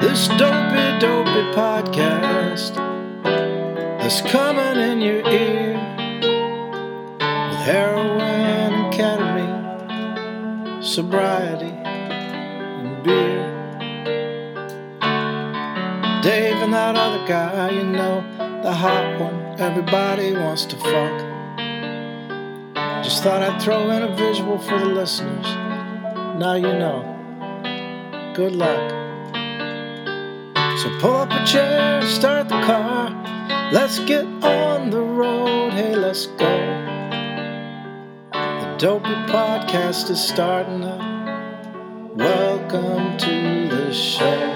This dopey, dopey podcast that's coming in your ear with heroin and ketamine, sobriety and beer. Dave and that other guy, you know, the hot one everybody wants to fuck. Just thought I'd throw in a visual for the listeners. Now you know. Good luck. So pull up a chair, start the car. Let's get on the road. Hey, let's go. The Dopey Podcast is starting up. Welcome to the show.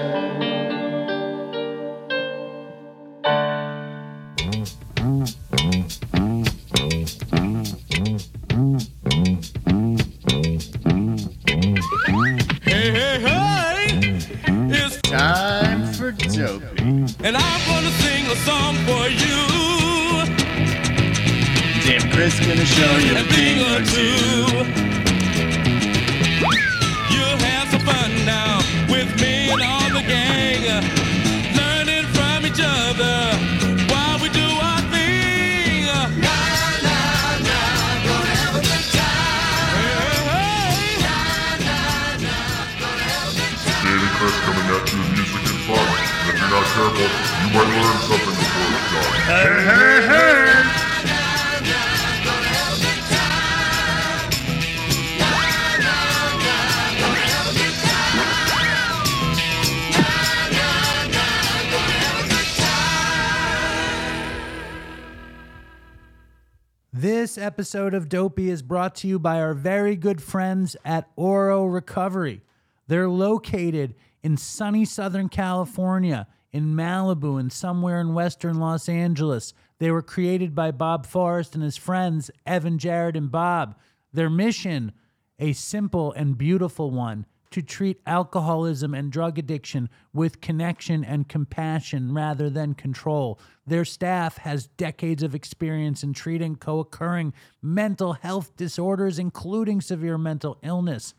Episode of Dopey is brought to you by our very good friends at Alo Recovery. They're located in sunny Southern California, in Malibu, and somewhere in Western Los Angeles. They were created by Bob Forrest and his friends, Evan, Jared, and Bob. Their mission, a simple and beautiful one to treat alcoholism and drug addiction with connection and compassion rather than control. Their staff has decades of experience in treating co occurring mental health disorders, including severe mental illness.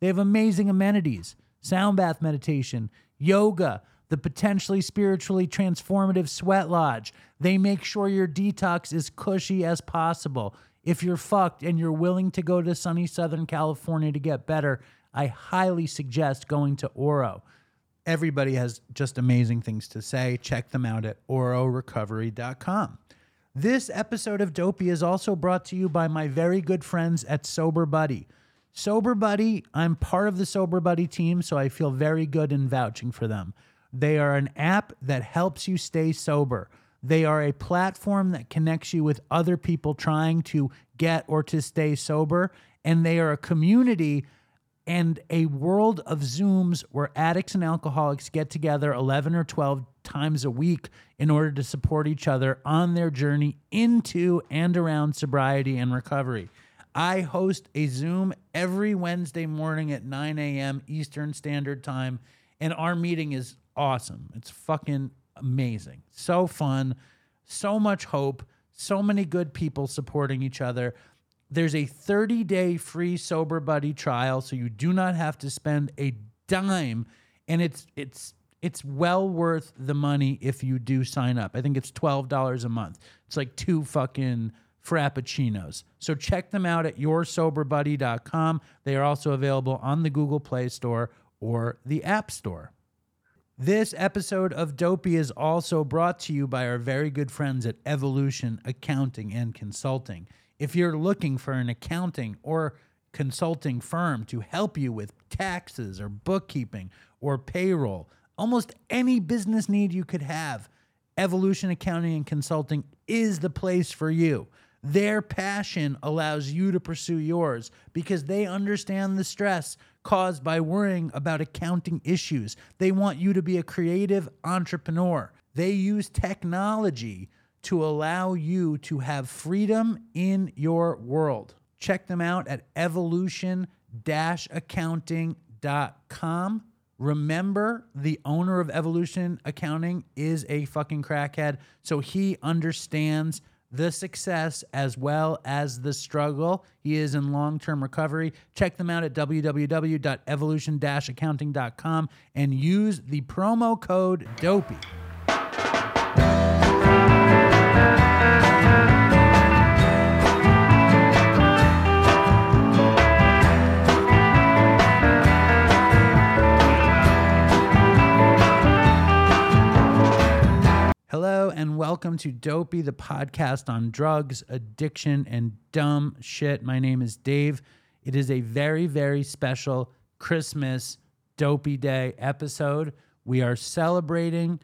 They have amazing amenities sound bath meditation, yoga, the potentially spiritually transformative sweat lodge. They make sure your detox is cushy as possible. If you're fucked and you're willing to go to sunny Southern California to get better, I highly suggest going to Alo. Everybody has just amazing things to say. Check them out at alorecovery.com. This episode of Dopey is also brought to you by my very good friends at Sober Buddy. Sober Buddy, I'm part of the Sober Buddy team, so I feel very good in vouching for them. They are an app that helps you stay sober. They are a platform that connects you with other people trying to get or to stay sober. And they are a community and a world of Zooms where addicts and alcoholics get together 11 or 12 times a week in order to support each other on their journey into and around sobriety and recovery. I host a Zoom every Wednesday morning at 9 a.m. Eastern Standard Time, and our meeting is awesome. It's fucking amazing. So fun, so much hope, so many good people supporting each other. There's a 30 day free sober buddy trial, so you do not have to spend a dime, and it's it's it's well worth the money if you do sign up. I think it's twelve dollars a month. It's like two fucking frappuccinos. So check them out at yoursoberbuddy.com. They are also available on the Google Play Store or the App Store. This episode of Dopey is also brought to you by our very good friends at Evolution Accounting and Consulting. If you're looking for an accounting or consulting firm to help you with taxes or bookkeeping or payroll, almost any business need you could have, Evolution Accounting and Consulting is the place for you. Their passion allows you to pursue yours because they understand the stress caused by worrying about accounting issues. They want you to be a creative entrepreneur. They use technology to allow you to have freedom in your world. Check them out at evolution accounting.com. Remember, the owner of Evolution Accounting is a fucking crackhead, so he understands the success as well as the struggle. He is in long term recovery. Check them out at www.evolution accounting.com and use the promo code DOPEY. And welcome to Dopey, the podcast on drugs, addiction, and dumb shit. My name is Dave. It is a very, very special ChrisMiss Dopey Day episode. We are celebrating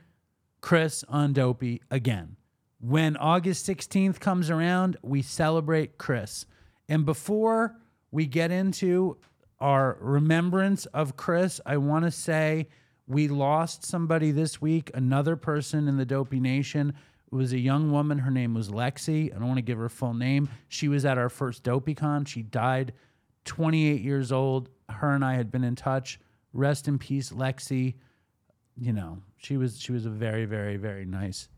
Chris on Dopey again. When August 16th comes around, we celebrate Chris. And before we get into our remembrance of Chris, I want to say we lost somebody this week, another person in the Dopey Nation. It was a young woman. Her name was Lexi. I don't want to give her full name. She was at our first DopeyCon. She died 28 years old. Her and I had been in touch. Rest in peace, Lexi. You know, she was she was a very, very, very nice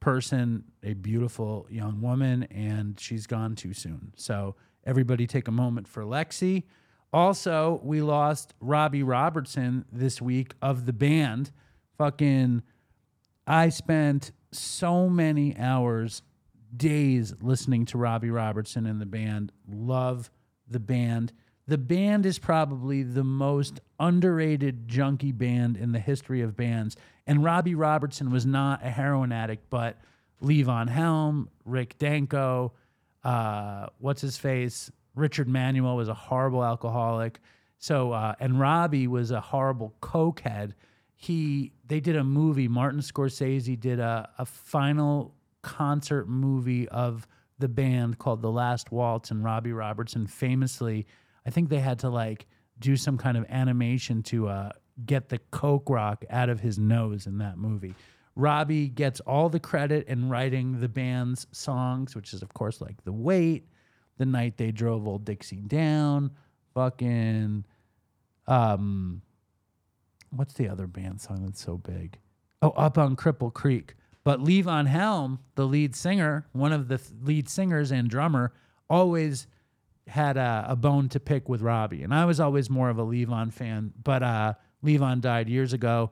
person, a beautiful young woman, and she's gone too soon. So everybody take a moment for Lexi. Also, we lost Robbie Robertson this week of the band. Fucking, I spent so many hours, days listening to Robbie Robertson and the band. Love the band. The band is probably the most underrated junkie band in the history of bands. And Robbie Robertson was not a heroin addict, but Levon Helm, Rick Danko, uh, what's his face? Richard Manuel was a horrible alcoholic. So uh, and Robbie was a horrible cokehead. He they did a movie. Martin Scorsese did a, a final concert movie of the band called The Last Waltz, and Robbie Robertson famously, I think they had to like do some kind of animation to uh, get the coke rock out of his nose in that movie. Robbie gets all the credit in writing the band's songs, which is of course like The Weight, the night they drove old Dixie down, fucking um what's the other band song that's so big? Oh, Up on Cripple Creek. But Levon Helm, the lead singer, one of the th- lead singers and drummer, always had a, a bone to pick with Robbie. And I was always more of a Levon fan, but uh, Levon died years ago.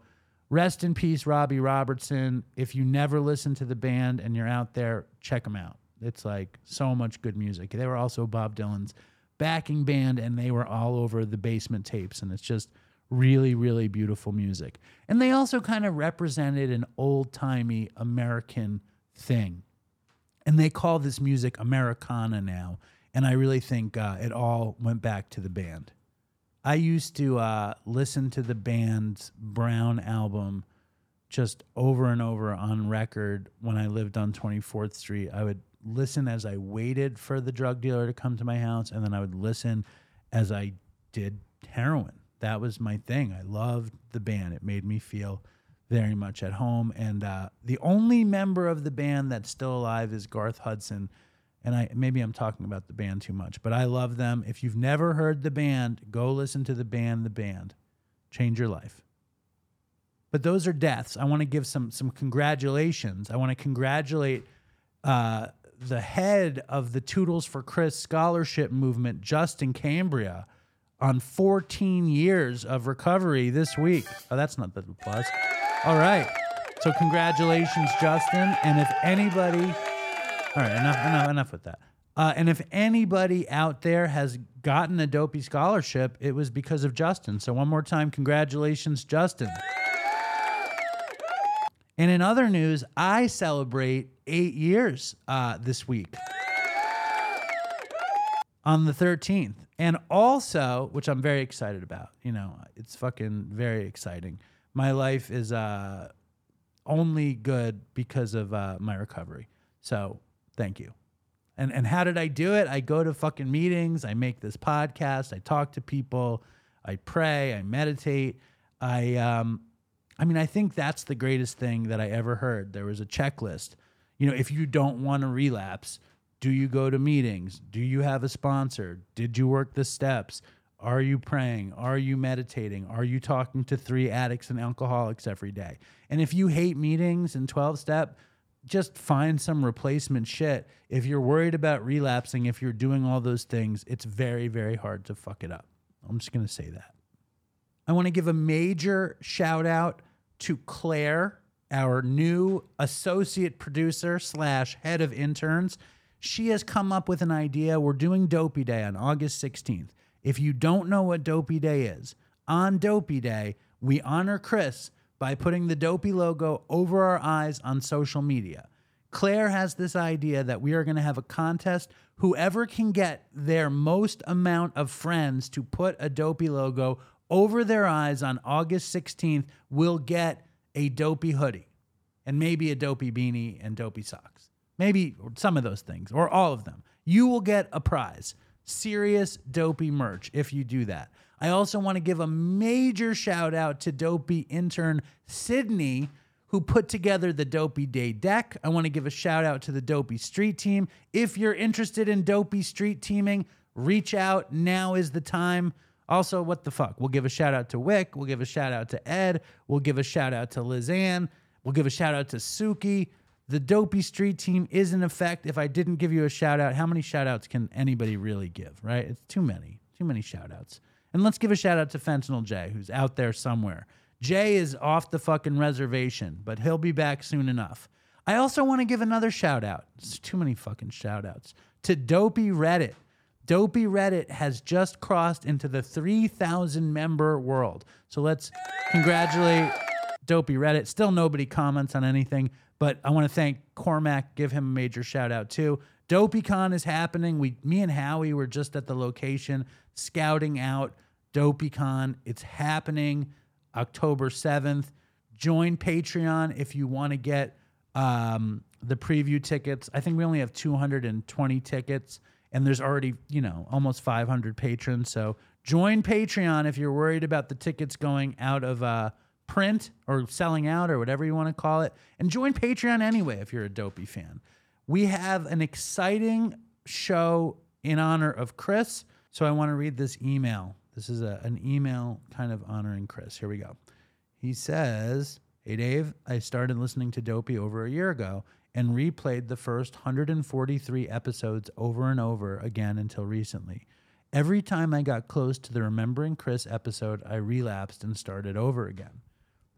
Rest in peace, Robbie Robertson. If you never listened to the band and you're out there, check them out. It's like so much good music. They were also Bob Dylan's backing band, and they were all over the basement tapes, and it's just really, really beautiful music. And they also kind of represented an old timey American thing. And they call this music Americana now. And I really think uh, it all went back to the band. I used to uh, listen to the band's Brown album just over and over on record when I lived on 24th Street. I would listen as I waited for the drug dealer to come to my house, and then I would listen as I did heroin. That was my thing. I loved the band. It made me feel very much at home. And uh, the only member of the band that's still alive is Garth Hudson. And I maybe I'm talking about the band too much, but I love them. If you've never heard the band, go listen to the band. The band, change your life. But those are deaths. I want to give some some congratulations. I want to congratulate uh, the head of the Toodles for Chris scholarship movement, Justin Cambria, on 14 years of recovery this week. Oh, that's not the applause. All right. So congratulations, Justin. And if anybody, all right, enough, enough, enough with that. Uh, and if anybody out there has gotten a dopey scholarship, it was because of Justin. So one more time, congratulations, Justin. And in other news, I celebrate eight years uh, this week on the 13th. And also, which I'm very excited about, you know, it's fucking very exciting. My life is uh, only good because of uh, my recovery. So thank you. And, and how did I do it? I go to fucking meetings, I make this podcast, I talk to people, I pray, I meditate. I, um, I mean, I think that's the greatest thing that I ever heard. There was a checklist. You know, if you don't want to relapse, do you go to meetings? Do you have a sponsor? Did you work the steps? Are you praying? Are you meditating? Are you talking to three addicts and alcoholics every day? And if you hate meetings and 12 step, just find some replacement shit. If you're worried about relapsing, if you're doing all those things, it's very, very hard to fuck it up. I'm just going to say that. I want to give a major shout out to Claire, our new associate producer slash head of interns. She has come up with an idea. We're doing Dopey Day on August 16th. If you don't know what Dopey Day is, on Dopey Day, we honor Chris by putting the Dopey logo over our eyes on social media. Claire has this idea that we are going to have a contest. Whoever can get their most amount of friends to put a Dopey logo over their eyes on August 16th will get a Dopey hoodie and maybe a Dopey beanie and Dopey socks. Maybe some of those things or all of them. You will get a prize. Serious Dopey merch if you do that. I also want to give a major shout out to Dopey intern Sydney, who put together the Dopey Day deck. I want to give a shout out to the Dopey Street Team. If you're interested in Dopey Street teaming, reach out. Now is the time. Also, what the fuck? We'll give a shout out to Wick. We'll give a shout out to Ed. We'll give a shout out to Lizanne. We'll give a shout out to Suki. The Dopey Street Team is in effect. If I didn't give you a shout out, how many shout outs can anybody really give, right? It's too many. Too many shout outs. And let's give a shout out to Fentanyl Jay, who's out there somewhere. Jay is off the fucking reservation, but he'll be back soon enough. I also want to give another shout out. It's too many fucking shout outs to Dopey Reddit. Dopey Reddit has just crossed into the 3,000 member world. So let's congratulate Dopey Reddit. Still nobody comments on anything, but I want to thank Cormac, give him a major shout out too. DopeyCon is happening. We, me and Howie were just at the location scouting out DopeyCon. It's happening October 7th. Join Patreon if you want to get um, the preview tickets. I think we only have 220 tickets, and there's already, you know, almost 500 patrons. So join Patreon if you're worried about the tickets going out of uh, print or selling out or whatever you want to call it. And join Patreon anyway if you're a Dopey fan. We have an exciting show in honor of Chris. So I want to read this email. This is a, an email kind of honoring Chris. Here we go. He says, Hey Dave, I started listening to Dopey over a year ago and replayed the first 143 episodes over and over again until recently. Every time I got close to the Remembering Chris episode, I relapsed and started over again.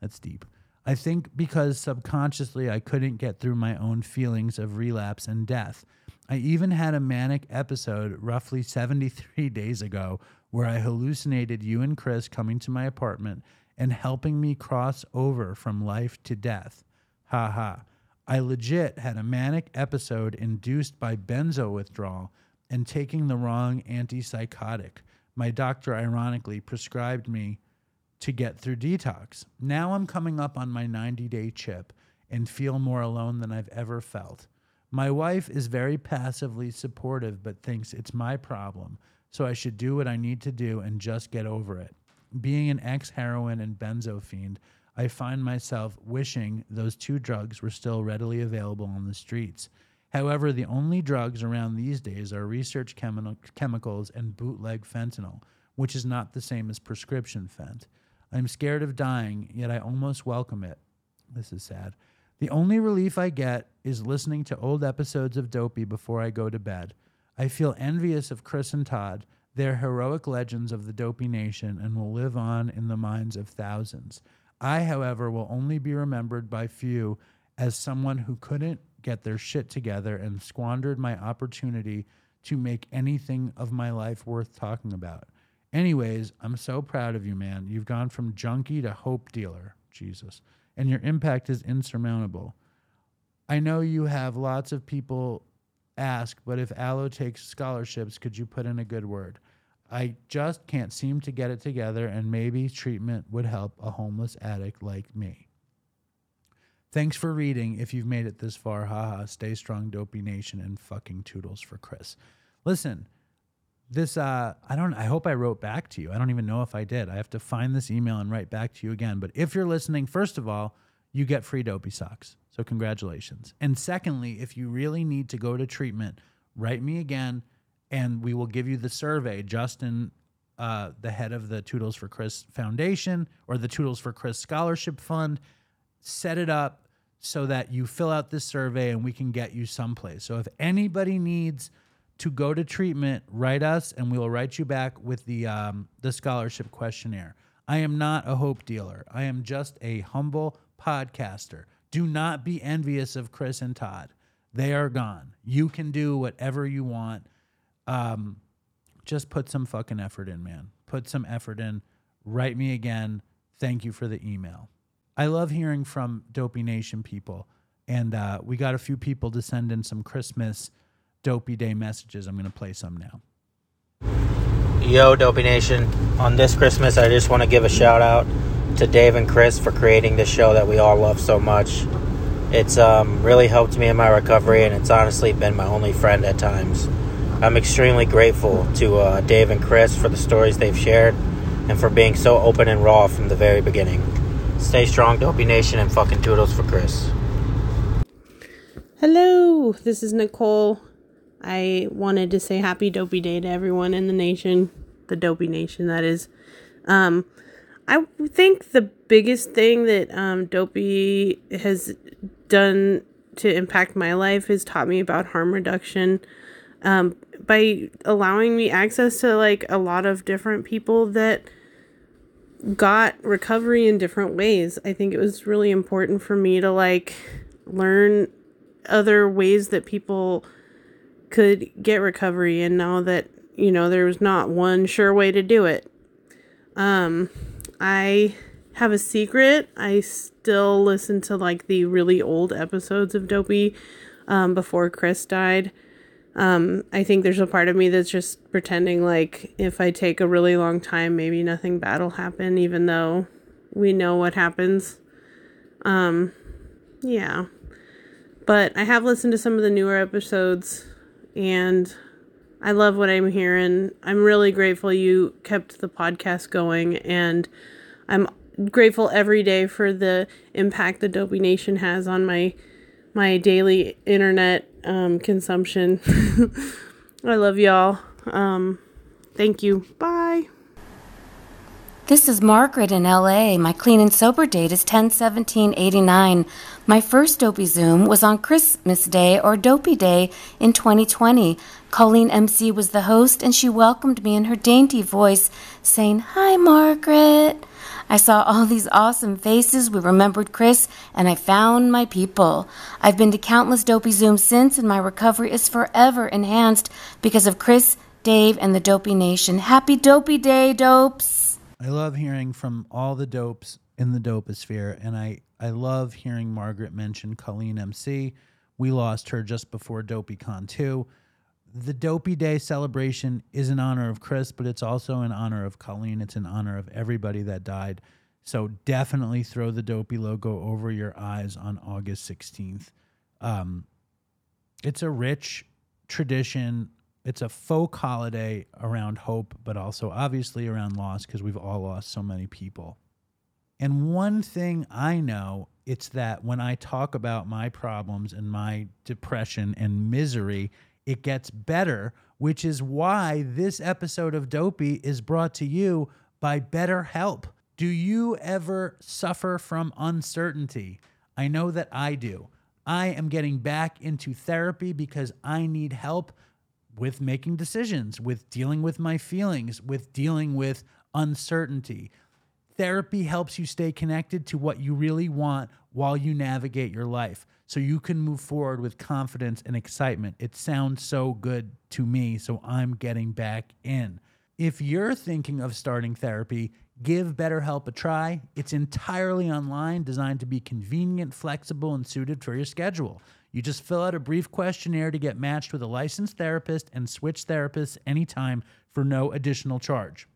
That's deep. I think because subconsciously I couldn't get through my own feelings of relapse and death. I even had a manic episode roughly 73 days ago where I hallucinated you and Chris coming to my apartment and helping me cross over from life to death. Ha ha. I legit had a manic episode induced by benzo withdrawal and taking the wrong antipsychotic. My doctor ironically prescribed me to get through detox. Now I'm coming up on my 90 day chip and feel more alone than I've ever felt. My wife is very passively supportive, but thinks it's my problem, so I should do what I need to do and just get over it. Being an ex heroin and benzo fiend, I find myself wishing those two drugs were still readily available on the streets. However, the only drugs around these days are research chemi- chemicals and bootleg fentanyl, which is not the same as prescription fent. I'm scared of dying, yet I almost welcome it. This is sad. The only relief I get is listening to old episodes of Dopey before I go to bed. I feel envious of Chris and Todd. They're heroic legends of the Dopey Nation and will live on in the minds of thousands. I, however, will only be remembered by few as someone who couldn't get their shit together and squandered my opportunity to make anything of my life worth talking about. Anyways, I'm so proud of you, man. You've gone from junkie to hope dealer. Jesus. And your impact is insurmountable. I know you have lots of people ask, but if Alo takes scholarships, could you put in a good word? I just can't seem to get it together, and maybe treatment would help a homeless addict like me. Thanks for reading. If you've made it this far, haha, stay strong, Dopey Nation, and fucking toodles for Chris. Listen, this uh I don't I hope I wrote back to you. I don't even know if I did. I have to find this email and write back to you again. But if you're listening, first of all, you get free dopey socks. So congratulations. And secondly, if you really need to go to treatment, write me again and we will give you the survey. Justin uh, the head of the Toodles for Chris Foundation or the Toodles for Chris Scholarship Fund set it up so that you fill out this survey and we can get you someplace. So if anybody needs to go to treatment, write us and we will write you back with the um, the scholarship questionnaire. I am not a hope dealer. I am just a humble podcaster. Do not be envious of Chris and Todd. They are gone. You can do whatever you want. Um, just put some fucking effort in, man. Put some effort in. Write me again. Thank you for the email. I love hearing from Dopey Nation people. And uh, we got a few people to send in some ChrisMiss Dopey Day messages. I'm going to play some now. Yo, Dopey Nation. On this ChrisMiss, I just want to give a shout out to Dave and Chris for creating this show that we all love so much. It's um, really helped me in my recovery, and it's honestly been my only friend at times. I'm extremely grateful to uh, Dave and Chris for the stories they've shared and for being so open and raw from the very beginning. Stay strong, Dopey Nation, and fucking toodles for Chris. Hello, this is Nicole. I wanted to say happy Dopey Day to everyone in the nation, the Dopey Nation, that is. Um, I think the biggest thing that um, Dopey has done to impact my life has taught me about harm reduction um, by allowing me access to like a lot of different people that got recovery in different ways. I think it was really important for me to like learn other ways that people could get recovery and know that you know there was not one sure way to do it. Um I have a secret. I still listen to like the really old episodes of Dopey um, before Chris died. Um, I think there's a part of me that's just pretending like if I take a really long time, maybe nothing bad will happen, even though we know what happens. Um, yeah. But I have listened to some of the newer episodes and I love what I'm hearing. I'm really grateful you kept the podcast going and I'm grateful every day for the impact the Dopey Nation has on my my daily internet um, consumption. I love y'all. Um, thank you. Bye. This is Margaret in LA. My clean and sober date is 101789. My first Dopey Zoom was on Christmas Day or Dopey Day in 2020. Colleen MC was the host and she welcomed me in her dainty voice, saying, Hi, Margaret. I saw all these awesome faces. We remembered Chris, and I found my people. I've been to countless Dopey Zooms since, and my recovery is forever enhanced because of Chris, Dave, and the Dopey Nation. Happy Dopey Day, dopes! I love hearing from all the dopes in the doposphere, and I, I love hearing Margaret mention Colleen MC. We lost her just before DopeyCon 2. The Dopey Day celebration is in honor of Chris, but it's also in honor of Colleen. It's in honor of everybody that died. So definitely throw the Dopey logo over your eyes on August 16th. Um, it's a rich tradition. It's a folk holiday around hope, but also obviously around loss because we've all lost so many people. And one thing I know, it's that when I talk about my problems and my depression and misery, it gets better, which is why this episode of Dopey is brought to you by BetterHelp. Do you ever suffer from uncertainty? I know that I do. I am getting back into therapy because I need help with making decisions, with dealing with my feelings, with dealing with uncertainty. Therapy helps you stay connected to what you really want while you navigate your life so you can move forward with confidence and excitement. It sounds so good to me, so I'm getting back in. If you're thinking of starting therapy, give BetterHelp a try. It's entirely online, designed to be convenient, flexible, and suited for your schedule. You just fill out a brief questionnaire to get matched with a licensed therapist and switch therapists anytime for no additional charge.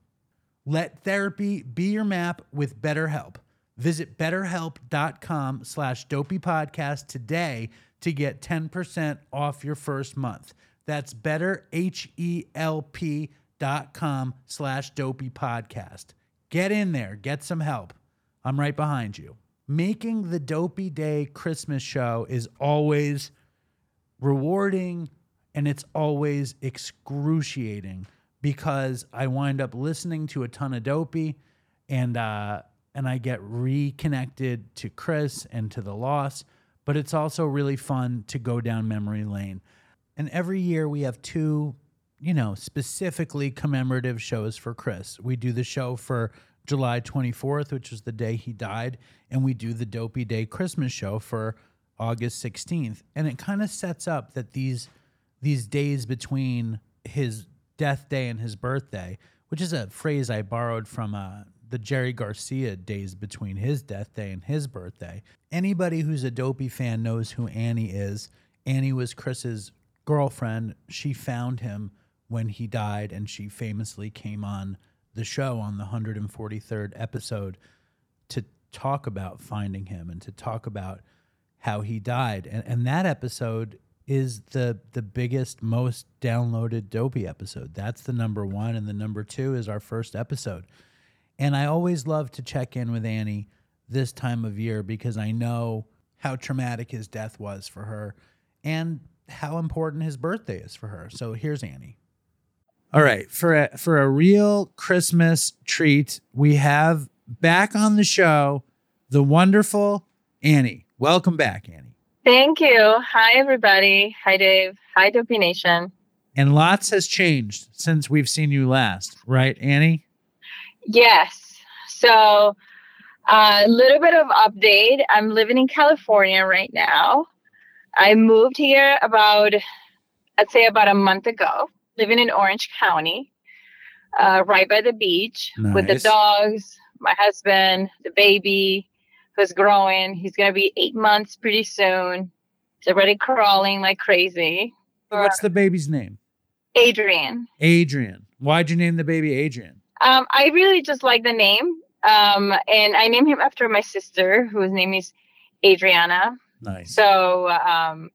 Let therapy be your map with BetterHelp. Visit betterhelp.com slash dopeypodcast today to get 10% off your first month. That's betterhelp.com slash dopeypodcast. Get in there, get some help. I'm right behind you. Making the Dopey Day ChrisMiss show is always rewarding and it's always excruciating because I wind up listening to a ton of Dopey and uh, and I get reconnected to Chris and to the loss. but it's also really fun to go down memory lane. And every year we have two, you know, specifically commemorative shows for Chris. We do the show for July 24th, which is the day he died, and we do the Dopey Day ChrisMiss show for August 16th. And it kind of sets up that these these days between his death day and his birthday, which is a phrase I borrowed from uh, the Jerry Garcia days between his death day and his birthday. Anybody who's a Dopey fan knows who Annie is. Annie was Chris's girlfriend. She found him when he died, and she famously came on the show on the 143rd episode to talk about finding him and to talk about how he died. And, and that episode is the the biggest, most downloaded Dopey episode. That's the number one, and the number two is our first episode. And I always love to check in with Annie this time of year because I know how traumatic his death was for her and how important his birthday is for her. So here's Annie. All right, for a, for a real ChrisMiss treat, we have back on the show the wonderful Annie. Welcome back, Annie. Thank you. Hi, everybody. Hi, Dave. Hi, Dopey Nation. And lots has changed since we've seen you last, right, Annie? Yes. So, a little bit of update. I'm living in California right now. I moved here about, I'd say, about a month ago, living in Orange County, uh, right by the beach with the dogs, my husband, the baby who's growing. He's going to be eight months pretty soon. He's already crawling like crazy. What's the baby's name? Adrian. Adrian. Why'd you name the baby Adrian? Um, I really just like the name. Um, and I named him after my sister, whose name is Adriana. Nice. So um,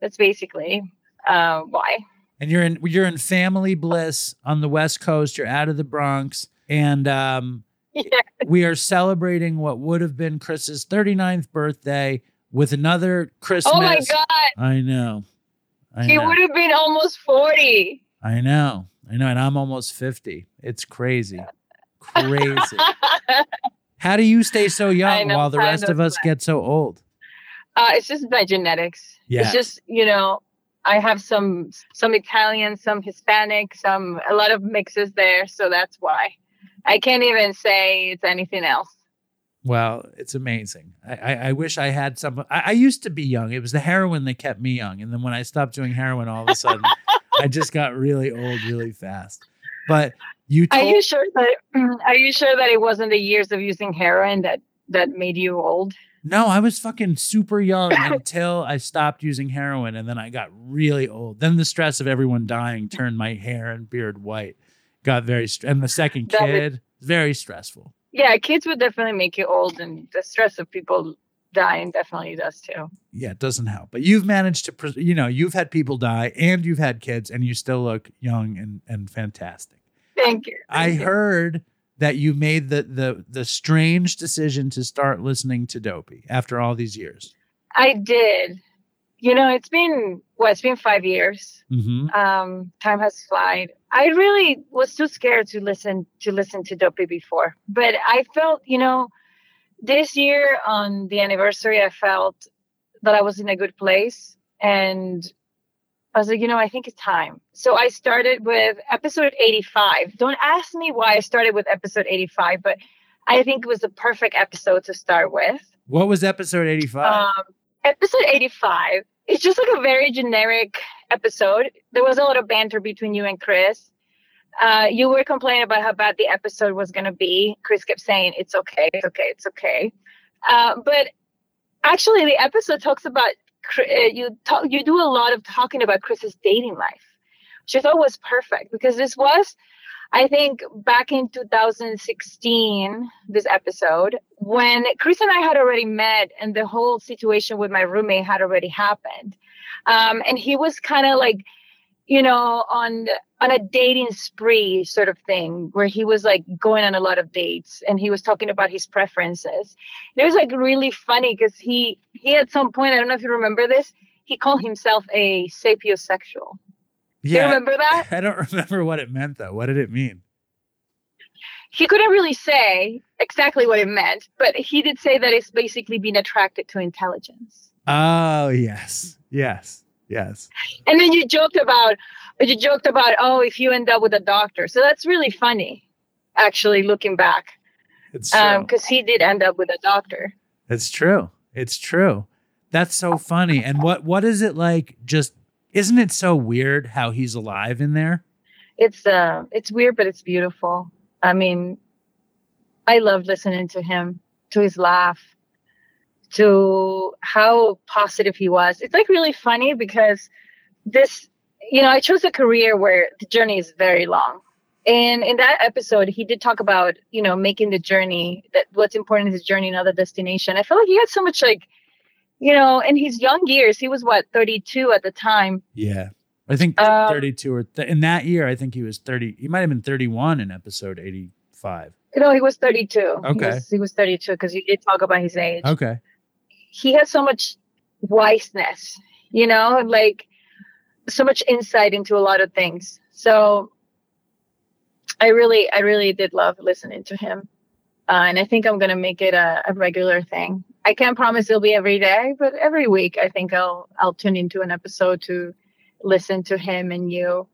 that's basically uh, why. and you're in you're in family bliss on the West Coast. You're out of the Bronx, and um, Yeah. we are celebrating what would have been Chris's 39th birthday with another ChrisMiss. Oh my God. I know. I He know. would have been almost 40. I know. I know. And I'm almost 50. It's crazy. Crazy. How do you stay so young know, while the rest of us get so old? Uh, it's just my genetics. Yeah. It's just, you know, I have some some Italian, some Hispanic, some a lot of mixes there, so that's why. I can't even say it's anything else. Well, it's amazing. I, I, I wish I had some. I, I used to be young. It was the heroin that kept me young. And then when I stopped doing heroin, all of a sudden, I just got really old really fast. But you Are you sure that are you sure that it wasn't the years of using heroin that that made you old? no, I was fucking super young until I stopped using heroin, and then I got really old. Then the stress of everyone dying turned my hair and beard white. Got very str- and the second That kid very stressful. Yeah, kids would definitely make you old, and the stress of people dying definitely does too. yeah, it doesn't help. But you've managed to, pres- you know, you've had people die and you've had kids, and you still look young and and fantastic. Thank you. I you. heard that you made the the the strange decision to start listening to Dopey after all these years. I did. You know, it's been well, it's been five years. Mm-hmm. Um, time has flied. I really was too scared to listen to listen to Dopey before, but I felt, you know, this year on the anniversary, I felt that I was in a good place, and I was like, you know, I think it's time. So I started with episode 85. Don't ask me why I started with episode 85, but I think it was the perfect episode to start with. What was episode eighty five? Um, episode 85 it's just like a very generic episode. There was a lot of banter between you and chris. Uh, you were complaining about how bad the episode was going to be. Chris kept saying it's okay it's okay it's okay. Uh, but actually the episode talks about uh, you talk you do a lot of talking about chris's dating life which i thought was perfect because this was I think back in 2016, this episode, when Chris and I had already met and the whole situation with my roommate had already happened. Um, and he was kind of like, you know, on on a dating spree sort of thing where he was like going on a lot of dates and he was talking about his preferences. And it was like really funny because he he at some point, I don't know if you remember this, he called himself a sapiosexual. Do you remember that? I don't remember what it meant though. What did it mean? he couldn't really say exactly what it meant, but he did say that it's basically being attracted to intelligence. Oh yes, yes, yes. And then you joked about you joked about oh if you end up with a doctor. So that's really funny, actually looking back, It's true. Um, because he did end up with a doctor. It's true. It's true. That's so funny. And what what is it like? Just isn't it so weird how he's alive in there? It's uh it's weird, but it's beautiful. I mean, I love listening to him, to his laugh, to how positive he was. It's like really funny because this, you know, I chose a career where the journey is very long. And in that episode, he did talk about, you know, making the journey that what's important is the journey, not the destination. I feel like he had so much like, you know, in his young years, he was what, 32 at the time. Yeah. I think Um, 32 or th- in that year, I think he was 30. He might have been 31 in episode 85. No, he was 32. He Okay. was, he was 32 because he did talk about his age. Okay. he has so much wiseness, you know, like so much insight into a lot of things. So I really, I really did love listening to him. Uh, and I think I'm going to make it a, a regular thing. I can't promise it'll be every day, but every week I think I'll, I'll tune into an episode to listen to him and you.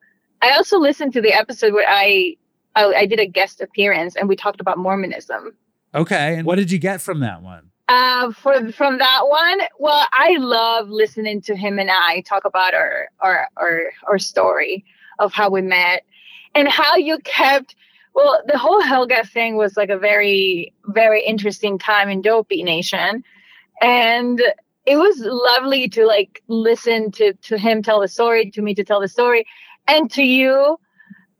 I also listened to the episode where I, I, I did a guest appearance and we talked about Mormonism. Okay. And what did you get from that one? Uh, for from that one, well, I love listening to him and I talk about our our our our story of how we met and how you kept. Well, the whole Helga thing was like a very very interesting time in Dopey Nation, and it was lovely to like listen to to him tell the story, to me to tell the story, and to you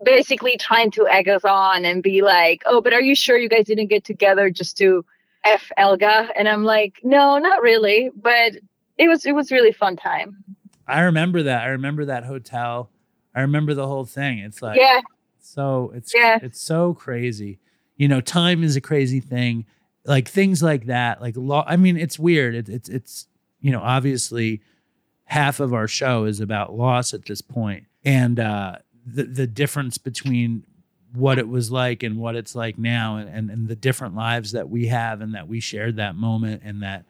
basically trying to egg us on and be like, "Oh, but are you sure you guys didn't get together just to?" F Elga, and I'm like, no, not really, but it was it was really fun time. I remember that. I remember that hotel. I remember the whole thing. It's like yeah, so it's Yeah. it's so crazy. You know, time is a crazy thing. Like things like that. Like law. I mean, it's weird. It, it's it's you know obviously half of our show is about loss at this point, and uh, the the difference between what it was like and what it's like now, and, and and the different lives that we have, and that we shared that moment, and that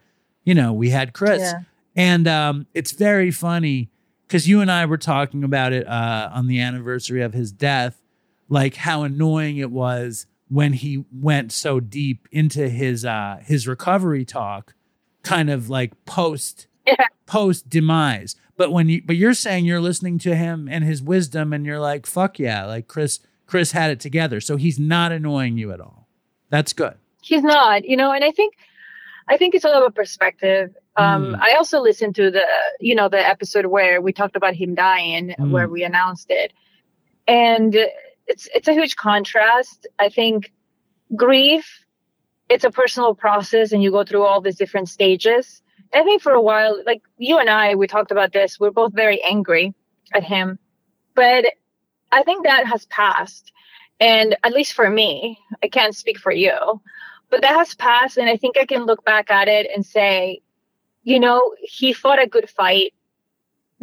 you know we had Chris. Yeah. And um, it's very funny because you and I were talking about it uh, on the anniversary of his death, like how annoying it was when he went so deep into his uh, his recovery talk, kind of like post Yeah. post demise. But when you but you're saying you're listening to him and his wisdom, and you're like, fuck yeah, like Chris Chris had it together, so he's not annoying you at all. That's good. he's not, you know, and I think I think it's all about perspective. Um, Mm. I also listened to the you know the episode where we talked about him dying, Mm. where we announced it, and it's it's a huge contrast. I think grief, it's a personal process, and you go through all these different stages. I think for a while, like you and I, we talked about this. We're both very angry at him, but I think that has passed. And at least for me, I can't speak for you, but that has passed. And I think I can look back at it and say, you know, he fought a good fight.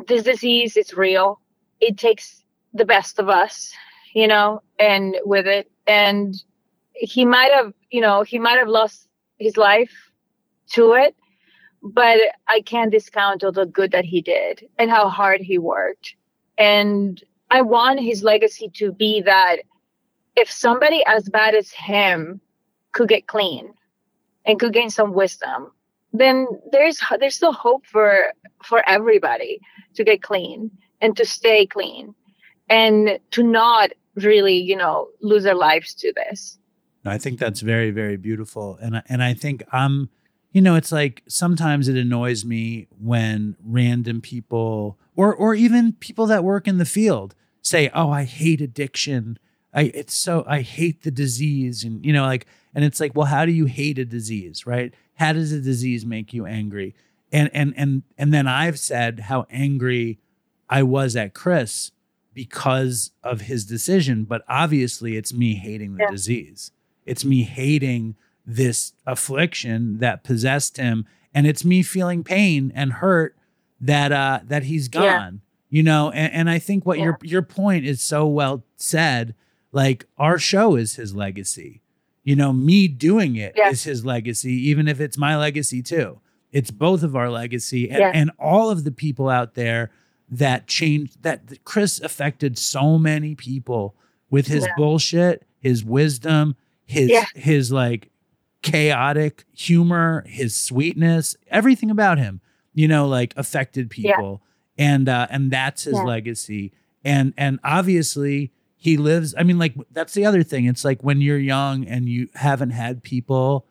This disease is real. It takes the best of us, you know, and with it. And he might have, you know, he might have lost his life to it, but I can't discount all the good that he did and how hard he worked. And I want his legacy to be that if somebody as bad as him could get clean and could gain some wisdom, then there's there's still hope for for everybody to get clean and to stay clean and to not really, you know, lose their lives to this. I think that's very, very beautiful. And and I think I'm, you know, it's like sometimes it annoys me when random people or or even people that work in the field say, "Oh, I hate addiction. I it's so I hate the disease." And you know, like and it's like, "Well, how do you hate a disease, right? How does a disease make you angry?" And and and and then I've said how angry I was at Chris because of his decision, but obviously it's me hating the Yeah. disease. It's me hating this affliction that possessed him and it's me feeling pain and hurt that uh that he's gone. You know, and, and I think what your your point is so well said. Like our show is his legacy. You know, me doing it is Yeah. his legacy, even if it's my legacy too. It's both of our legacy and, Yeah. and all of the people out there that changed that Chris affected so many people with his Yeah. bullshit, his wisdom, his Yeah. his like chaotic humor, his sweetness, everything about him, you know, like affected Yeah. people. And uh and that's his Yeah. legacy. And and obviously he lives I mean like that's the other thing. It's like when you're young and you haven't had people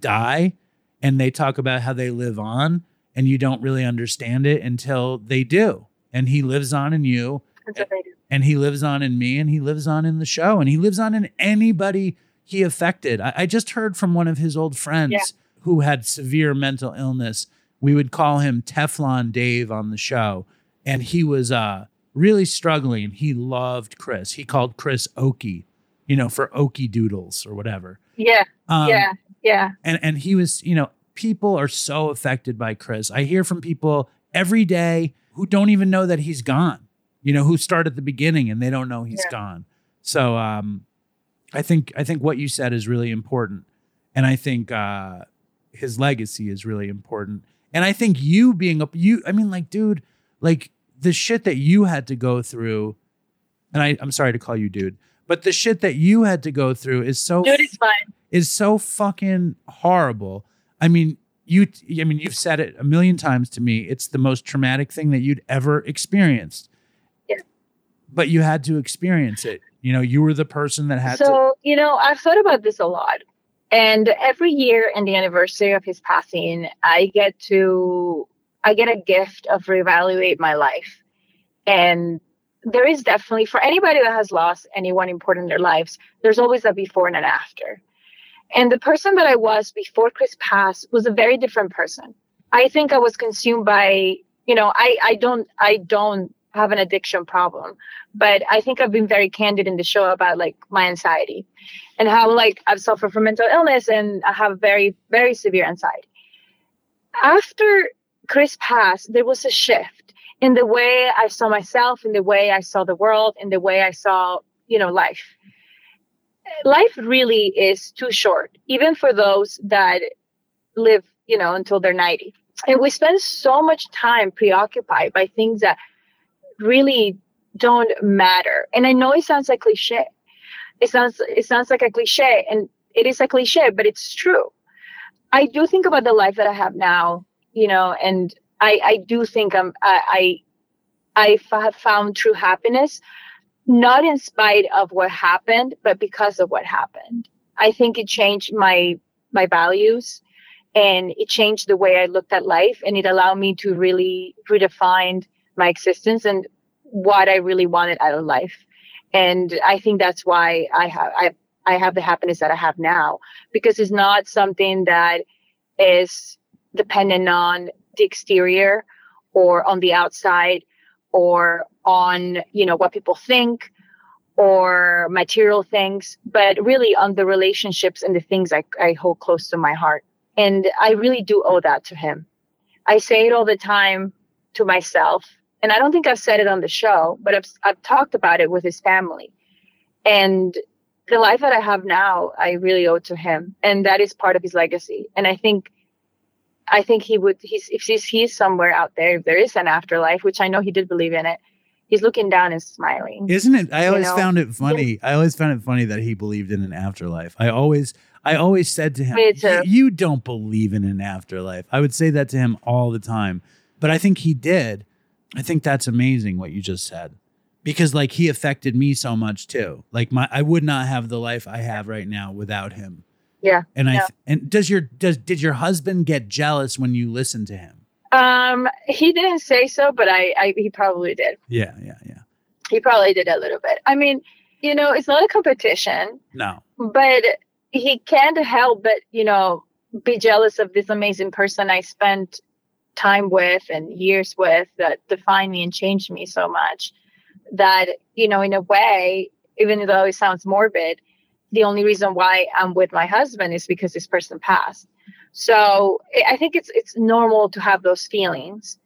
die and they talk about how they live on and you don't really understand it until they do. And he lives on in you and he lives on in me and he lives on in the show and he lives on in anybody he affected. I, I just heard from one of his old friends Yeah. who had severe mental illness. We would call him Teflon Dave on the show. And he was uh, really struggling. He loved Chris. He called Chris Okie, you know, for Okie Doodles or whatever. Yeah. Um, yeah. Yeah. and and he was you know people are so affected by chris i hear from people every day who don't even know that he's gone you know who start at the beginning and they don't know he's Yeah. gone so um i think i think what you said is really important and i think uh his legacy is really important and i think you being up you i mean like dude like the shit that you had to go through and I, i'm sorry to call you dude but the shit that you had to go through is so Dude, it's fine. is so fucking horrible. I mean, you I mean, you've said it a million times to me. It's the most traumatic thing that you'd ever experienced. Yeah. But you had to experience it. You know, you were the person that had to So, you know, I've thought about this a lot. And every year in the anniversary of his passing, I get to I get a gift of reevaluate my life. And there is definitely for anybody that has lost anyone important in their lives, there's always a before and an after. And the person that I was before Chris passed was a very different person. I think I was consumed by, you know, I, I don't I don't have an addiction problem, but I think I've been very candid in the show about like my anxiety and how like I've suffered from mental illness and I have very, very severe anxiety. After Chris passed, there was a shift in the way I saw myself, in the way I saw the world, in the way I saw, you know, life. Life really is too short, even for those that live, you know, until they're 90. And we spend so much time preoccupied by things that really don't matter. And I know it sounds like cliche. It sounds it sounds like a cliche and it is a cliche, but it's true. I do think about the life that I have now, you know, and I, I do think I'm I I have found true happiness, not in spite of what happened, but because of what happened. I think it changed my my values and it changed the way I looked at life and it allowed me to really redefine my existence and what I really wanted out of life. And I think that's why I have I I have the happiness that I have now because it's not something that is dependent on the exterior or on the outside or on you know what people think or material things but really on the relationships and the things I, I hold close to my heart. And i really do owe that to him. I say it all the time to myself and i don't think i've said it on the show but i've, I've talked about it with his family. And the life that i have now i really owe to him and that is part of his legacy. And i think I think he would. He's if he's, he's somewhere out there. If there is an afterlife, which I know he did believe in it, he's looking down and smiling. Isn't it? I always know? found it funny. I always found it funny that he believed in an afterlife. I always, I always said to him, Me too. "Y- "You don't believe in an afterlife." I would say that to him all the time, but I think he did. I think that's amazing what you just said, because like he affected me so much too. Like my, I would not have the life I have right now without him. Yeah. And I Yeah. and does your does did your husband get jealous when you listened to him? Um, he didn't say so, but I, I he probably did. Yeah, yeah, yeah. He probably did a little bit. I mean, you know, it's not a competition, No, but he can't help but you know be jealous of this amazing person I spent time with and years with that defined me and changed me so much that you know in a way even though it sounds morbid the only reason why i'm with my husband is because this person passed so I- think it's it's normal to have those feelings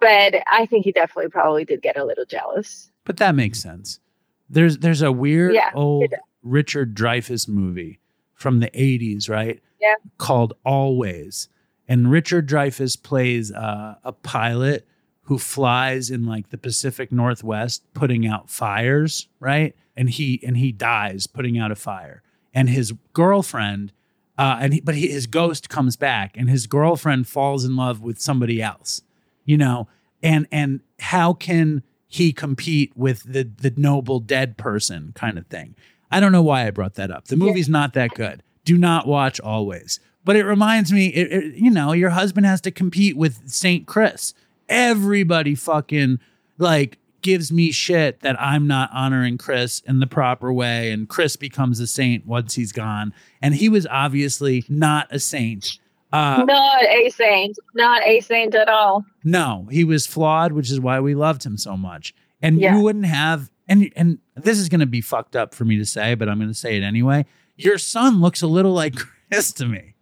but i think he definitely probably did get a little jealous but that makes sense. There's there's a weird Yeah, old. Richard Dreyfuss movie from the 80s, right? Yeah. Called Always. and Richard Dreyfuss plays uh, a pilot who flies in like the Pacific Northwest, putting out fires, right? And he and he dies putting out a fire, and his girlfriend, uh, and he, but he, his ghost comes back, and his girlfriend falls in love with somebody else, you know, and and how can he compete with the the noble dead person kind of thing? I don't know why I brought that up. The movie's not that good. Do not watch always. But it reminds me, it, it- you know, your husband has to compete with St. Chris. Everybody fucking like gives me shit that I'm not honoring Chris in the proper way. And Chris becomes a saint once he's gone. And he was obviously not a saint. Uh, not a saint. Not a saint at all. no, he was flawed, which is why we loved him so much. And Yeah. you wouldn't have and and this is going to be fucked up for me to say, but I'm going to say it anyway. Your son looks a little like Chris to me.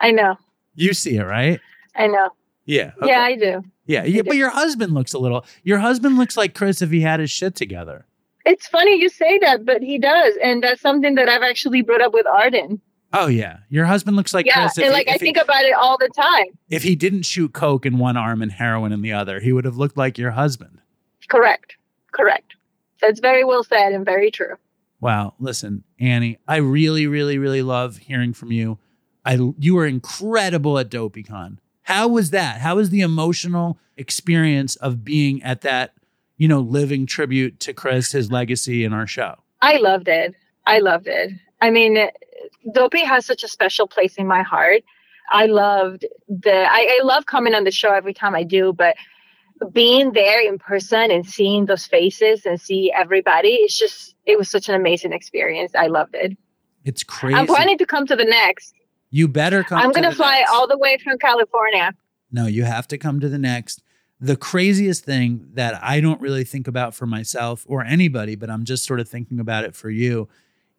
I know. You see it, right? I know. Yeah. okay. Yeah, I do. Yeah, yeah, but your husband looks a little. Your husband looks like Chris if he had his shit together. It's funny you say that, but he does, and that's something that I've actually brought up with Arden. Oh yeah, your husband looks like yeah, Chris. And he- like I he- think about it all the time. if he didn't shoot coke in one arm and heroin in the other, he would have looked like your husband. Correct. Correct. That's very well said and very true. Wow. Listen, Annie, I really, really, really love hearing from you. I you are incredible at DopeyCon. How was that? How was the emotional experience of being at that, you know, living tribute to Chris, his legacy, and our show? I loved it. I loved it. I mean, Dopey has such a special place in my heart. I loved the. I, I love coming on the show every time I do, but being there in person and seeing those faces and see everybody, it's just it was such an amazing experience. I loved it. It's crazy. I'm planning to come to the next. You better come. I'm gonna fly next. all the way from California. No, you have to come to the next. The craziest thing that I don't really think about for myself or anybody, but I'm just sort of thinking about it for you,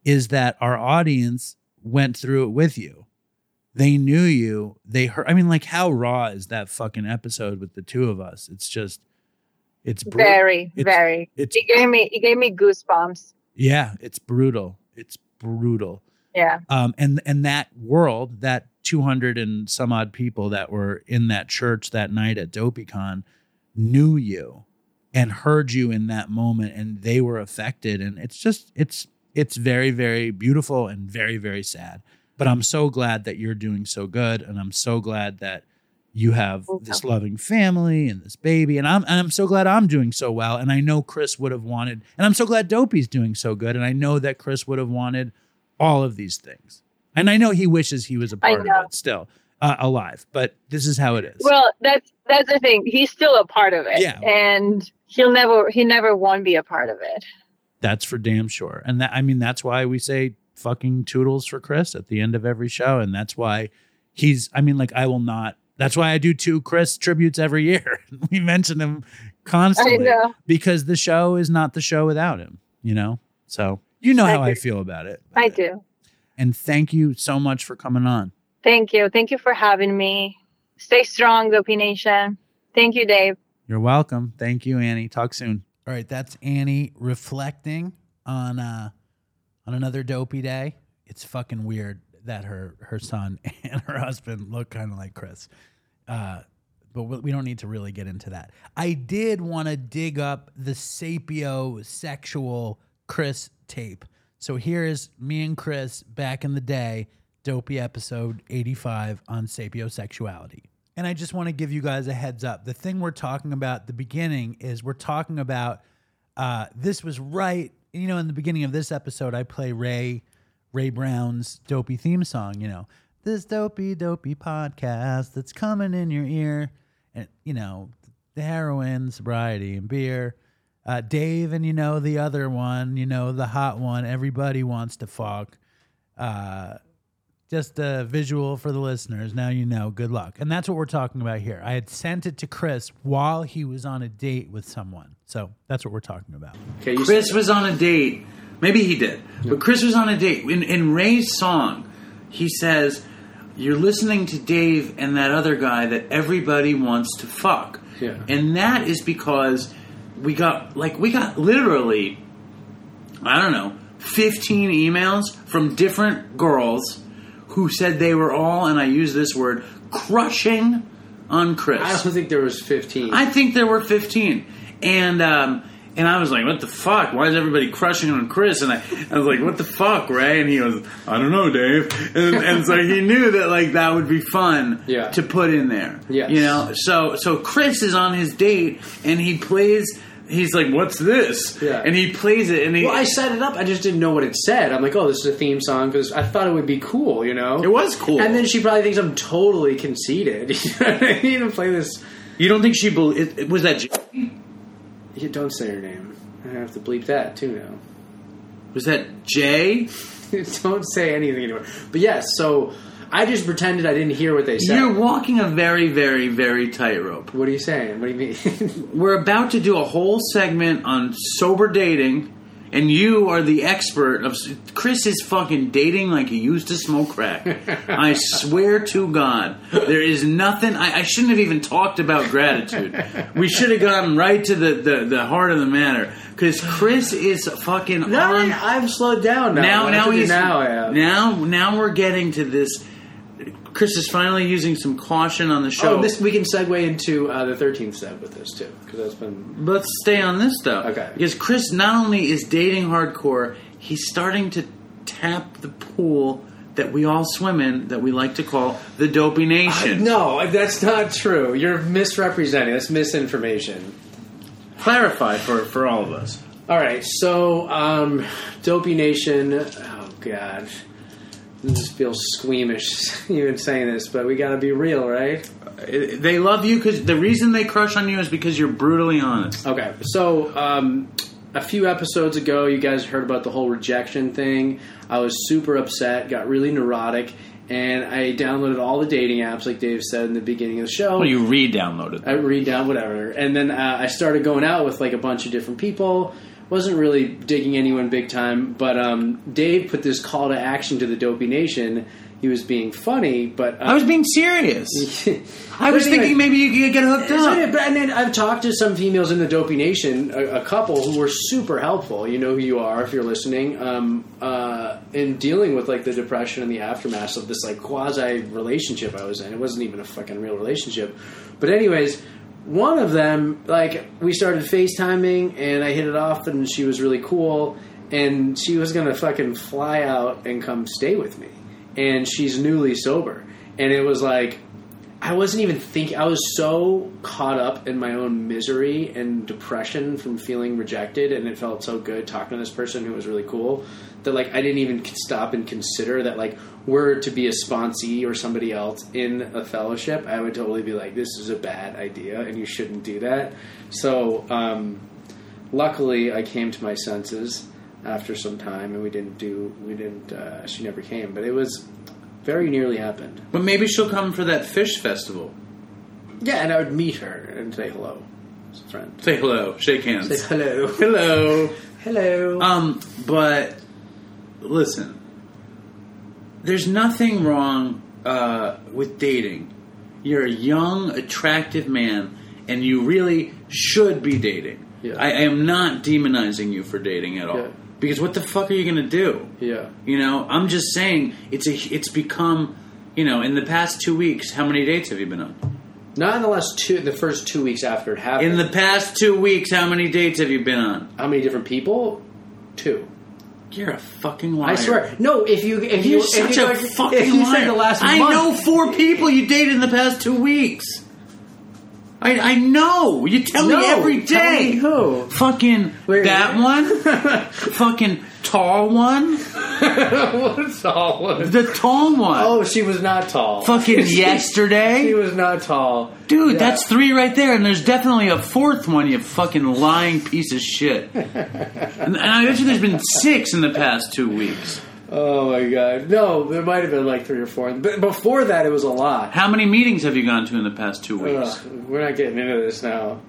is that our audience went through it with you. They knew you. They heard. I mean, like, how raw is that fucking episode with the two of us? It's just, it's bru- Very, it's- very. It's It gave me it gave me goosebumps. yeah, it's brutal. It's brutal. Yeah. um, and and that world, that two hundred and some odd people that were in that church that night at DopeyCon, knew you and heard you in that moment, and they were affected. And it's just it's it's very very beautiful and very very sad. But I'm so glad that you're doing so good, and I'm so glad that you have this loving family and this baby, and I'm and I'm so glad I'm doing so well. And I know Chris would have wanted, and I'm so glad Dopey's doing so good, and I know that Chris would have wanted all of these things. And I know he wishes he was a part of it still uh, alive, but this is how it is. Well, that's that's the thing. He's still a part of it. Yeah. And he'll never he never won't be a part of it. That's for damn sure. And that I mean that's why we say fucking toodles for Chris at the end of every show and that's why he's I mean like I will not that's why I do two Chris tributes every year. we mention him constantly know. because the show is not the show without him, you know? So, you know I how I agree. feel about it. I do. And thank you so much for coming on. Thank you. Thank you for having me. Stay strong, Dopey Nation. Thank you, Dave. You're welcome. Thank you, Annie. Talk soon. All right, that's Annie reflecting on uh on another dopey day. It's fucking weird that her her son and her husband look kind of like Chris. Uh but we we don't need to really get into that. I did want to dig up the sapio sexual Chris tape. So here's me and Chris back in the day, dopey episode 85 on sapiosexuality. And I just want to give you guys a heads up. The thing we're talking about the beginning is we're talking about uh, this was right, you know, in the beginning of this episode, I play Ray Ray Brown's dopey theme song, you know, this dopey, dopey podcast that's coming in your ear. And, you know, the heroin, sobriety, and beer. Uh, Dave and, you know, the other one, you know, the hot one, everybody wants to fuck. Uh, just a visual for the listeners. Now you know. Good luck. And that's what we're talking about here. I had sent it to Chris while he was on a date with someone. So that's what we're talking about. Okay, Chris was on a date. Maybe he did, but Chris was on a date. In, in Ray's song, he says, "You're listening to Dave and that other guy that everybody wants to fuck." Yeah. And that is because we got like we got literally, I don't know, 15 emails from different girls who said they were all, and I use this word, crushing on Chris. I don't think there was 15. I think there were 15. And um, and I was like, what the fuck? Why is everybody crushing on Chris? And I, I was like, what the fuck, Ray? And he goes, I don't know, Dave. And, and so he knew that like that would be fun Yeah. to put in there. Yes. You know, so so Chris is on his date and he plays. He's like, what's this? Yeah. And he plays it, and he. well, I set it up. I just didn't know what it said. I'm like, oh, this is a theme song because I thought it would be cool, you know. It was cool. And then she probably thinks I'm totally conceited. You know I mean? Play this. you don't think she bel it, it was that? J- You don't say her name. I have to bleep that too now. Was that Jay? don't say anything anymore. But yes, so I just pretended I didn't hear what they said. You're walking a very, very, very tightrope. what are you saying? What do you mean? We're about to do a whole segment on sober dating, and you are the expert of. Chris is fucking dating like he used to smoke crack. I swear to God, there is nothing. I, I shouldn't have even talked about gratitude. We should have gotten right to the, the, the heart of the matter because Chris is fucking now on. I, I've slowed down now. now, now he's now have. now now we're getting to this. Chris is finally using some caution on the show. Oh, this we can segue into uh, the thirteenth step with this too, because that's been Let's stay on this though. Okay. Because Chris not only is dating hardcore, he's starting to tap the pool that we all swim in that we like to call the Dopey Nation. no, that's not true. You're misrepresenting. That's misinformation. Clarify for, for all of us. All right, so um, Dopey Nation. Oh God, this feels squeamish even saying this, but we got to be real, right? They love you because the reason they crush on you is because you're brutally honest. Okay, so um, a few episodes ago, you guys heard about the whole rejection thing. I was super upset, got really neurotic, and I downloaded all the dating apps, like Dave said in the beginning of the show. Well, you re-downloaded. I re-down whatever, and then uh, I started going out with like a bunch of different people. Wasn't really digging anyone big time, but um, Dave put this call to action to the Dopey Nation. He was being funny, but uh, I was being serious. I was anyway- thinking maybe you could get hooked So, up. yeah, but and then I've talked to some females in the Dopey Nation, a, a couple who were super helpful. You know who you are if you're listening. Um, uh, in dealing with like the depression and the aftermath of this like quasi relationship I was in. It wasn't even a fucking real relationship. But anyways, one of them like we started FaceTiming and I hit it off and she was really cool and she was gonna fucking fly out and come stay with me. And she's newly sober. And it was like I wasn't even thinking. I was so caught up in my own misery and depression from feeling rejected, and it felt so good talking to this person who was really cool that like I didn't even stop and consider that like were to be a sponsee or somebody else in a fellowship, I would totally be like, this is a bad idea, and you shouldn't do that. So, um, luckily, I came to my senses after some time, and we didn't do. We didn't. Uh, she never came, but it was very nearly happened. But maybe she'll come for that fish festival. Yeah, and I would meet her and say hello as a friend. Say hello, shake hands. Say hello. hello. Hello. Um, but listen, there's nothing wrong uh, with dating. You're a young, attractive man, and you really should be dating. Yeah. I, I am not demonizing you for dating at all. Yeah. Because what the fuck are you gonna do? yeah. You know, I'm just saying it's a it's become, you know, in the past two weeks, how many dates have you been on? Not in the last two, the first two weeks after it happened. In the past two weeks, how many dates have you been on? how many different people? Two. You're a fucking liar. I swear. No, if you if You're you such if you, a fucking if you liar. say the last I month, know four people you dated in the past two weeks. I, I know. You tell No, me every tell me who? Fucking Wait, that one. fucking tall one. What's tall one? The tall one. Oh, she was not tall. Fucking yesterday. She was not tall, Dude, Yeah. that's three right there, and there's definitely a fourth one, you fucking lying piece of shit. and, and I bet you there's been six in the past two weeks. Oh my god! No, there might have been like three or four. But before that, it was a lot. How many meetings have you gone to in the past two weeks? Ugh, we're not getting into this now.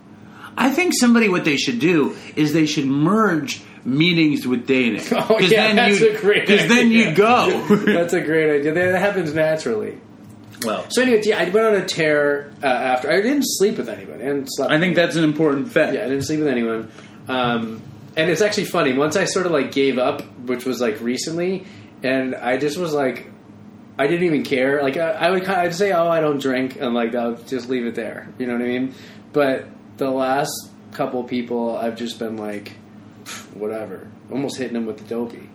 I think somebody what they should do is they should merge meetings with dating. Oh yeah, that's you, a great. Because then you go. that's a great idea. That happens naturally. well, So anyway, yeah, I went on a tear uh, after. I didn't sleep with anybody. I didn't sleep. I think that's an important fact. Yeah, I didn't sleep with anyone. Um, and it's actually funny. Once I sort of like gave up, which was like recently, and I just was like, I didn't even care. Like I, I would kind of, I'd say, "Oh, I don't drink," and like I'll just leave it there. You know what I mean? But the last couple people, I've just been like, "Pff, whatever, almost hitting them with the dopey.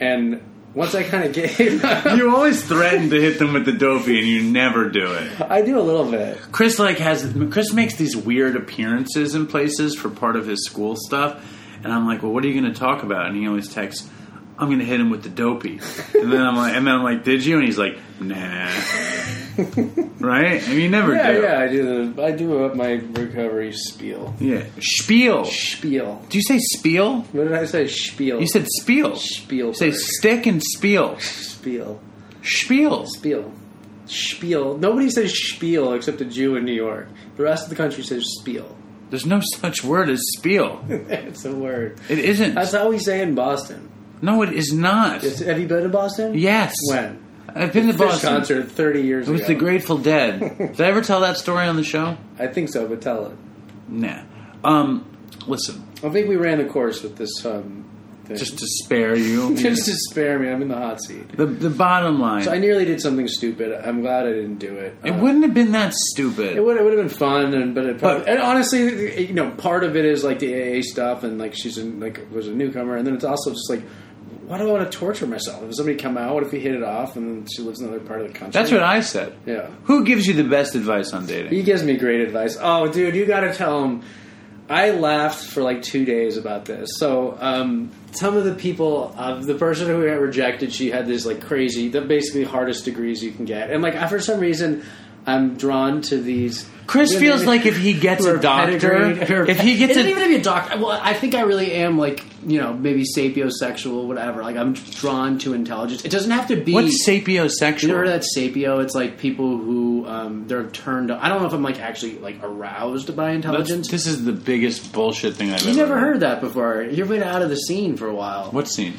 And once I kind of gave, You always threaten to hit them with the dopey, and you never do it. I do a little bit. Chris like has Chris makes these weird appearances in places for part of his school stuff, and I'm like, well, what are you going to talk about? And he always texts, I'm to hit him with the dopey, and then I'm like, and then I'm like, did you? And he's like, nah, right? I mean, you never Yeah, do. yeah, I do. The, I do up my recovery spiel. Yeah. Spiel. Spiel. Do you say spiel? What did I say? Spiel. You said spiel. Spiel. Say stick and spiel. spiel. Spiel. Spiel. Spiel. Nobody says spiel except a Jew in New York. The rest of the country says spiel. There's no such word as spiel. it's a word. It isn't. That's how we say in Boston. No, it is not. Is- have you been to Boston? Yes. When? I've been to Fish Boston. concert 30 years It was ago. the Grateful Dead. Did I ever tell that story on the show? I think so, but tell it. Nah. Um, listen, I think we ran the course with this um, thing. just to spare you. Just to spare me, I'm in the hot seat. the the bottom line. So I nearly did something stupid. I'm glad I didn't do it. it Uh, wouldn't have been that stupid. It would, it would have been fun, and but it probably, But- and honestly, you know, part of it is like the AA stuff, and like she's in, like was a newcomer, and then it's also just like, why do I want to torture myself? If somebody come out, what if we hit it off, and then she lives in another part of the country? That's what I said. Yeah, Who gives you the best advice on dating? he gives me great advice. Oh, dude, you got to tell him. I laughed for like two days about this. So, um, some of the people, uh, the person who got rejected, she had this like crazy, the basically hardest degrees you can get, and like for some reason, I'm drawn to these. Chris feels like if he gets a doctor, if he gets it doesn't a even have to be a doctor. Well, I think I really am like you know maybe sapiosexual, whatever. Like I'm drawn to intelligence. It doesn't have to be. what's sapiosexual? You ever heard that sapio? It's like people who um, they're turned. I don't know if I'm like actually like aroused by That's- intelligence. this is the biggest bullshit thing I've you ever never heard that before. You've been out of the scene for a while. What scene?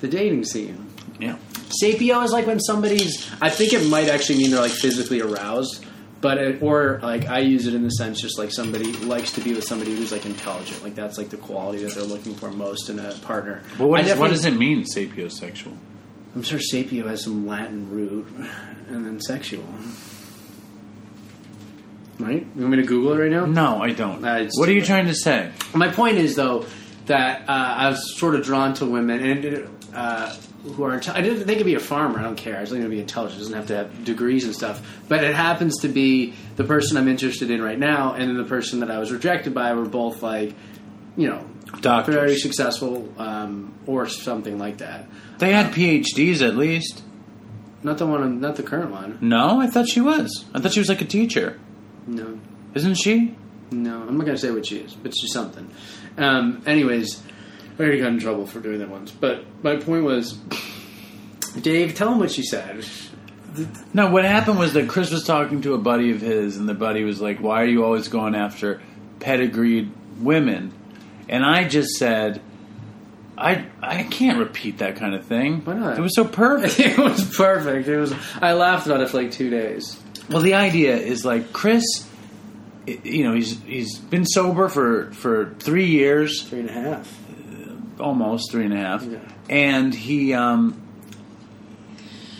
The dating scene. Yeah. Sapio is like when somebody's. I think it might actually mean they're like physically aroused, but it, or like I use it in the sense just like somebody likes to be with somebody who's like intelligent. Like that's like the quality that they're looking for most in a partner. But what, is, what does it mean, sapiosexual? I'm sure sapio has some Latin root, and then sexual. Right? You want me to Google it right now? No, I don't. Uh, what are you trying to say? My point is though that uh, I was sort of drawn to women and uh, who are. Inte- I didn't think it'd be a farmer. I don't care. I just think it'd be intelligent. It doesn't have to have degrees and stuff. But it happens to be the person I'm interested in right now, and then the person that I was rejected by were both like, you know, Doctors. very successful um, or something like that. They had PhDs at least. Not the one. Not the current one. No, I thought she was. I thought she was like a teacher. No. Isn't she? No, I'm not going to say what she is, but she's something. Um, anyways, I already got in trouble for doing that once. But my point was, Dave, tell him what she said. No, what happened was that Chris was talking to a buddy of his, and the buddy was like, "Why are you always going after pedigreed women?" And I just said, "I I can't repeat that kind of thing. Why not? It was so perfect." it was perfect. It was. I laughed about it for like two days. well, the idea is like Chris, you know, he's he's been sober for for three years, Three and a half. Almost three and a half, Yeah. and he, um,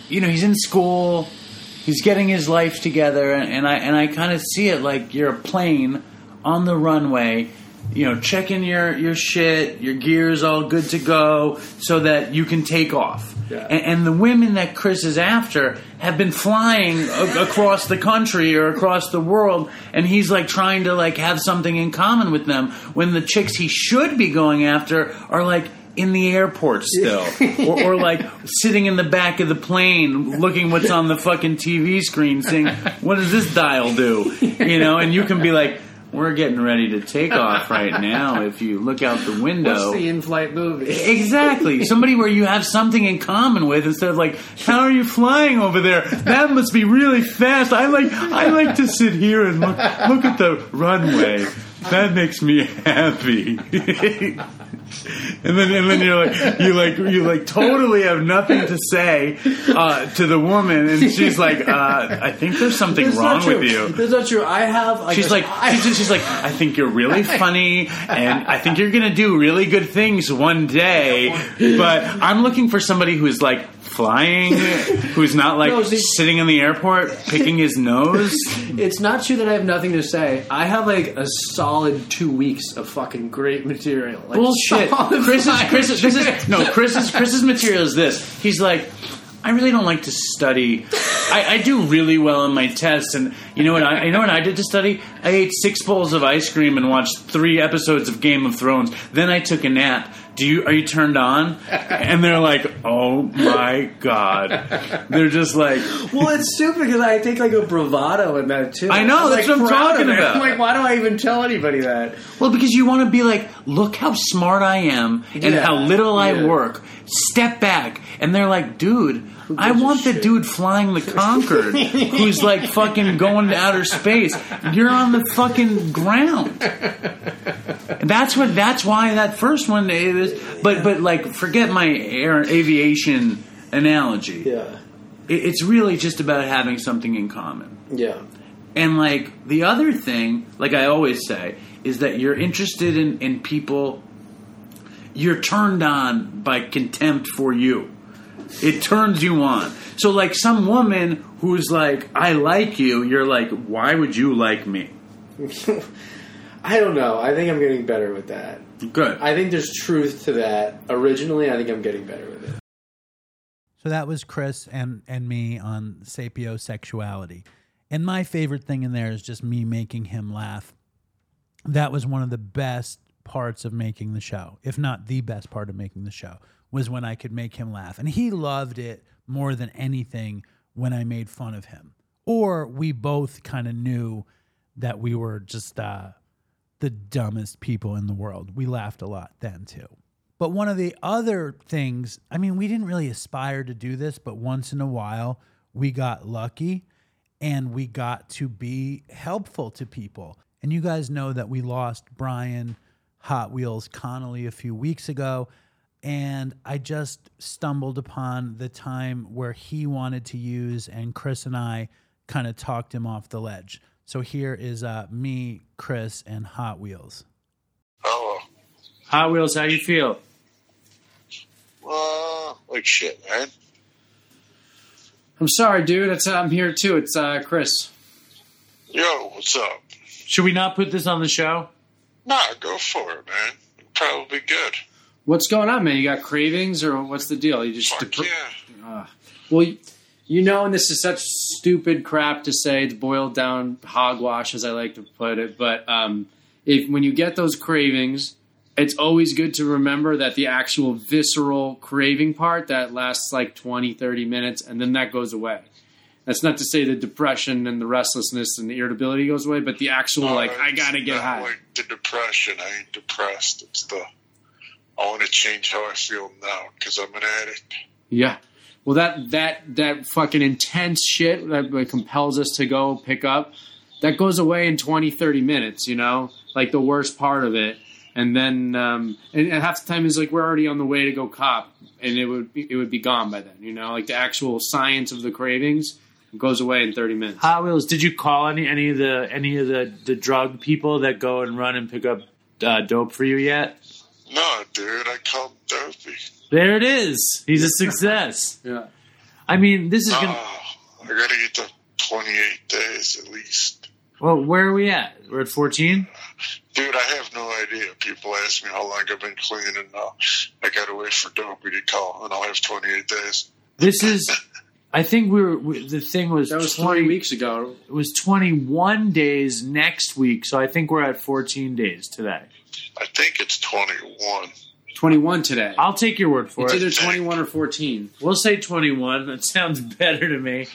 you know, he's in school. He's getting his life together, and, and I and I kind of see it like you're a plane on the runway. You know, checking your your shit, your gear's all good to go, so that you can take off. Yeah. And, and the women that Chris is after have been flying a- across the country or across the world, and he's like trying to like have something in common with them. When the chicks he should be going after are like in the airport still, or, or like sitting in the back of the plane looking what's on the fucking TV screen, saying, "What does this dial do?" You know, and you can be like. We're getting ready to take off right now. If you look out the window, What's the in-flight movie? Exactly. Somebody where you have something in common with instead of like, how are you flying over there? That must be really fast. I like I like to sit here and look look at the runway. That makes me happy. and then and then you're like you like you like totally have nothing to say uh, to the woman, and she's like, uh, I think there's something That's wrong with you. That's not true. I have. Like, She's a- like, she's, she's like, I think you're really funny, and I think you're gonna do really good things one day. But I'm looking for somebody who's like flying, who's not like No, see- sitting in the airport picking his nose. It's not true that I have nothing to say. I have like a solid two weeks of fucking great material. Like, Bullshit. solid Chris is fucking Chris is, this is shit. no Chris's Chris's material is this. He's like. I really don't like to study. I, I do really well on my tests, and you know what? I you know what I did to study. I ate six bowls of ice cream and watched three episodes of Game of Thrones. Then I took a nap. Do you are you turned on? And they're like, "Oh my god!" They're just like, Well, it's stupid because I take like a bravado in that too. I know, I'm, that's like, what I'm talking about. I'm like, why do I even tell anybody that? Well, because you want to be like, look how smart I am and Yeah, how little I yeah. work. Step back. And they're like, dude, I want the dude flying the Concorde who's like fucking going to outer space. You're on the fucking ground. That's what. That's why that first one is. But but like, forget my air aviation analogy. Yeah, It, it's really just about having something in common. yeah, And like the other thing, like I always say, is that you're interested in, in people, you're turned on by contempt for you. It turns you on. So, like some woman who's like, I like you, you're like, why would you like me? I don't know. I think I'm getting better with that. Good. I think there's truth to that. Originally, I think I'm getting better with it. So that was Chris and and me on sapiosexuality. And my favorite thing in there is just me making him laugh. That was one of the best parts of making the show, if not the best part of making the show, was when I could make him laugh. And he loved it more than anything when I made fun of him. Or we both kind of knew that we were just uh, the dumbest people in the world. We laughed a lot then too. But one of the other things, I mean, we didn't really aspire to do this, but once in a while we got lucky and we got to be helpful to people. And you guys know that we lost Brian Hot Wheels Connolly a few weeks ago. And I just stumbled upon the time where he wanted to use, and Chris and I kind of talked him off the ledge. So here is uh, me, Chris, and Hot Wheels. Oh, Hot Wheels, how you feel? uh, like shit, man. I'm sorry, dude. It's I'm here too. It's uh, Chris. Yo, what's up? Should we not put this on the show? Nah, go for it, man. Probably good. What's going on, man? You got cravings, or what's the deal? You just dep- yeah. Uh, well, you- know, and this is such stupid crap to say. It's boiled down hogwash, as I like to put it. But um, if when you get those cravings, it's always good to remember that the actual visceral craving part that lasts like 20, 30 minutes, and then that goes away. That's not to say the depression and the restlessness and the irritability goes away, but the actual like I gotta get high. Like the depression, I ain't depressed. It's the I want to change how I feel now because I'm an addict. Yeah. Well, that that that fucking intense shit that like, compels us to go pick up, that goes away in 20, 30 minutes. You know, like the worst part of it, and then um, and, and half the time is like we're already on the way to go cop, and it would be, it would be gone by then. You know, like the actual science of the cravings goes away in thirty minutes. Hot Wheels, did you call any any of the any of the, the drug people that go and run and pick up uh, dope for you yet? No, dude, I called Dopey. There it is. He's a success. Yeah. I mean, this is gonna. Oh, I gotta get to 28 days at least. Well, where are we at? We're at fourteen. Dude, I have no idea. People ask me how long I've been clean, and uh, I gotta wait for Dopey to call, and I'll have 28 days. This is. I think we were. We, the thing was. That was 20 three weeks ago. It was twenty one days next week, so I think we're at fourteen days today. I think it's 21. Twenty one today. I'll take your word for It's it. either twenty one or fourteen. We'll say twenty one. That sounds better to me.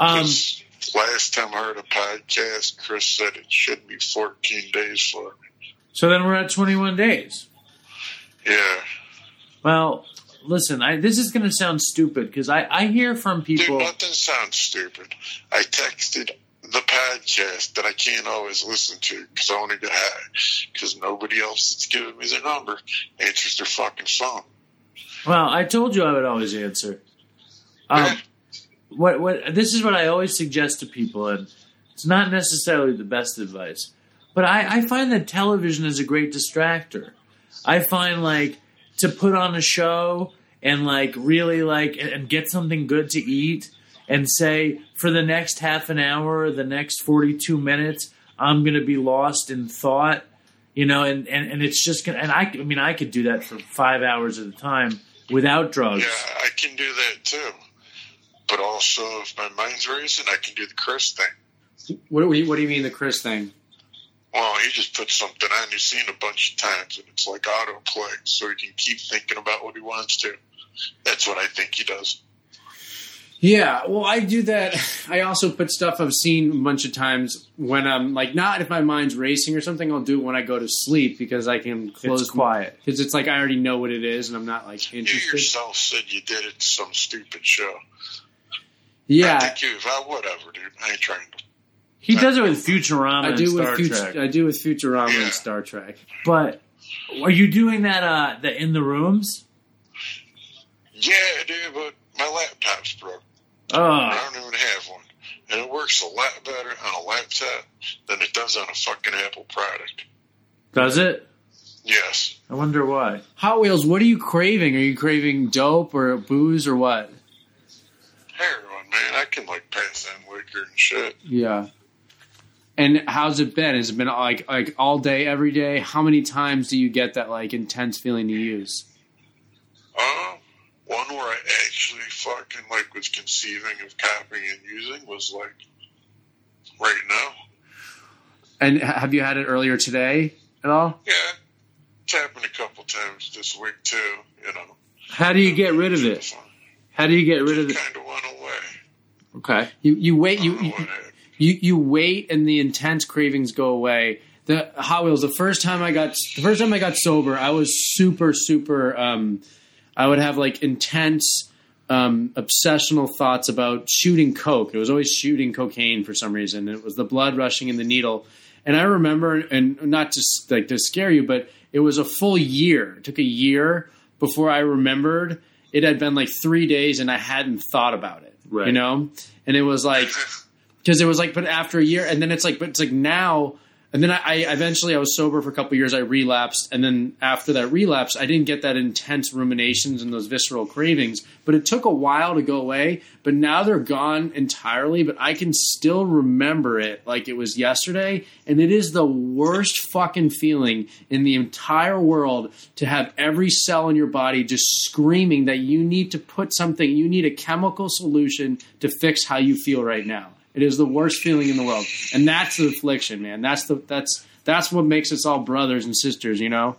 Um, 'Cause last time I heard a podcast, Chris said it should be 14 days for me. so then we're at twenty one days. Yeah. Well, listen, I, this is going to sound stupid because I, I hear from people. Dude, people. nothing sounds stupid. I texted the podcast that I can't always listen to because I want to get high because nobody else that's giving me their number answers their fucking phone. Well, I told you I would always answer. Um, what what this is what I always suggest to people, and it's not necessarily the best advice, but I, I find that television is a great distractor. I find like to put on a show and like really like and get something good to eat and say for the next half an hour, the next forty two minutes, I'm gonna be lost in thought, you know, and, and, and it's just gonna and I I mean I could do that for five hours at a time without drugs. Yeah, I can do that too. But also, if my mind's racing, I can do the Chris thing. What, what do you, what do you mean the Chris thing? Well, he just puts something on you've seen a bunch of times, and it's like autoplay, so he can keep thinking about what he wants to. That's what I think he does. Yeah, well, I do that. I also put stuff I've seen a bunch of times when I'm like, not if my mind's racing or something. I'll do it when I go to sleep because I can close quiet. Because it's like I already know what it is and I'm not like interested. You interested. yourself said you did it some stupid show. Yeah, I think you, I, whatever, dude. I ain't trying to. He does it with Futurama I and do Star with Trek. Fut- I do with Futurama and Star Trek. But are you doing that uh the in the rooms? Yeah, dude, but my laptop's broke. Oh. I don't even have one. And it works a lot better on a laptop than it does on a fucking Apple product. Does it? Yes. I wonder why. Hot Wheels, what are you craving? Are you craving dope or booze or what? Heroin, man. I can, like, pass on liquor and shit. Yeah. And how's it been? Has it been like like all day, every day? How many times do you get that like intense feeling to use? Uh, one where I actually fucking, like, was conceiving of copying and using was, like, right now. And have you had it earlier today at all? Yeah. It's happened a couple times this week, too, you know. How do you get rid of it? How do you get rid of it? Kind of went away. Okay. You you wait you you, you you wait and the intense cravings go away. The Hot Wheels. The first time I got the first time I got sober, I was super super. Um, I would have like intense um, obsessional thoughts about shooting coke. It was always shooting cocaine for some reason. It was the blood rushing in the needle. And I remember, and not just like to scare you, but it was a full year. It took a year before I remembered. It had been like three days, and I hadn't thought about it. Right. You know, and it was like because it was like, but after a year, and then it's like, but it's like now. And then I, I eventually I was sober for a couple years. I relapsed, and then after that relapse, I didn't get that intense ruminations and those visceral cravings. But it took a while to go away. But now they're gone entirely. But I can still remember it like it was yesterday, and it is the worst fucking feeling in the entire world to have every cell in your body just screaming that you need to put something, you need a chemical solution to fix how you feel right now. It is the worst feeling in the world, and that's the affliction, man. That's the that's that's what makes us all brothers and sisters, you know.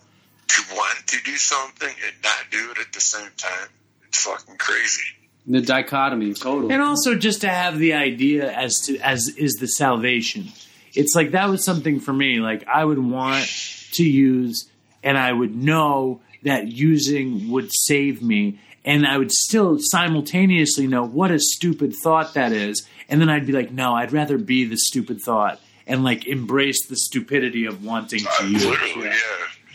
To want to do something and not do it at the same time, it's fucking crazy. The dichotomy, totally. And also just to have the idea as to as is the salvation. It's like that was something for me. Like I would want to use and I would know that using would save me and I would still simultaneously know what a stupid thought that is. And then I'd be like, no, I'd rather be the stupid thought and like embrace the stupidity of wanting to use. Literally, yeah.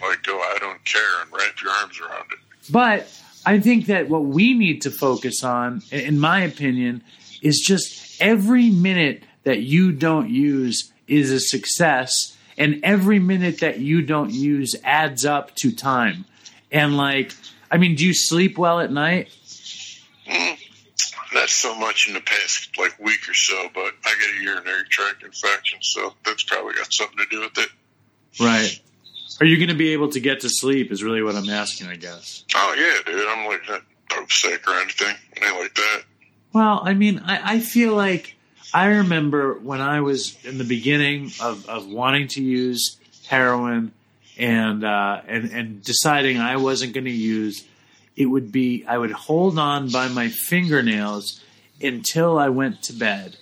Like, go, I don't care, and wrap your arms around it. But I think that what we need to focus on, in my opinion, is just every minute that you don't use is a success, and every minute that you don't use adds up to time. And like, I mean, do you sleep well at night? Mm. Not so much in the past, like, week or so, but I get a urinary tract infection, so that's probably got something to do with it. Right. Are you going to be able to get to sleep? Is really what I'm asking, I guess. Oh, yeah, dude. I'm like not dope sick or anything. Anything like that. Well, I mean, I, I feel like I remember when I was in the beginning of, of wanting to use heroin and uh, and and deciding I wasn't going to use. It would be I would hold on by my fingernails until I went to bed,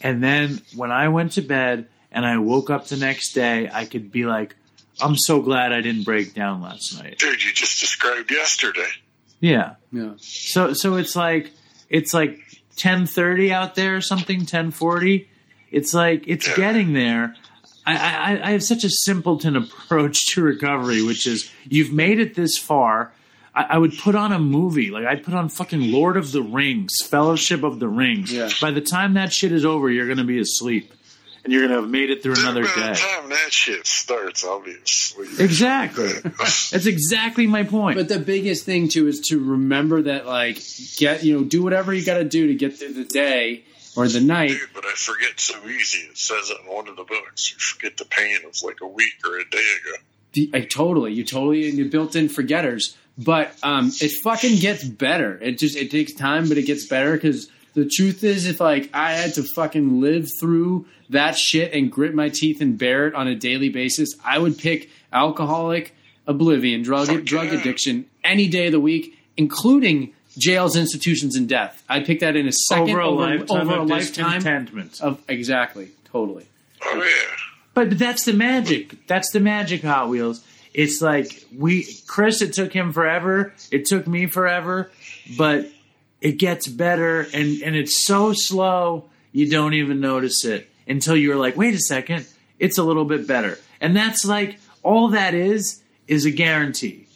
and then when I went to bed and I woke up the next day, I could be like, "I'm so glad I didn't break down last night." Dude, you just described yesterday. Yeah. Yeah. So so it's like it's like ten thirty out there or something, ten forty, It's like it's getting there. I, I, I have such a simpleton approach to recovery, which is you've made it this far. I, I would put on a movie, like I'd put on fucking Lord of the Rings, Fellowship of the Rings. Yeah. By the time that shit is over, you're gonna be asleep, and you're gonna have made it through another day. By the time that shit starts, I'll be asleep. Exactly. That's exactly my point. But the biggest thing too is to remember that like get you know do whatever you got to do to get through the day or the night. Dude, but I forget so easy. It says it in one of the books. You forget the pain of like a week or a day ago. The- I totally, you totally, you built in forgetters. But um, it fucking gets better. It just it takes time, but it gets better because the truth is, if like I had to fucking live through that shit and grit my teeth and bear it on a daily basis, I would pick alcoholic oblivion, drug drug addiction any day of the week, including jails, institutions, and death. I'd pick that in a second Over a over, lifetime over a of lifetime discontentment. of exactly, totally. Oh yeah. But, but that's the magic. That's the magic, Hot Wheels. It's like we, Chris. It took him forever. It took me forever, but it gets better, and and it's so slow you don't even notice it until you're like, wait a second, it's a little bit better, and that's like all that is is a guarantee.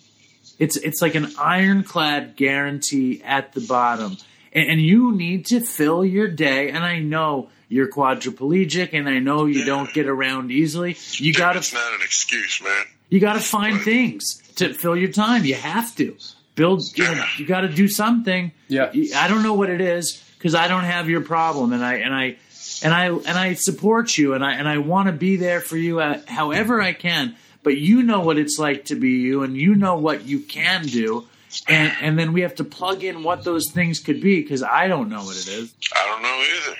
It's it's like an ironclad guarantee at the bottom, and, and you need to fill your day. And I know you're quadriplegic, and I know you don't get around easily. You gotta It's not an excuse, man. You got to find things to fill your time. You have to build. You, know, you got to do something. Yeah. I don't know what it is because I don't have your problem, and I and I and I and I support you, and I and I want to be there for you at, however I can. But you know what it's like to be you, and you know what you can do, and and then we have to plug in what those things could be because I don't know what it is. I don't know either.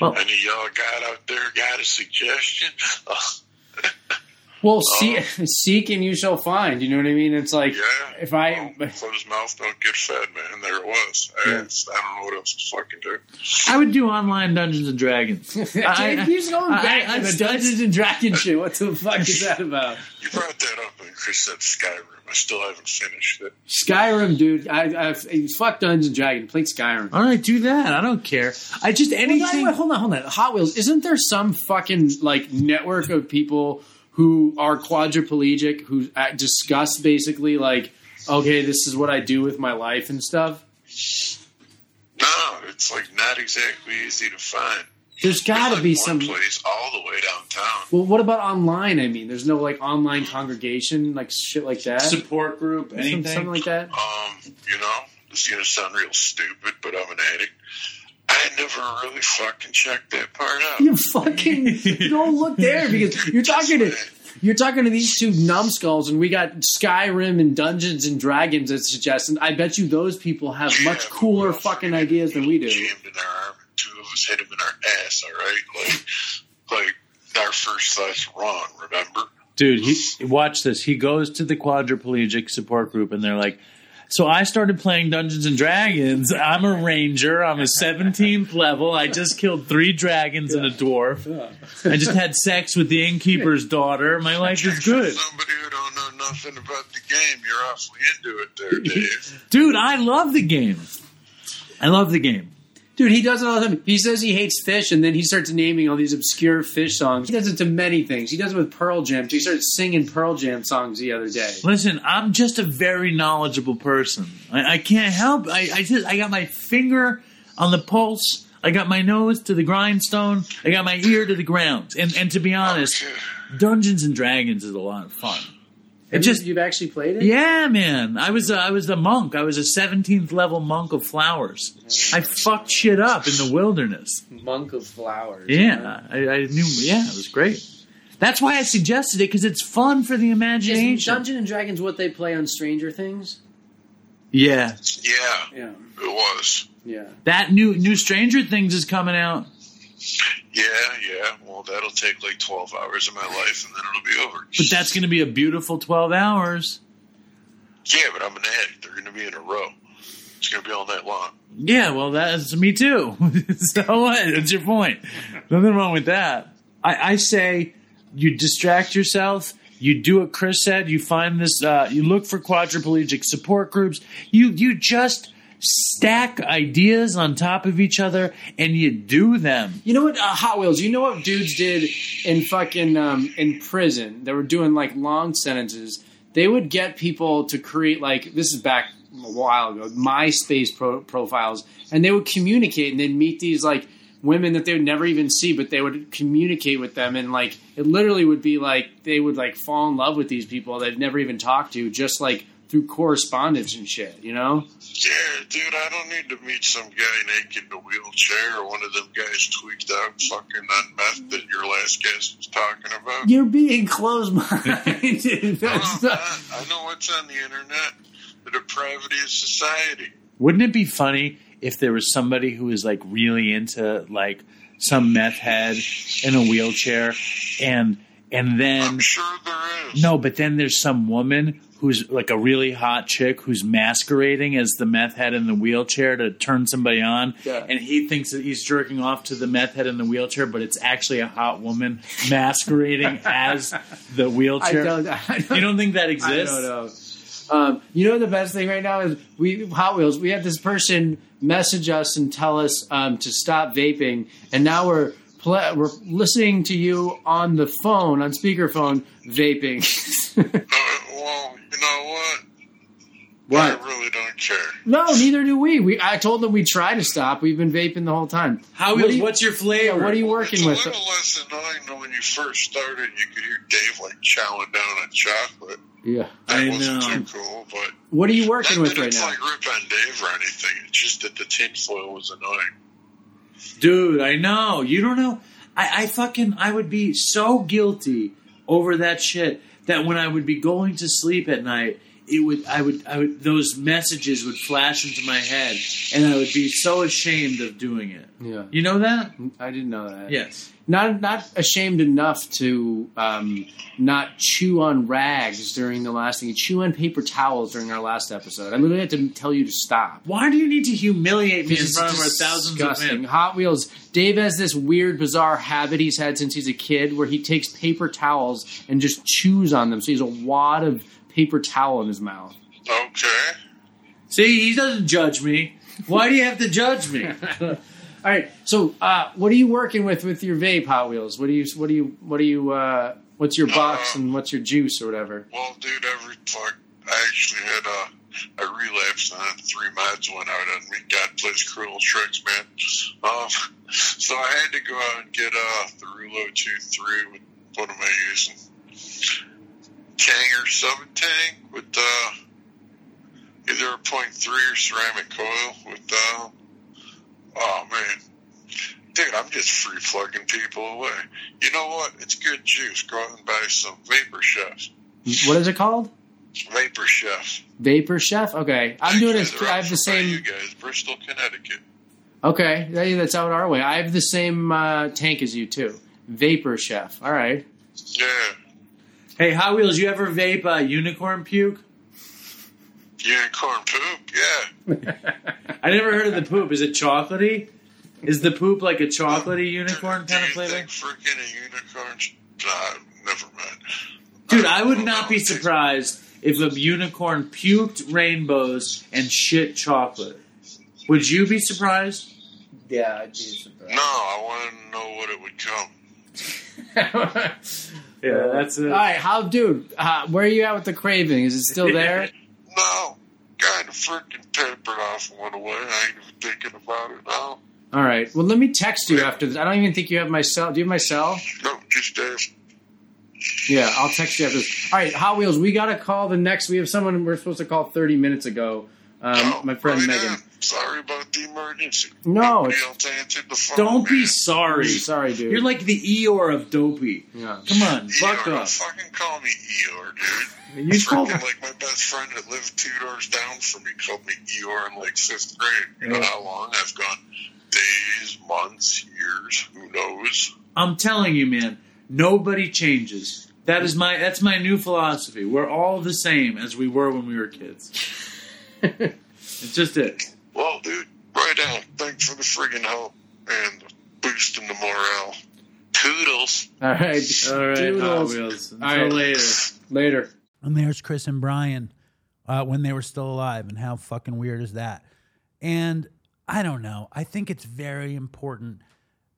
Well- Any of y'all got out there got a suggestion? Oh, Well, see, seek and you shall find. You know what I mean? It's like if I Closed mouth don't get fed, man. There it was. I, I don't know what else to fucking do. I would do online Dungeons and Dragons. I- I- He's going I- back I- to the Dungeons and Dragons shit. What the fuck is that about? You brought that up when Chris said Skyrim. I still haven't finished it. Skyrim, dude. I, I fuck Dungeons and Dragons. Played Skyrim. All right, do that. I don't care. I just anything. hold on, hold on. Hot Wheels. Isn't there some fucking like network of people who are quadriplegic who discuss basically like, okay, this is what I do with my life and stuff? No, it's like not exactly easy to find. There's got to Like be one some. place all the way downtown. Well, what about online? I mean, there's no like online congregation, like shit like that. Support group, anything? something like that. Um, you know, this is gonna sound real stupid, but I'm an addict. I never really fucking checked that part out. You fucking don't look there because you're talking to you're talking to these two numbskulls, and we got Skyrim and Dungeons and Dragons that suggest, and I bet you those people have much cooler fucking ideas than we do. Jammed in our arm, and two of us hit him in our ass. All right, like, like our first thought's wrong. Remember? Dude, he watch this. He goes to the quadriplegic support group, and they're like, "So I started playing Dungeons and Dragons. I'm a ranger. I'm a 17th level. I just killed three dragons and a dwarf. I just had sex with the innkeeper's daughter. My life is good, Somebody who don't know nothing about the game, you're awfully into it, there, Dave. dude. I love the game. I love the game. Dude, he does it all the time. He says he hates Phish, and then he starts naming all these obscure Phish songs. He does it to many things. He does it with Pearl Jam. He started singing Pearl Jam songs the other day. Listen, I'm just a very knowledgeable person. I, I can't help. I, I just I got my finger on the pulse. I got my nose to the grindstone. I got my ear to the ground. And and to be honest, oh, Dungeons and Dragons is a lot of fun. It Have just you, you've actually played it? yeah, man. I was a, I was a monk. I was a 17th level monk of flowers. I fucked shit up in the wilderness. Monk of Flowers. Yeah, I, I knew. Yeah, it was great. That's why I suggested it because it's fun for the Is imagination. Dungeons and Dragons what they play on Stranger Things? Yeah, Yeah, Yeah. it was. Yeah. that new new Stranger Things is coming out. Yeah, yeah. Well, that'll take like 12 hours of my life, and then it'll be over. But that's going to be a beautiful 12 hours. Yeah, but I'm an addict. They're going to be in a row. It's going to be all night long. Yeah, well, that's me too. so what? That's your point. Nothing wrong with that. I, I say you distract yourself. You do what Chris said. You find this. Uh, you look for quadriplegic support groups. You you just stack ideas on top of each other and you do them. You know what? Uh, Hot Wheels. You know what dudes did in fucking um, in prison? They were doing like long sentences. They would get people to create like this is back a while ago MySpace pro- profiles, and they would communicate and they'd meet these like women that they would never even see, but they would communicate with them, and like it literally would be like they would like fall in love with these people they've never even talked to, just like through correspondence and shit. You know? Yeah, dude, I don't need to meet some guy naked in a wheelchair or one of them guys tweaked out fucking on meth that your last guest was talking about. You're being closed minded. That's not- I, I know what's on the internet. The depravity of society. Wouldn't it be funny if there was somebody who was like really into like some meth head in a wheelchair and and then I'm sure there is. No, but then there's some woman who's like a really hot chick who's masquerading as the meth head in the wheelchair to turn somebody on Yeah. and he thinks that he's jerking off to the meth head in the wheelchair, but it's actually a hot woman masquerading as the wheelchair. I don't- I don't- you don't think that exists? I don't know. Um, you know the best thing right now is we Hot Wheels. We had this person message us and tell us um, to stop vaping, and now we're pl- we're listening to you on the phone on speakerphone vaping. Uh, well, you know what? What? I really don't care. no, neither do we. We I told them we try to stop. We've been vaping the whole time. How What do you- what's your flavor? Yeah, what are you working It's a with? little less annoying than when you first started. You could hear Dave like chowing down on chocolate. Yeah, That I wasn't know. too cool, but What are you working not with that right it's now? like rip on Dave or anything. It's just that the tinfoil was annoying. Dude, I know. You don't know. I, I fucking I would be so guilty over that shit that when I would be going to sleep at night, it would I would I would those messages would flash into my head and I would be so ashamed of doing it. Yeah, You know that? I didn't know that. Yes. Not not ashamed enough to um, not chew on rags during the last thing. Chew on paper towels during our last episode. I literally had to tell you to stop. Why do you need to humiliate me in front of our thousands of men? Hot Wheels. Dave has this weird, bizarre habit he's had since he's a kid, where he takes paper towels and just chews on them. So he's a wad of paper towel in his mouth. Okay. See, he doesn't judge me. Why do you have to judge me? All right. So, uh, what are you working with with your vape, Hot Wheels? What do you? What do you? What do you? Uh, what's your box and what's your juice or whatever? Well, dude, every fuck, I actually had a, a relapse on three meds went out on me. God plays cruel tricks, man. Um, so I had to go out and get uh, the Rulo 2-3 with, what am I using? Tanger 7 Tang with uh, either a .3 or ceramic coil with, uh, oh man. Dude, I'm just free plugging people away. You know what? It's good juice. Go out and buy some Vapor Chefs. What is it called? Vapor Chef. Vapor Chef. Okay, I'm doing it. I have the same. You guys, Bristol, Connecticut. Okay, that- that's out our way. I have the same uh, tank as you too. Vapor Chef. All right. Yeah. Hey, Hot Wheels, you ever vape uh, unicorn puke? Unicorn poop. Yeah. I never heard of the poop. Is it chocolatey? Is the poop like a chocolatey unicorn kind of flavor? Freaking a unicorn. Nah, never mind. Dude, I would not be surprised if a unicorn puked rainbows and shit chocolate. Would you be surprised? Yeah, I'd be surprised. No, I want to know what it would come. Yeah, that's it. All right, how, dude? Uh, where are you at with the craving? Is it still there? No. Kind of freaking papered off and went away. I ain't even thinking about it now. All right. Well, let me text you after this. I don't even think you have my cell. Do you have my cell? No, just ask. Yeah, I'll text you after this. All right, Hot Wheels. We got to call the next. We have someone we're supposed to call 30 minutes ago. Um, my friend Right Megan. on. Sorry about the emergency. No, Nobody it's- else answered the phone. Don't be man. sorry. Sorry, dude. You're like the Eeyore of dopey. Yeah. Come on, fuck Eeyore, don't off. fucking call me Eeyore, dude. You call Freaking like my best friend that lived two doors down from me called me Eeyore in like fifth grade. You know how long I've gone? Days, months, years, who knows? I'm telling you, man, nobody changes. That is my that's my new philosophy. We're all the same as we were when we were kids. it's just it. Well, dude, right on. Thanks for the friggin' help and boosting the morale. Toodles. All right. All right, Doodles. Hot Wheels. Until All right. later. Later. And there's Chris and Brian uh, when they were still alive, and how fucking weird is that? And I don't know. I think it's very important.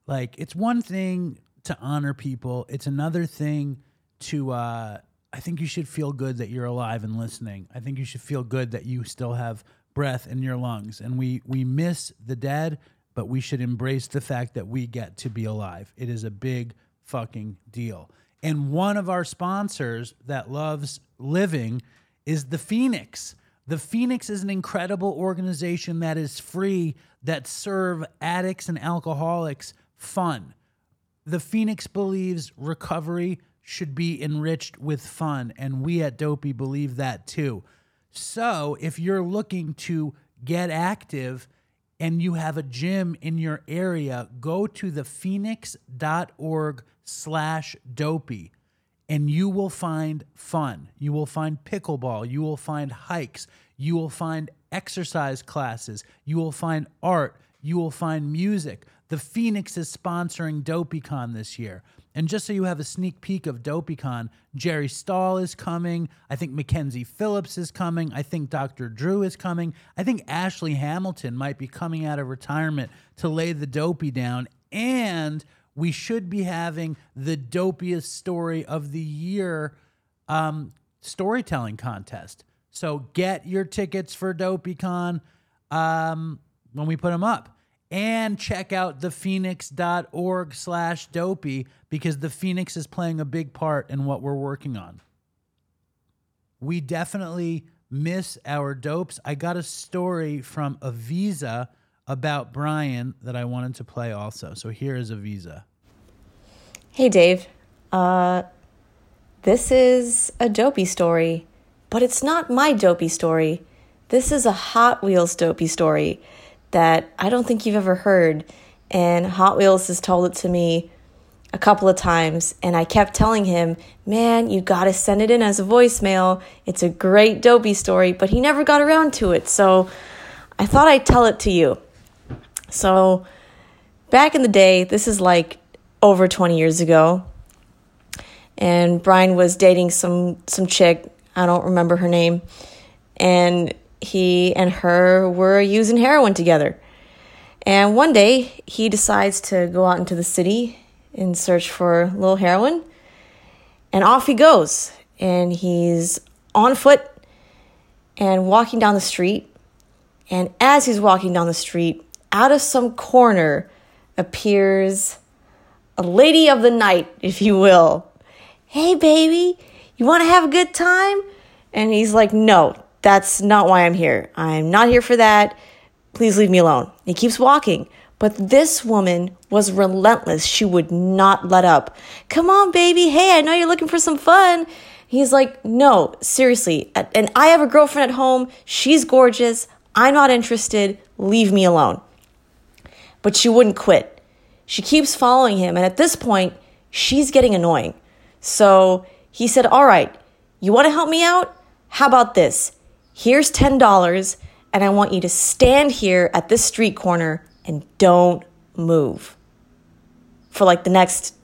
Like, it's one thing to honor people, it's another thing to, uh, I think you should feel good that you're alive and listening. I think you should feel good that you still have breath in your lungs. And we, we miss the dead, but we should embrace the fact that we get to be alive. It is a big fucking deal. And one of our sponsors that loves living is the Phoenix. The Phoenix is an incredible organization that is free that serve addicts and alcoholics fun. The Phoenix believes recovery should be enriched with fun, and we at Dopey believe that too. So, if you're looking to get active and you have a gym in your area, go to thephoenix.org slash dopey and you will find fun. You will find pickleball. You will find hikes. You will find exercise classes. You will find art. You will find music. The Phoenix is sponsoring DopeyCon this year. And just so you have a sneak peek of DopeyCon, Jerry Stahl is coming. I think Mackenzie Phillips is coming. I think Dr. Drew is coming. I think Ashley Hamilton might be coming out of retirement to lay the dopey down. And we should be having the dopiest story of the year um, storytelling contest. So get your tickets for DopeyCon um, when we put them up. And check out thephoenix.org slash dopey because the Phoenix is playing a big part in what we're working on. We definitely miss our dopes. I got a story from Aviza about Brian that I wanted to play also. So here is Aviza. Hey, Dave. Uh, this is a dopey story, but it's not my dopey story. This is a Hot Wheels dopey story that I don't think you've ever heard. And Hot Wheels has told it to me a couple of times. And I kept telling him, man, you got to send it in as a voicemail. It's a great dopey story, but he never got around to it. So I thought I'd tell it to you. So back in the day, this is like over 20 years ago. And Brian was dating some some chick, I don't remember her name. And he and her were using heroin together. And one day he decides to go out into the city in search for little heroin. And off he goes. And he's on foot and walking down the street. And as he's walking down the street, out of some corner appears a lady of the night, if you will. Hey, baby, you want to have a good time? And he's like, No, that's not why I'm here. I'm not here for that. Please leave me alone. He keeps walking. But this woman was relentless. She would not let up. Come on, baby. Hey, I know you're looking for some fun. He's like, no, seriously. And I have a girlfriend at home. She's gorgeous. I'm not interested. Leave me alone. But she wouldn't quit. She keeps following him. And at this point, she's getting annoying. So he said, All right, you want to help me out? How about this? Here's $10, and I want you to stand here at this street corner and don't move for like the next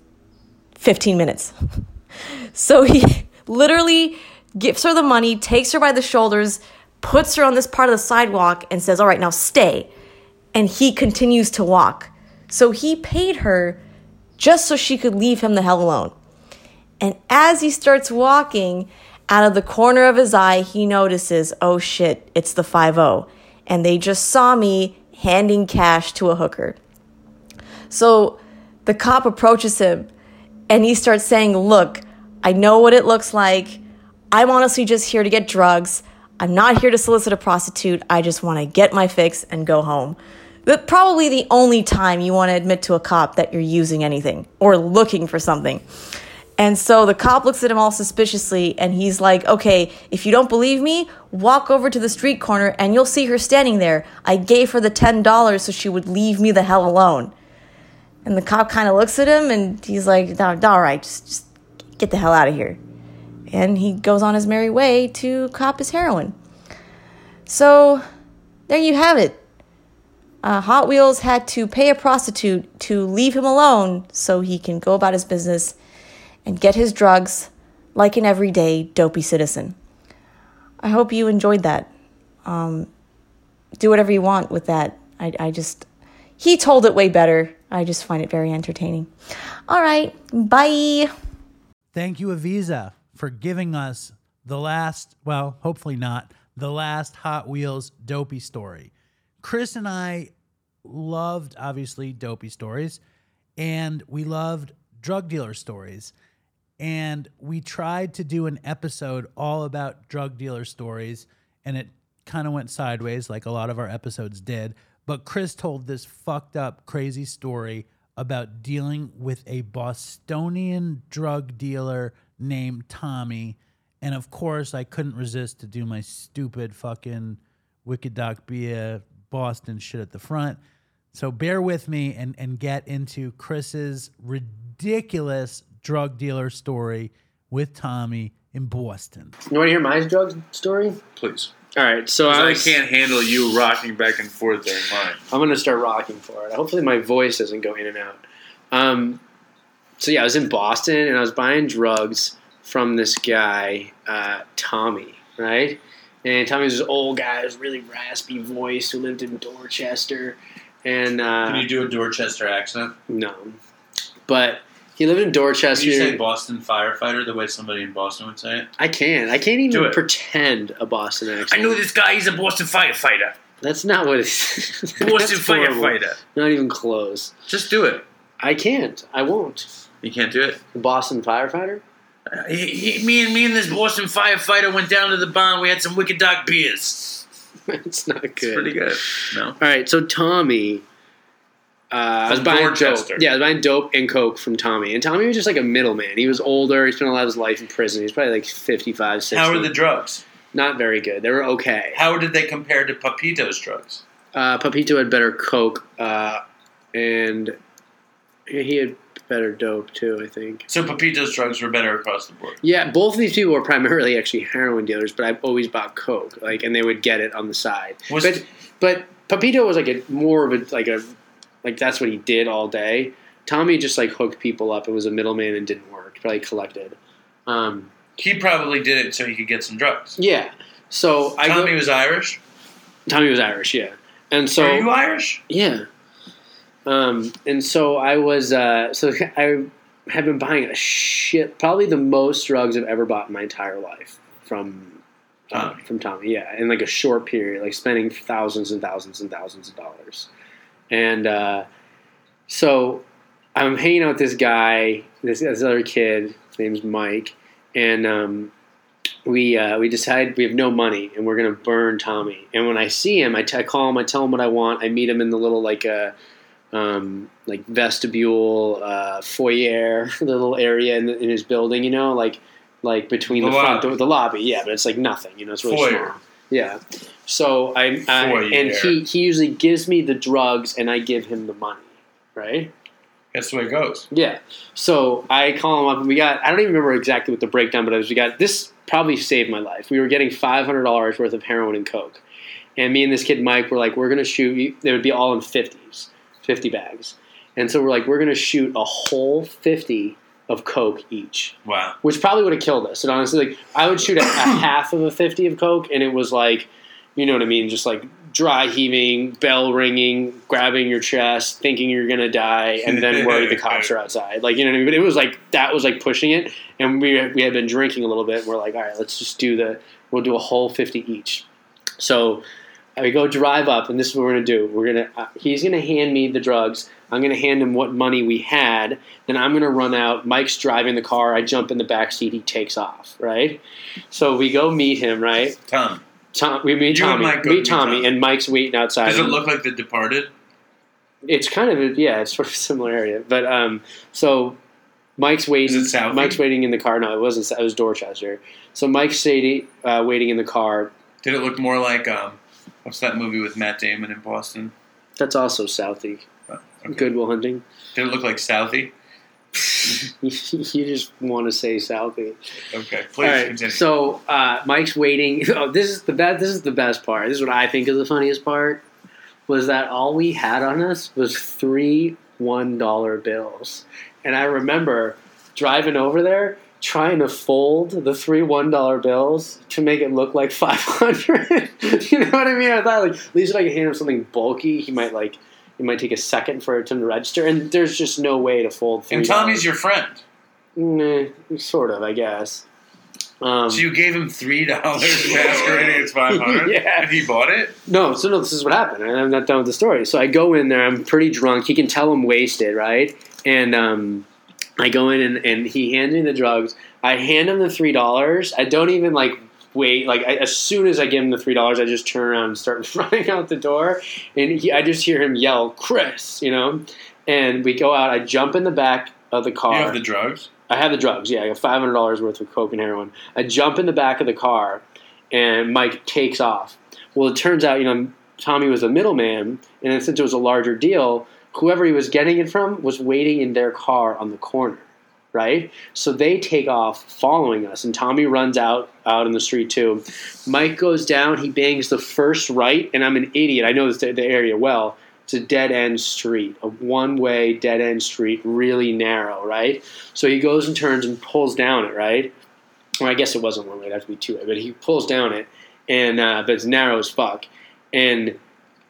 15 minutes. so he literally gives her the money, takes her by the shoulders, puts her on this part of the sidewalk, and says, All right, now stay. And he continues to walk. So he paid her just so she could leave him the hell alone. And as he starts walking, out of the corner of his eye, he notices, oh shit, it's the 5 And they just saw me handing cash to a hooker. So the cop approaches him and he starts saying, Look, I know what it looks like. I'm honestly just here to get drugs. I'm not here to solicit a prostitute. I just want to get my fix and go home. But probably the only time you want to admit to a cop that you're using anything or looking for something. And so the cop looks at him all suspiciously and he's like, okay, if you don't believe me, walk over to the street corner and you'll see her standing there. I gave her the $10 so she would leave me the hell alone. And the cop kind of looks at him and he's like, all right, just, just get the hell out of here. And he goes on his merry way to cop his heroin. So there you have it. Uh, Hot Wheels had to pay a prostitute to leave him alone so he can go about his business and get his drugs like an everyday dopey citizen. I hope you enjoyed that. Um, do whatever you want with that. I, I just, he told it way better. I just find it very entertaining. All right, bye. Thank you, Aviza, for giving us the last, well, hopefully not, the last Hot Wheels dopey story. Chris and I loved, obviously, dopey stories, and we loved drug dealer stories. And we tried to do an episode all about drug dealer stories, and it kind of went sideways, like a lot of our episodes did. But Chris told this fucked up, crazy story about dealing with a Bostonian drug dealer named Tommy. And of course, I couldn't resist to do my stupid fucking Wicked Doc Bia Boston shit at the front. So bear with me and, and get into Chris's ridiculous drug dealer story with Tommy in Boston. You want to hear my drug story? Please. All right, so I, I can't handle you rocking back and forth during mine. I'm going to start rocking for it. Hopefully, my voice doesn't go in and out. Um, so yeah, I was in Boston and I was buying drugs from this guy, uh, Tommy, right? And Tommy was this old guy, with really raspy voice who lived in Dorchester. And uh, Can you do a Dorchester accent? no, but he lived in Dorchester. Can you say Boston firefighter the way somebody in Boston would say it? I can't. I can't even pretend a Boston accent. I know this guy. He's a Boston firefighter. That's not what it's. Boston firefighter. Not even close. Just do it. I can't. I won't. You can't do it. The Boston firefighter. Uh, he, he, me and me and this Boston firefighter went down to the barn. We had some Wicked Doc beers. it's not good. It's pretty good. No. All right, so Tommy. Uh, I was buying Dorchester. dope. Yeah, I was buying dope and coke from Tommy. And Tommy was just like a middleman. He was older. He spent a lot of his life in prison. He's probably like 55, 60. How were the drugs? Not very good. They were okay. How did they compare to Papito's drugs? Uh, Papito had better coke, uh, and he had better dope too, I think. So Papito's drugs were better across the board. Yeah, both of these people were primarily actually heroin dealers, but I've always bought coke, like, and they would get it on the side. Was- but but Papito was like a more of a like a like that's what he did all day. Tommy just like hooked people up and was a middleman and didn't work. Probably collected. Um, He probably did it so he could get some drugs. yeah. So I Tommy was Irish. Tommy was Irish, yeah, and so Are you Irish? Yeah. Um, and so I was, uh, so I have been buying a shit, probably the most drugs I've ever bought in my entire life from uh, Tommy. from Tommy. Yeah, in like a short period, like spending thousands and thousands and thousands of dollars. And uh, so I'm hanging out with this guy, this, this other kid. His name's Mike, and um, we uh, we decide we have no money and we're gonna burn Tommy. And when I see him, I, t- I call him, I tell him what I want. I meet him in the little like uh, um, like vestibule uh, foyer, little area in, the, in his building. You know, like like between The the, front door, the lobby. Yeah, but it's like nothing. You know, it's really Foyer. small. Yeah. So I, I and he he usually gives me the drugs and I give him the money, right? That's the way it goes. Yeah. So I call him up and we got I don't even remember exactly what the breakdown, but it was we got this probably saved my life. We were getting five hundred dollars worth of heroin and coke. And me and this kid Mike were like, we're gonna shoot they would be all in fifties, fifty bags. And so we're like, we're gonna shoot a whole fifty of coke each. Wow. Which probably would have killed us. And honestly, like I would shoot a, a half of a fifty of coke and it was like you know what I mean, just like dry heaving, bell ringing, grabbing your chest, thinking you're gonna die, and then worry the cops are outside. Like you know what I mean. But it was like that was like pushing it, and we we had been drinking a little bit. and We're like, all right, let's just do the we'll do a whole fifty each. So we go drive up, and this is what we're gonna do. We're gonna uh, he's gonna hand me the drugs. I'm gonna hand him what money we had. Then I'm gonna run out. Mike's driving the car. I jump in the back seat. He takes off. Right. So we go meet him. Right. Tom. Tom, we meet You Tommy. Go meet Tommy, Tommy. and Mike's waiting outside. Does it look like The Departed? It's kind of a, yeah, it's sort of a similar area. But um, so Mike's waiting. Is it Southie? Mike's waiting in the car. No, it wasn't. It was Dorchester. So Mike's Sadie, uh, waiting in the car. Did it look more like um, what's that movie with Matt Damon in Boston? That's also Southie. Oh, okay. Good Will Hunting. Did it look like Southie? you just want to say Southie. Okay, please right, continue. so uh, Mike's waiting. Oh, this is the best. This is the best part. This is what I think is the funniest part. Was that all we had on us was three one dollar bills, and I remember driving over there, trying to fold the three one dollar bills to make it look like five hundred. you know what I mean? I thought like at least if I could hand him something bulky, he might like it might take a second for it to register. And there's just no way to fold. $3. And Tommy's your friend. Nah, sort of, I guess. Um, so you gave him three dollars masquerading as five hundred, Yeah. and he bought it. No, so no, this is what happened, and I'm not done with the story. So I go in there, I'm pretty drunk. He can tell I'm wasted, right? And um, I go in and, and he hands me the drugs. I hand him the three dollars. I don't even like wait. Like I, as soon as I give him the three dollars, I just turn around and start running out the door. And he, I just hear him yell, "Chris!" You know. And we go out. I jump in the back of the car. You have the drugs. I have the drugs. Yeah, I got five hundred dollars worth of coke and heroin. I jump in the back of the car, and Mike takes off. Well, it turns out, you know, Tommy was a middleman, and since it was a larger deal, whoever he was getting it from was waiting in their car on the corner, right? So they take off following us, and Tommy runs out out in the street too. Mike goes down. He bangs the first right, and I'm an idiot. I know this, the area well. It's a dead end street, a one way dead end street, really narrow, right? So he goes and turns and pulls down it, right? Well, I guess it wasn't one way; to be two way. But he pulls down it, and uh, but it's narrow as fuck. And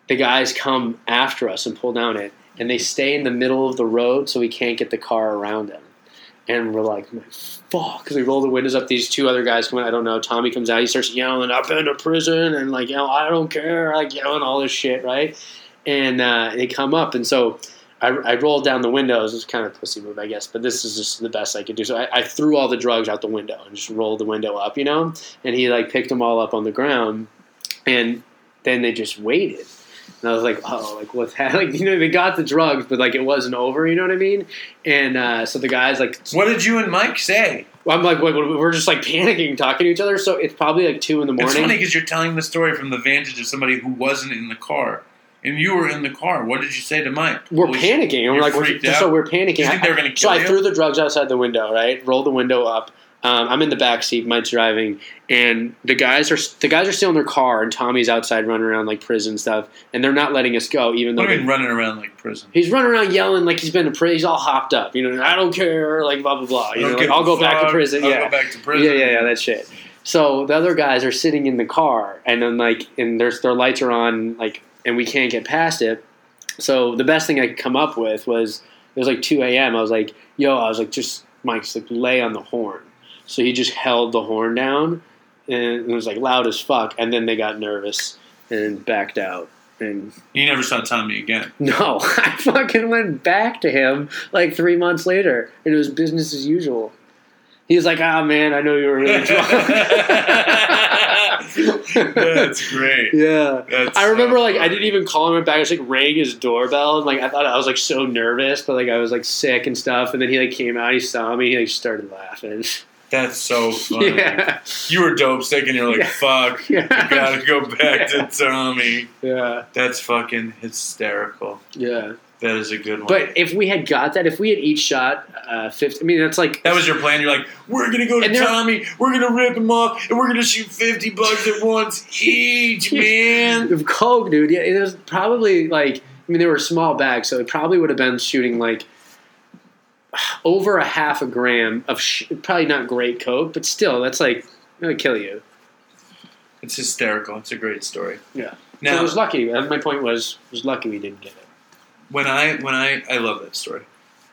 the guys come after us and pull down it, and they stay in the middle of the road so we can't get the car around them. And we're like, fuck, because we roll the windows up. These two other guys come in. I don't know. Tommy comes out. He starts yelling, "I've been to prison," and like, you know, I don't care, like yelling all this shit, right? And uh, they come up, and so I, I rolled down the windows. It's kind of a pussy move, I guess, but this is just the best I could do. So I, I threw all the drugs out the window and just rolled the window up, you know. And he like picked them all up on the ground, and then they just waited. And I was like, oh, like what's happening? Like, you know, they got the drugs, but like it wasn't over. You know what I mean? And uh, so the guys like, what did you and Mike say? I'm like, wait, we're just like panicking, talking to each other. So it's probably like two in the morning. It's funny because you're telling the story from the vantage of somebody who wasn't in the car, and you were in the car. What did you say to Mike? We're shit, panicking. and we're like, we're, out? so we're panicking. You think they were going to kill so you? I threw the drugs outside the window, right? Roll the window up. Um, I'm in the back seat. Mike's driving, and the guys are the guys are still in their car, and Tommy's outside running around like prison stuff, and they're not letting us go, even though What do you they- mean running around like prison? He's running around yelling like he's been to prison. He's all hopped up. You know, I don't care. Like blah blah blah. You know, like, I'll go back to prison. I'll yeah, go back to prison. Yeah, yeah, yeah. That shit. So the other guys are sitting in the car, and then like, and there's their lights are on, like, and we can't get past it. So the best thing I could come up with was it was like 2 a.m. I was like, yo, I was like, just Mike's like lay on the horn. So he just held the horn down, and it was like loud as fuck. And then they got nervous and backed out. And You never saw Tommy again. no, I fucking went back to him like three months later, and it was business as usual. He was like, "Ah, man, I know you were really drunk." That's great. Yeah, That's I remember so like I didn't even call him back. I just like rang his doorbell, and like I thought I was like so nervous, but like I was like sick and stuff. And then he like came out, he saw me, he like started laughing. That's so funny. Yeah. You were dope sick and you're like, Yeah. fuck, Yeah. I gotta go back to Tommy. Yeah, That's fucking hysterical. yeah. That is a good one. But if we had got that, if we had each shot uh, fifty, I mean that's like that was your plan. You're like, we're gonna go to Tommy, we're gonna rip him off, and we're gonna shoot fifty bucks at once each, man. of coke, dude. Yeah, it was probably like I mean they were small bags, so it probably would have been shooting like over a half a gram of sh- probably not great coke, but still that's like gonna kill you. It's hysterical. It's a great story. Yeah. so Now- it was lucky. uh, My point was, it was lucky we didn't get it. When I when I I love that story.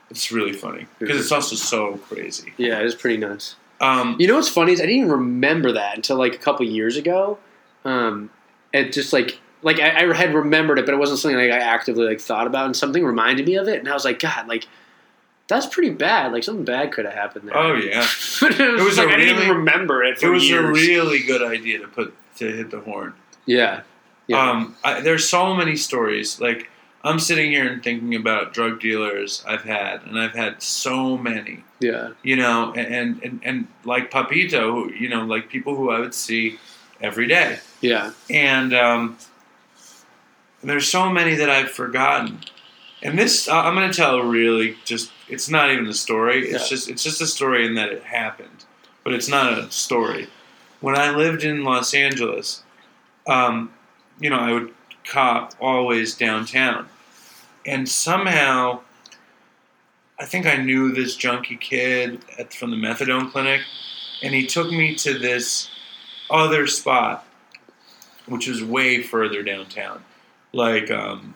It's really funny because it's also so crazy. Yeah, it was pretty nuts. Um, You know what's funny is I didn't even remember that until like a couple years ago. Um, it just like like I, I had remembered it, but it wasn't something like I actively like thought about, and something reminded me of it, and I was like, God, like that's pretty bad. Like something bad could have happened there. Oh yeah, it was, It was like I didn't even remember it. it was years. a really good idea to put to hit the horn. yeah. Yeah. Um, I, there's so many stories. Like I'm sitting here and thinking about drug dealers I've had, and I've had so many. yeah. You know, and and and like Papito, who you know, like people who I would see every day, Yeah. and um, there's so many that I've forgotten. And this, I'm going to tell a really just. It's not even a story. It's Yeah. just it's just a story in that it happened, but it's not a story. When I lived in Los Angeles, um, you know, I would cop always downtown, and somehow I think I knew this junkie kid at, from the methadone clinic, and he took me to this other spot, which was way further downtown. Like, um,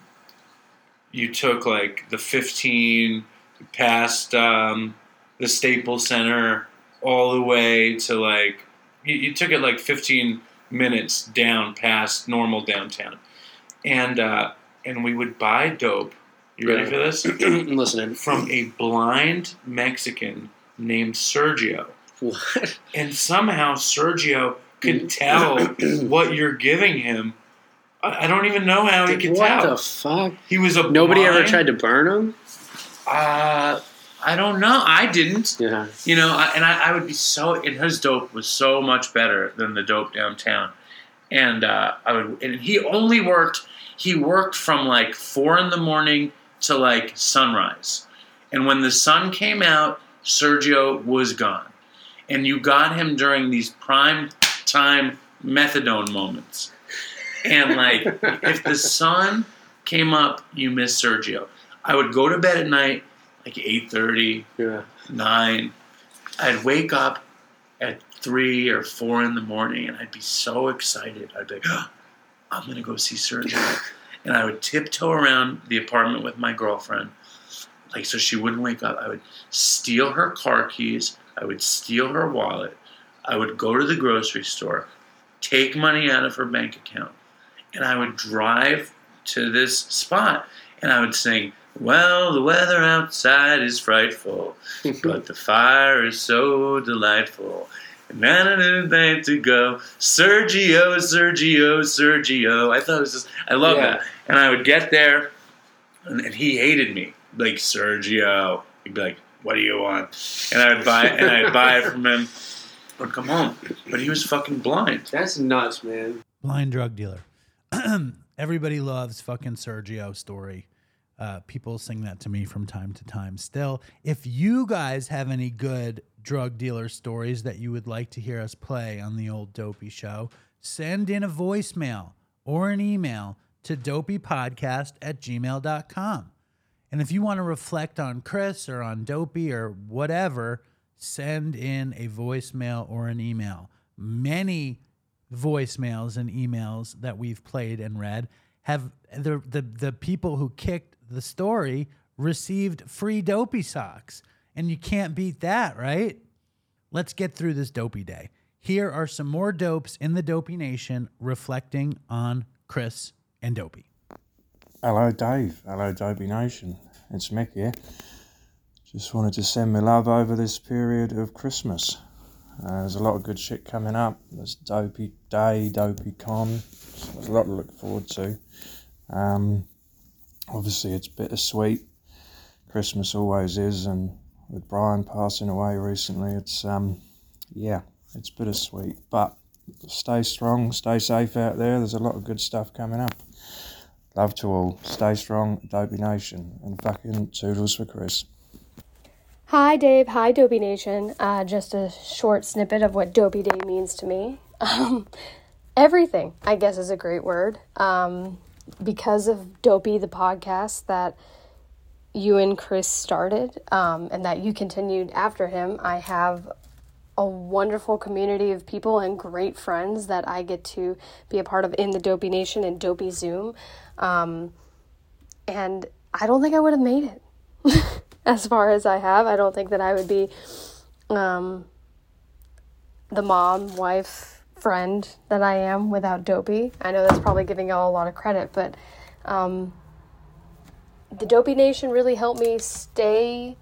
you took like the 15 past um, the Staples Center all the way to like you, you took it like 15 minutes down past normal downtown, and uh, and we would buy dope. You ready Yeah. for this? I'm listening. From a blind Mexican named Sergio. What? And somehow Sergio could tell what you're giving him. I don't even know how he could what tell. What the fuck? He was a Nobody ever tried to burn him. Uh, I don't know. I didn't. Yeah. You know, I, and I, I would be so. And his dope was so much better than the dope downtown. And uh, I would. And he only worked. He worked from like four in the morning to like sunrise. And when the sun came out, Sergio was gone. And you got him during these prime time methadone moments. And like, if the sun came up, you missed Sergio. I would go to bed at night, like 8:30, nine. I'd wake up at three or four in the morning, and I'd be so excited. I'd be like, "Oh, "I'm gonna go see Sergio," and I would tiptoe around the apartment with my girlfriend, like so she wouldn't wake up. I would steal her car keys. I would steal her wallet. I would go to the grocery store, take money out of her bank account, and I would drive to this spot and I would sing, Well, the weather outside is frightful, but the fire is so delightful. And then I knew that to go, Sergio, Sergio, Sergio. I thought it was just, I love Yeah. that. And I would get there, and, and he hated me. Like, Sergio. He'd be like, What do you want? And I would buy and I'd buy it from him. Or come home. But he was fucking blind. That's nuts, man. blind drug dealer. Everybody loves fucking Sergio story. Uh, people sing that to me from time to time. Still, if you guys have any good drug dealer stories that you would like to hear us play on the old Dopey Show, send in a voicemail or an email to dopeypodcast at gmail.com. And if you want to reflect on Chris or on Dopey or whatever, send in a voicemail or an email. Many voicemails and emails that we've played and read have the the, the people who kicked the story received free dopey socks. And you can't beat that, right? Let's get through this dopey day. Here are some more dopes in the Dopey Nation reflecting on Chris and Dopey. Hello, Dave. Hello, Dopey Nation. It's Mick here. Just wanted to send my love over this period of Christmas. Uh, there's a lot of good shit coming up. There's Dopey Day, Dopey Con. So there's a lot to look forward to. Um, obviously, it's bittersweet. Christmas always is, and with Brian passing away recently, it's um, yeah, it's bittersweet. But stay strong, stay safe out there. There's a lot of good stuff coming up. Love to all. Stay strong, Dopey Nation, and fucking toodles for Chris. Hi, Dave. Hi, Dopey Nation. Uh, just a short snippet of what Dopey Day means to me. Um, everything, I guess, is a great word. Um, because of Dopey, the podcast that you and Chris started um, and that you continued after him, I have a wonderful community of people and great friends that I get to be a part of in the Dopey Nation and Dopey Zoom. Um, and I don't think I would have made it as far as I have. I don't think that I would be um, the mom, wife, friend that I am without Dopey. I know that's probably giving y'all a lot of credit, but um, the Dopey Nation really helped me stay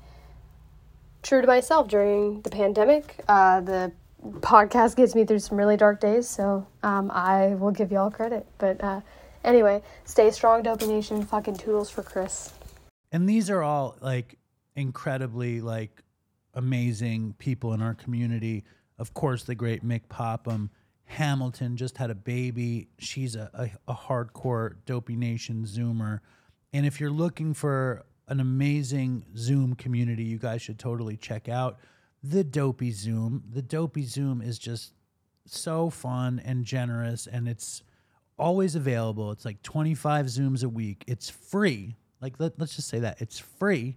true to myself during the pandemic. Uh, the podcast gets me through some really dark days, so um, I will give y'all credit. But uh, anyway, stay strong, Dopey Nation. Fucking toodles for Chris. And these are all like incredibly like amazing people in our community. Of course, the great Mick Popham. Hamilton just had a baby. She's a, a, a hardcore Dopey Nation Zoomer. And if you're looking for an amazing Zoom community, you guys should totally check out the Dopey Zoom. The Dopey Zoom is just so fun and generous, and it's always available. It's like 25 Zooms a week. It's free. Like, let, let's just say that it's free.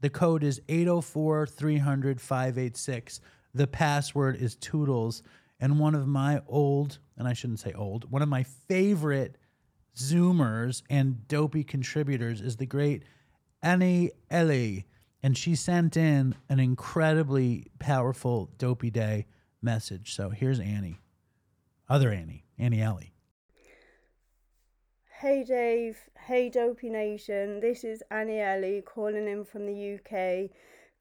The code is 804 300 586. The password is Toodles. And one of my old, and I shouldn't say old, one of my favorite Zoomers and dopey contributors is the great Annie Ellie. And she sent in an incredibly powerful Dopey Day message. So here's Annie. Other Annie, Annie Ellie. Hey Dave, hey Dopey Nation, this is Annie Ellie calling in from the UK.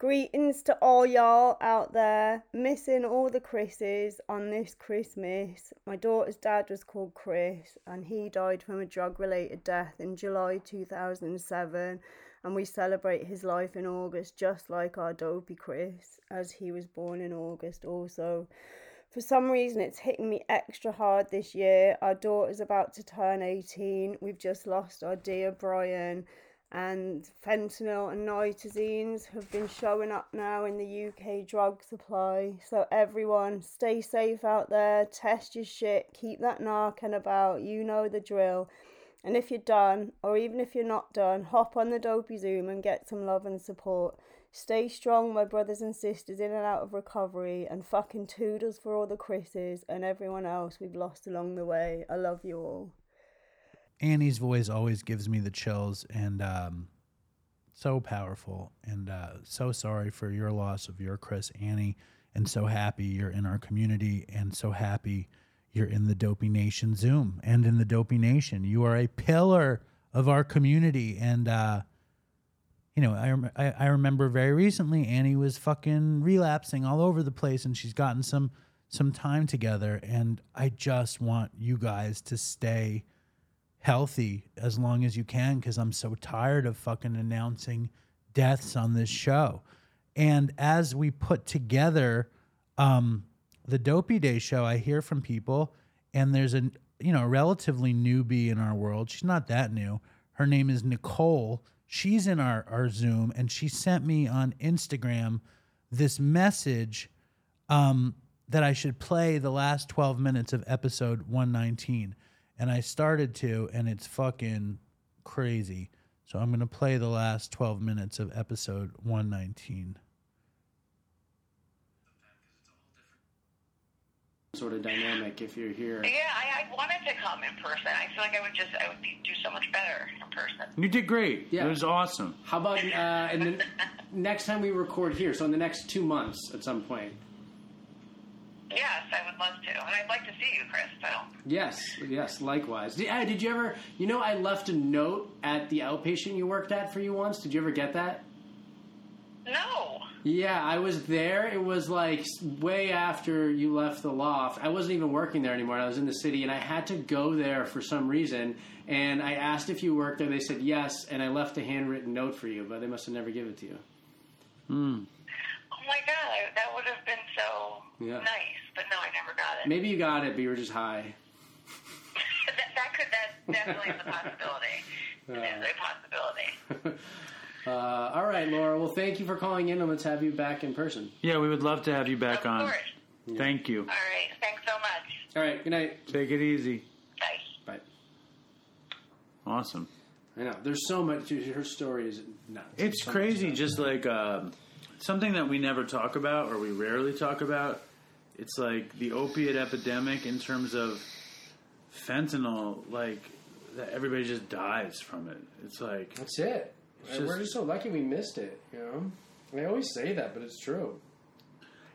Greetings to all y'all out there, missing all the Chris's on this Christmas. My daughter's dad was called Chris and he died from a drug related death in July 2007. And we celebrate his life in August, just like our Dopey Chris, as he was born in August also. For some reason, it's hitting me extra hard this year. Our daughter's about to turn 18. We've just lost our dear Brian. And fentanyl and nitazines have been showing up now in the UK drug supply. So, everyone, stay safe out there. Test your shit. Keep that narcan about. You know the drill. And if you're done, or even if you're not done, hop on the Dopey Zoom and get some love and support. Stay strong, my brothers and sisters in and out of recovery, and fucking toodles for all the Chris's and everyone else we've lost along the way. I love you all. Annie's voice always gives me the chills and um, so powerful. And uh, so sorry for your loss of your Chris, Annie, and so happy you're in our community and so happy you're in the Dopey Nation Zoom and in the Dopey Nation. You are a pillar of our community. And, uh, you know, I, I, I remember very recently Annie was fucking relapsing all over the place and she's gotten some some time together and I just want you guys to stay healthy as long as you can cuz I'm so tired of fucking announcing deaths on this show. And as we put together um the Dopey Day show, I hear from people and there's a you know, relatively newbie in our world. She's not that new. Her name is Nicole. She's in our, our Zoom and she sent me on Instagram this message um, that I should play the last 12 minutes of episode 119. And I started to, and it's fucking crazy. So I'm going to play the last 12 minutes of episode 119. Sort of dynamic if you're here. Yeah, I, I wanted to come in person. I feel like I would just, I would be, do so much better in person. You did great. Yeah. It was awesome. How about uh, and then next time we record here? So in the next two months, at some point. Yes, I would love to, and I'd like to see you, Chris. So. Yes, yes. Likewise. Did, uh, did you ever? You know, I left a note at the outpatient you worked at for you once. Did you ever get that? No. Yeah, I was there. It was like way after you left the loft. I wasn't even working there anymore. I was in the city, and I had to go there for some reason. And I asked if you worked there. They said yes, and I left a handwritten note for you, but they must have never given it to you. Hmm. Oh my god, I, that would have been so Yeah. nice, but no, I never got it. Maybe you got it, but you were just high. that, that could, that definitely is a possibility. It is a possibility. Uh, all right, Laura. Well, thank you for calling in, and let's have you back in person. Yeah, we would love to have you back on. course. Thank you. All right, thanks so much. All right, good night. Take it easy. Bye. Bye. Awesome. I know. There's so much. Her story is nuts. It's So crazy, just like um, something that we never talk about or we rarely talk about. It's like the opiate epidemic in terms of fentanyl, like that everybody just dies from it. It's like That's it. It's We're just- just so lucky we missed it. You know, I always say that, but it's true.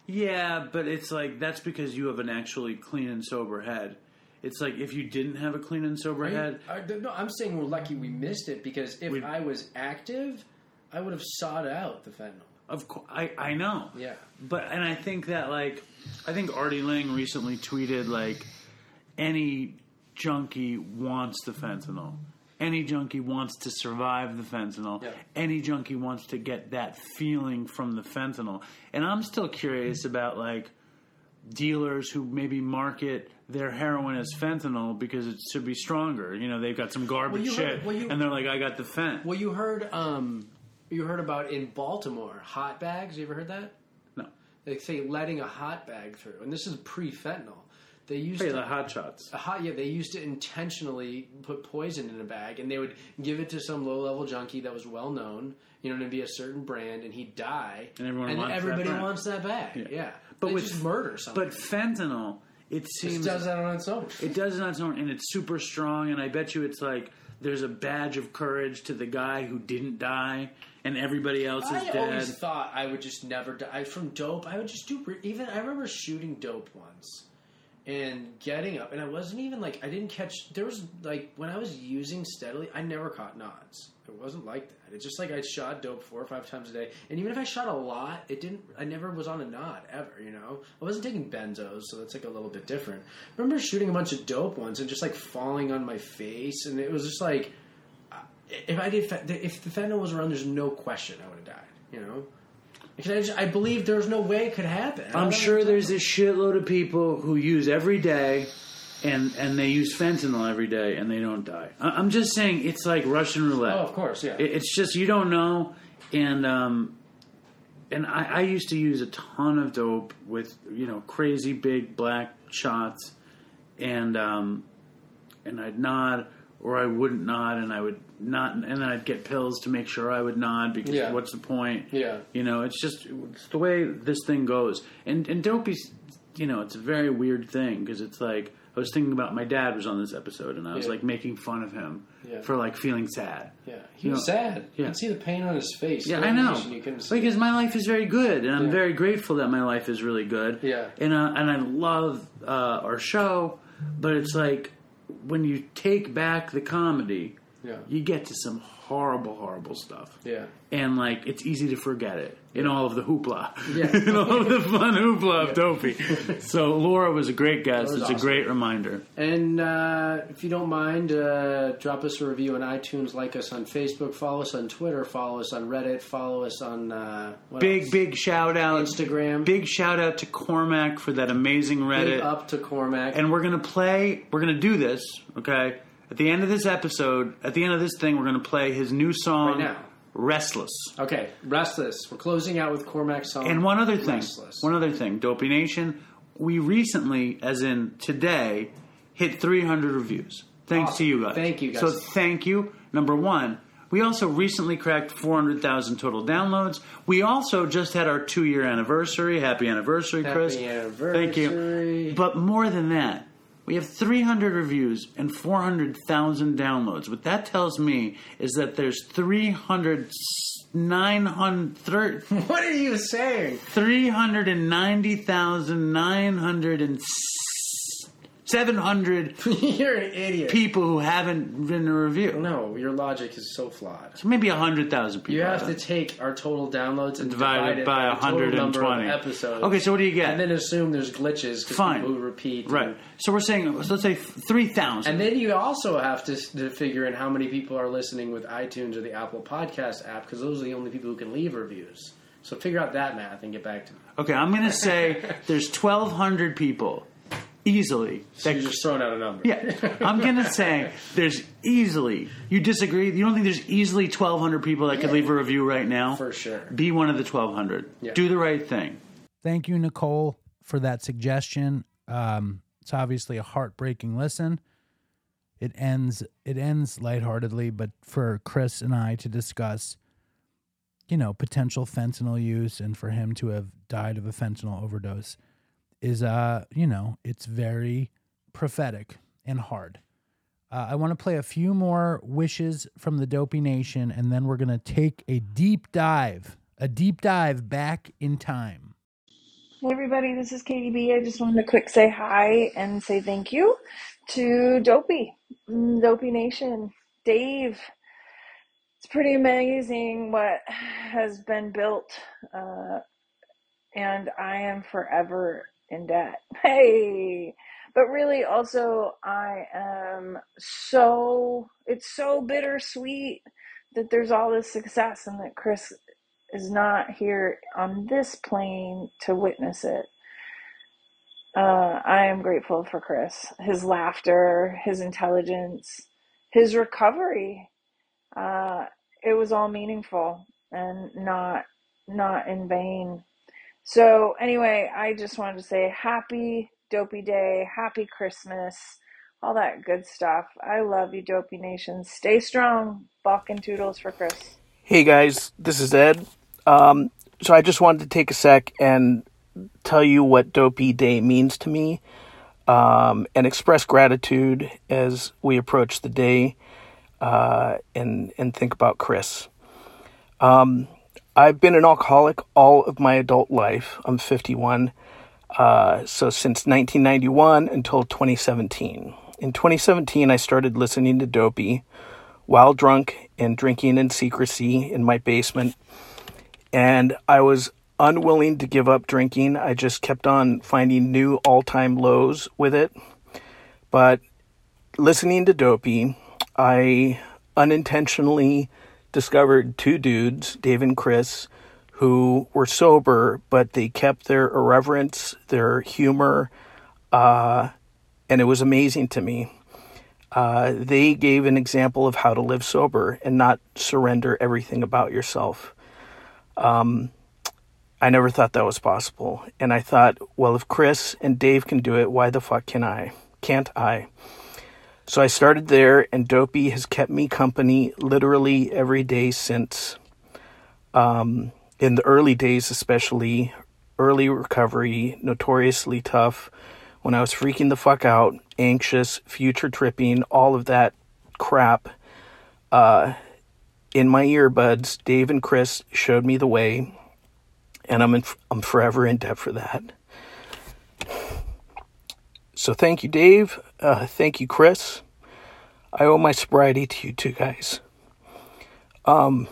Yeah, but it's like that's because you have an actually clean and sober head. It's like if you didn't have a clean and sober Are you- head, I- no, I'm saying we're lucky we missed it because if I was active, I would have sought out the fentanyl. Of course, I I know. Yeah. But and I think that like I think Artie Lange recently tweeted like any junkie wants the fentanyl. Any junkie wants to survive the fentanyl. Yeah. Any junkie wants to get that feeling from the fentanyl. And I'm still curious about like dealers who maybe market their heroin as fentanyl because it should be stronger. You know, they've got some garbage Well, shit heard- well, you- and they're like, I got the fent. Well, you heard um, you heard about in Baltimore hot bags. You ever heard that? No. They say letting a hot bag through, and this is pre fentanyl. They used Hey, to, the hot shots. A hot, yeah, they used to intentionally put poison in a bag, and they would give it to some low-level junkie that was well known, you know, to be a certain brand, and he'd die, And everyone and wants everybody brand. wants that bag. Yeah, But They with murder somebody. But fentanyl, it seems does that on its own. It does it on its own, and it's super strong. And I bet you it's like there's a badge of courage to the guy who didn't die, and everybody else is dead. I always thought I would just never die from dope. I would just do even. I remember shooting dope once and getting up, and I wasn't even like I didn't catch. There was like when I was using steadily, I never caught nods. It wasn't like that. It's just like I shot dope four or five times a day, and even if I shot a lot, it didn't. I never was on a nod ever. You know, I wasn't taking benzos, so that's like a little bit different. I remember shooting a bunch of dope once and just like falling on my face, and it was just like if I did, if the fentanyl was around, there's no question I would have died. You know, because I, just, I believe there's no way it could happen. I'm sure there's a shitload of people who use every day, and and they use fentanyl every day, and they don't die. I- I'm just saying it's like Russian roulette. Oh, of course, yeah. It- It's just you don't know, and um, and I, I used to use a ton of dope with you know crazy big black shots, and um, and I'd nod or I wouldn't nod, and I would not, and then I'd get pills to make sure I would nod because Yeah. what's the point? Yeah. You know, it's just it's the way this thing goes, and and don't be, you know, it's a very weird thing because it's like I was thinking about my dad was on this episode, and I was Yeah. like making fun of him Yeah. for like feeling sad. Yeah, he You was know, sad. You can see the pain on his face. Yeah, I know. animation You couldn't. Because my life is very good, and I'm Yeah. very grateful that my life is really good. Yeah. and uh, and I love uh, our show, but it's like when you take back the comedy, Yeah. you get to some horrible, horrible stuff. Yeah. And like it's easy to forget it in all of the hoopla, Yeah. in all of the fun hoopla of Dopey. So Laura was a great guest. It's awesome. a great reminder. And uh, if you don't mind, uh, drop us a review on iTunes, like us on Facebook, follow us on Twitter, follow us on Reddit, follow us on uh, Big else? big shout out Instagram. Big shout out to Cormac for that amazing Reddit. Big up to Cormac. and we're gonna play. We're gonna do this. Okay. At the end of this episode, at the end of this thing, we're gonna play his new song, Right now. "Restless." Okay, Restless. We're closing out with Cormac's song. And one other thing. Restless. One other thing. Dopey Nation. We recently, as in today, hit 300 reviews. Thanks Awesome. to you guys. Thank you, guys. So thank you. Number one. We also recently cracked 400,000 total downloads. We also just had our two year anniversary. Happy anniversary, Happy Chris. Thank you. But more than that, we have 300 reviews and 400,000 downloads. What that tells me is that there's 300, 900, What are you saying? 390,900 and 700 You're an idiot. people who haven't written a review. No, your logic is so flawed. So maybe 100,000 people. You have to take our total downloads and Divide it by the total number of 120. episodes. Okay, so what do you get? And then assume there's glitches because Fine. people repeat. Right. So we're saying, let's say 3,000. And then you also have to, to figure in how many people are listening with iTunes or the Apple Podcast app because those are the only people who can leave reviews. So figure out that math and get back to me. Okay, I'm going to say there's 1,200 people easily. So you're just throwing out a number. Yeah, I'm going to say there's easily. You disagree? You don't think there's easily 1,200 people that could leave a review right now? For sure. Be one of the 1,200. Yeah. Do the right thing. Thank you, Nicole, for that suggestion. Um, it's obviously a heartbreaking listen. It ends it ends lightheartedly, but for Chris and I to discuss, you know, potential fentanyl use and for him to have died of a fentanyl overdose is uh, you know, it's very prophetic and hard. Uh, I want to play a few more wishes from the Dopey Nation, and then we're gonna take a deep dive, a deep dive back in time. Hey everybody, this is Katie B. I just wanted to quick say hi and say thank you to Dopey, mm, Dopey Nation, Dave. It's pretty amazing what has been built, uh, and I am forever in debt. Hey, but really also I am so it's so bittersweet that there's all this success and that Chris is not here on this plane to witness it. Uh, I am grateful for Chris, his laughter, his intelligence, his recovery. Uh, it was all meaningful and not not in vain. So anyway, I just wanted to say happy Dopey Day, Happy ChrisMiss, all that good stuff. I love you, Dopey Nation. Stay strong. Buck and toodles for Chris. Hey guys, this is Ed. Um, so I just wanted to take a sec and tell you what Dopey Day means to me um, and express gratitude as we approach the day uh, and and think about Chris. Um, I've been an alcoholic all of my adult life. I'm 51. Uh, so since 1991 until 2017. In 2017, I started listening to Dopey while drunk and drinking in secrecy in my basement. And I was unwilling to give up drinking. I just kept on finding new all time lows with it. But listening to Dopey, I unintentionally discovered two dudes, Dave and Chris, who were sober, but they kept their irreverence, their humor, uh, and it was amazing to me. Uh, they gave an example of how to live sober and not surrender everything about yourself. Um, I never thought that was possible. And I thought, well, if Chris and Dave can do it, why the fuck can I? Can't I? So I started there, and Dopey has kept me company literally every day since. Um, in the early days, especially, early recovery, notoriously tough, when I was freaking the fuck out, anxious, future tripping, all of that crap. Uh, in my earbuds, Dave and Chris showed me the way, and I'm in, I'm forever in debt for that. So thank you, Dave. Uh, thank you, Chris. I owe my sobriety to you two guys. Um,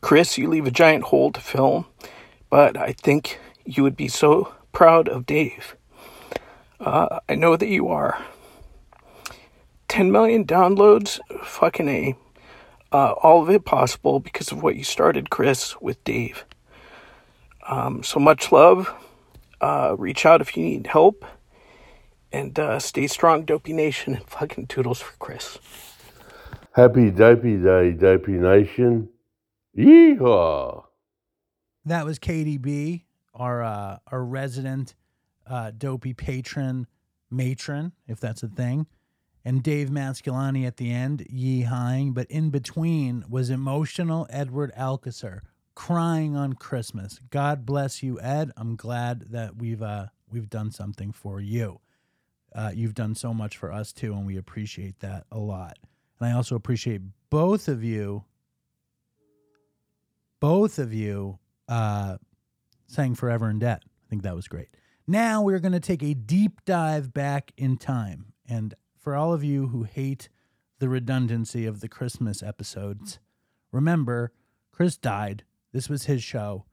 Chris, you leave a giant hole to fill, but I think you would be so proud of Dave. Uh, I know that you are. 10 million downloads, fucking A. Uh, all of it possible because of what you started, Chris, with Dave. Um, so much love. Uh, reach out if you need help. And uh, stay strong, Dopey Nation, and fucking toodles for Chris. Happy Dopey Day, Dopey Nation. Yeehaw! That was KDB, our uh, our resident uh, dopey patron matron, if that's a thing, and Dave Masculani at the end, yee hawing. But in between was emotional Edward Alcacer crying on ChrisMiss. God bless you, Ed. I'm glad that we've uh, we've done something for you. Uh, you've done so much for us too, and we appreciate that a lot. And I also appreciate both of you both of you uh, sang Forever in Debt. I think that was great. Now we're going to take a deep dive back in time. And for all of you who hate the redundancy of the ChrisMiss episodes, remember, Chris died. This was his show.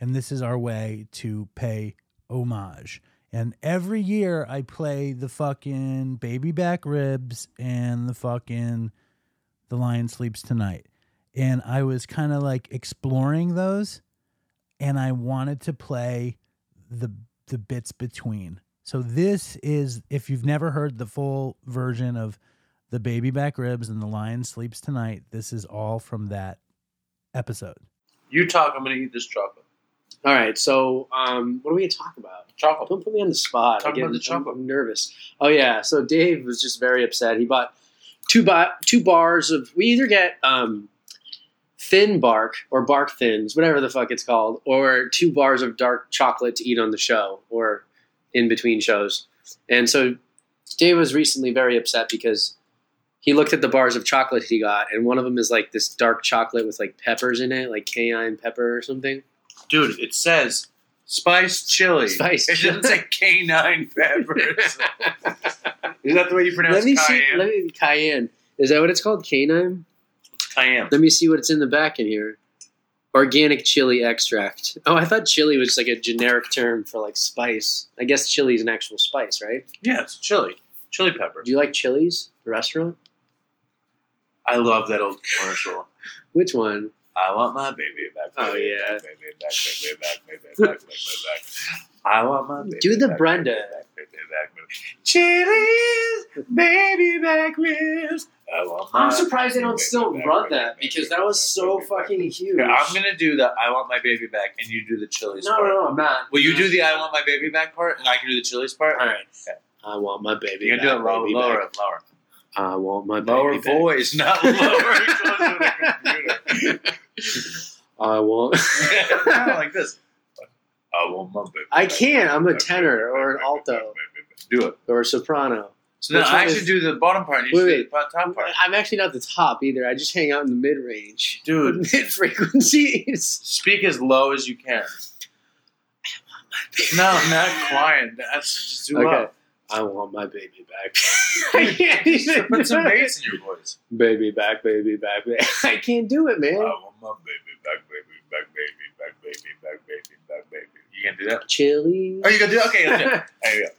And this is our way to pay homage. And every year I play the fucking baby back ribs and the fucking The Lion Sleeps Tonight and I was kind of like exploring those, and I wanted to play the the bits between. So this is if you've never heard the full version of the baby back ribs and the lion sleeps tonight, this is all from that episode. You talk. I'm to eat this chocolate. All right, so um, what are we gonna talk about? Chocolate. Don't put me on the spot. Talk I get, about the chocolate. I'm nervous. Oh yeah, so Dave was just very upset. He bought two ba- two bars of. We either get um, thin bark or bark thins, whatever the fuck it's called, or two bars of dark chocolate to eat on the show or in between shows. And so Dave was recently very upset because he looked at the bars of chocolate he got, and one of them is like this dark chocolate with like peppers in it, like cayenne pepper or something. Dude, it says spiced chili. Spiced It doesn't say canine peppers. Is that the way you pronounce let me cayenne? see. Let me cayenne. Is that what it's called? Canine. cayenne. Let me see what's in the back in here. Organic chili extract. Oh, I thought chili was like a generic term for like spice. I guess chili is an actual spice, right? Yeah, it's chili. Chili pepper. Do you like chilies? The restaurant? I love that old commercial. Which one? I want my baby back. Oh, baby yeah. back, baby back, baby back, baby back, baby back. I want my baby Do the back, Brenda. baby back, baby back, baby. Chili's baby back ribs. I want my I'm surprised they don't still back, run baby that because that was so fucking huge. Okay, I'm gonna do the I want my baby back, and you do the Chili's No, part. no, no, I'm not. Well, you do the I want my baby back part, and I can do the Chili's part. All right. I want my baby. You can do back, it low, baby lower, back. lower. I want my Lower voice, not lower. closer to the computer. I want. Like this. I want my baby. I can't. I'm a tenor or an alto. Do it. Or a soprano. So no, I is- do the bottom part. You Wait, do wait. the top part. I'm actually not the top either. I just hang out in the mid range. Dude. Mid frequencies. Speak as low as you can. No, not quiet. That's just too Okay. low. I want my baby back. I can't even Put some bass in your voice. Baby back, baby back, baby. I can't do it, man. I want my baby back, baby back, baby back, baby back, baby back, baby. Back. You can do that. Chili. Oh, you can do that. Okay, let's do it. There you go.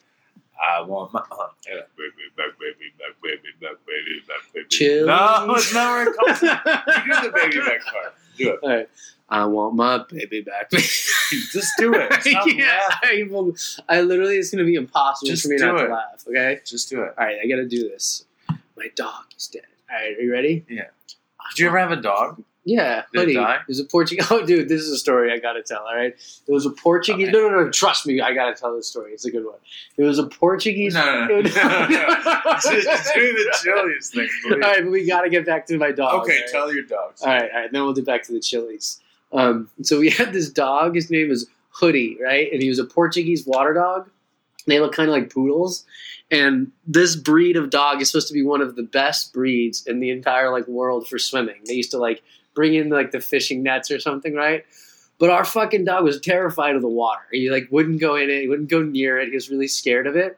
I want my uh, baby back, baby back, baby back, baby back, baby. Chili. No, it's not where it comes. from. You do the baby back part. Do it. All right. I want my baby back. Just do it. Stop yeah, I, will, I literally, it's going to be impossible Just for me not it. to laugh. Okay. Just do it. All right, I got to do this. My dog is dead. All right, are you ready? Yeah. Did you ever have a dog? Yeah, Did it buddy. die? It was a Portuguese. Oh, dude, this is a story I gotta tell. All right, it was a Portuguese. No, no, no. Trust me, I gotta tell this story. It's a good one. It was a Portuguese. No, no, no. it was- no, no. Just do the Chili's thing, please. all right, but we gotta get back to my dog. Okay, right? tell your dogs. All right, all right. Then we'll get back to the chilies. Um, so we had this dog. His name was Hoodie, right? And he was a Portuguese water dog. They look kind of like poodles. And this breed of dog is supposed to be one of the best breeds in the entire like world for swimming. They used to like bring in like the fishing nets or something, right? But our fucking dog was terrified of the water. He like wouldn't go in it. He wouldn't go near it. He was really scared of it.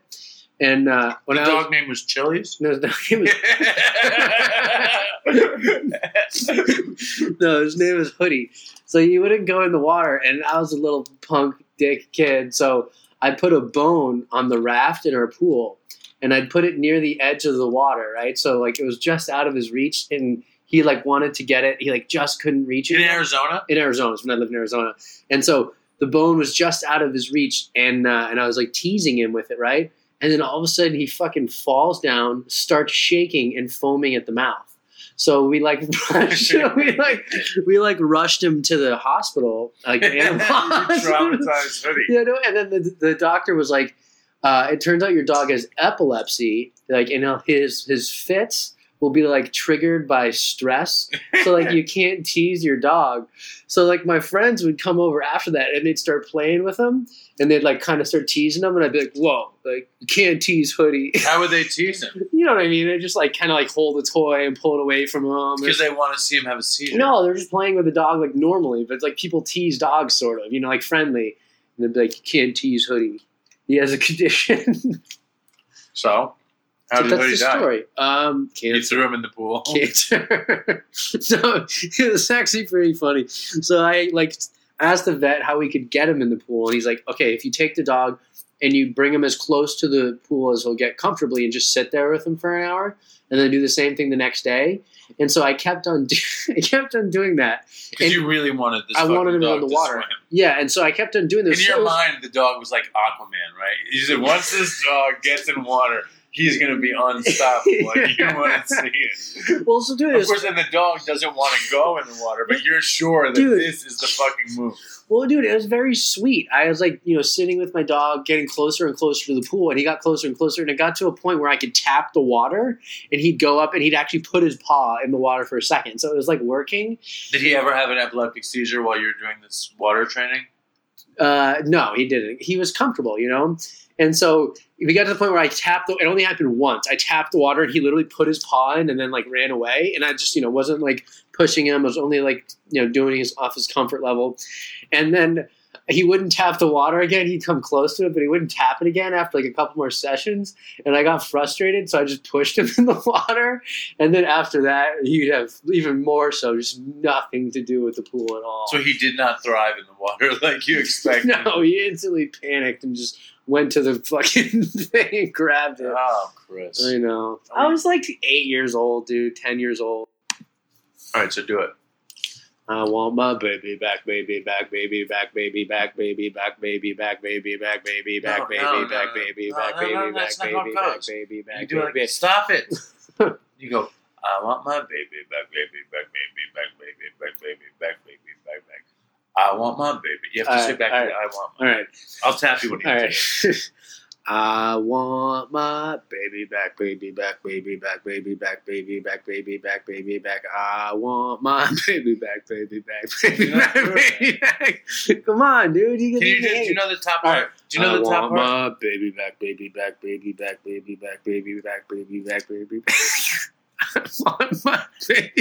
And uh, when The I was, dog name was Chili's. no, his dog name was no, his name was Hoodie. So he wouldn't go in the water, and I was a little punk dick kid. So I put a bone on the raft in our pool, and I'd put it near the edge of the water, right? So like it was just out of his reach, and he like wanted to get it. He like just couldn't reach it In Arizona? in Arizona. When I lived in Arizona, and so the bone was just out of his reach, and uh, and I was like teasing him with it, right? And then all of a sudden he fucking falls down, starts shaking and foaming at the mouth. So we like rushed, we like we like rushed him to the hospital, like. Traumatized hoodie. Yeah, no, and then the, the doctor was like, uh, "It turns out your dog has epilepsy. Like, and he'll- his his fits will be like triggered by stress. So like, you can't tease your dog. So like, my friends would come over after that, and they'd start playing with him, and they'd like kind of start teasing him, and I'd be like, "Whoa, like you can't tease Hoodie." How would they tease him? you know what I mean? They just like kind of like hold the toy and pull it away from him. Because they want to see him have a seizure. No, they're just playing with the dog like normally, but it's like people tease dogs, sort of, you know, like friendly. And they'd be like, "You can't tease Hoodie. He has a condition." So, how so did that's the die? story. Um, You cancer. threw him in the pool. Cancer. so it was actually pretty funny. So I like asked the vet how we could get him in the pool, and he's like, "Okay, if you take the dog." And you bring him as close to the pool as he'll get comfortably, and just sit there with him for an hour, and then do the same thing the next day. And so I kept on, do- I kept on doing that. Because you really wanted this I wanted him in the water. swim. Yeah, and so I kept on doing this. In your So- mind, the dog was like Aquaman, right? You said once this dog gets in water, he's going to be unstoppable. Like you want to see it. well, so dude, Of course, then the dog doesn't want to go in the water, but you're sure that Dude. this is the fucking move. Well, dude, it was very sweet. I was like, you know, sitting with my dog, getting closer and closer to the pool, and he got closer and closer, and it got to a point where I could tap the water, and he'd go up and he'd actually put his paw in the water for a second. So it was like working. Did he ever have an epileptic seizure while you were doing this water training? Uh, no, he didn't. He was comfortable, you know. And so we got to the point where I tapped. The, it only happened once. I tapped the water, and he literally put his paw in, and then like ran away. And I just, you know, wasn't like pushing him. I was only like, you know, doing his off his comfort level. And then he wouldn't tap the water again. He'd come close to it, but he wouldn't tap it again after like a couple more sessions. And I got frustrated, so I just pushed him in the water. And then after that, he'd have even more so, just nothing to do with the pool at all. So he did not thrive in the water like you expected. No, he instantly panicked and just went to the fucking thing and grabbed it. Oh, Chris. I know. I was like eight years old, dude, ten years old. All right, so do it. I want my baby back, baby back, baby back, baby back, baby back, baby back, baby back, baby back, baby back, baby back, baby back, that's not how it baby back, baby back, You do it baby. stop it. you go, I want my baby back, baby back, baby back, baby back, baby back, baby back, baby, back. I want my baby. You have to say back all to right. I want. All right. I'll tap you when you All right. I want my baby back, baby back, baby back, baby back, baby back, baby back, baby back. I want my baby back, baby back, baby back, baby back. Come on, dude. You Can you do, do you know the top part? Do you know the top part? I want my baby back, baby back, baby back, baby back, baby back, baby back, baby back. I want my back.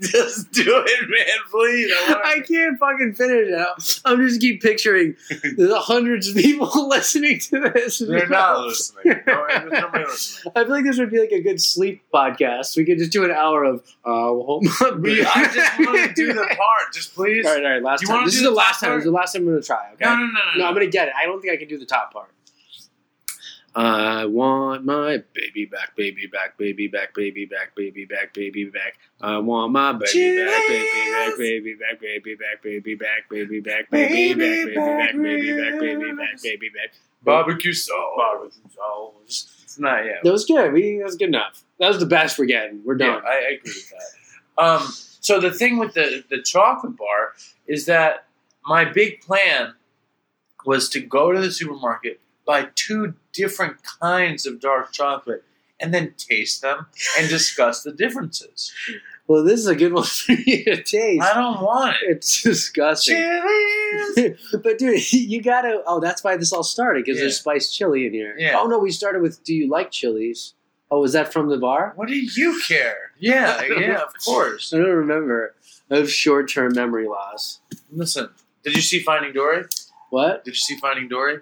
Just do it, man, please. I I can't fucking finish it. Out. I'm just keep picturing the hundreds of people listening to this. They're not listening. No, nobody listening. I feel like this would be like a good sleep podcast. We could just do an hour of uh well, We- I just want to do the part. Just please. All right, all right. Last time. This is the last time. part? This is the last time I'm gonna try. Okay. No, no, no, no, No, no. I'm gonna get it. I don't think I can do the top part. I want my baby back, baby back, baby back, baby back, baby back, baby back. I want my baby back, baby back, baby back, baby back, baby back, baby back, baby back, baby back, baby back, baby back, baby back. Barbecue sauce. Barbecue sauce. It's not yet. That was good. We that was good enough. That was the best we're getting. We're Yeah, done. I, I agree with that. Um, so the thing with the the chocolate bar is that my big plan was to go to the supermarket, buy two different kinds of dark chocolate, and then taste them and discuss the differences. Well, this is a good one for you to taste. I don't want it. It's disgusting. but dude, you gotta. Oh, that's why this all started because Yeah. there's spiced chili in here. Yeah. Oh no, we started with "Do you like chilies?" Oh, was that from the bar? What do you care? Yeah, yeah, of course. I don't remember. I have short-term memory loss. Listen, did you see Finding Dory? What? Did you see Finding Dory?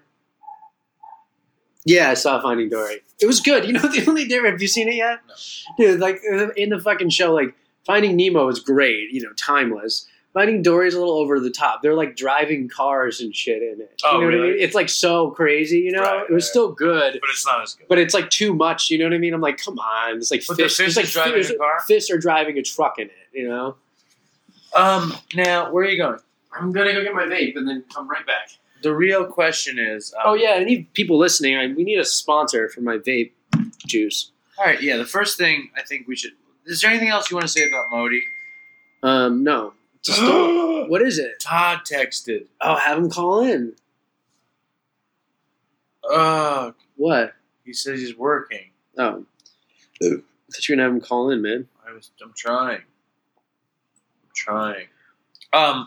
Yeah, I saw Finding Dory. It was good. You know the only difference. Have you seen it yet? No. Dude, like in the fucking show, like Finding Nemo is great. You know, timeless. Finding Dory's a little over the top. They're like driving cars and shit in it. Oh, you know what I really? mean? It's like so crazy. You know, Right, it was still good. But it's not as good. But it's like too much, you know what I mean? I'm like, come on, it's like But the fish. fish it's like is driving fish, a car? Fish are driving a truck in it, you know. Um, now where are you going? I'm gonna go get my vape and then come right back. The real question is. Um, oh yeah, I need people listening. I, we need a sponsor for my vape juice. All right. Yeah. The first thing I think we should. Is there anything else you want to say about Modi? Um, no, just don't. what is it? Todd texted. Oh, have him call in. Uh, What? he says he's working. Oh, I thought you were gonna have him call in, man. I was. I'm trying. I'm trying. Um,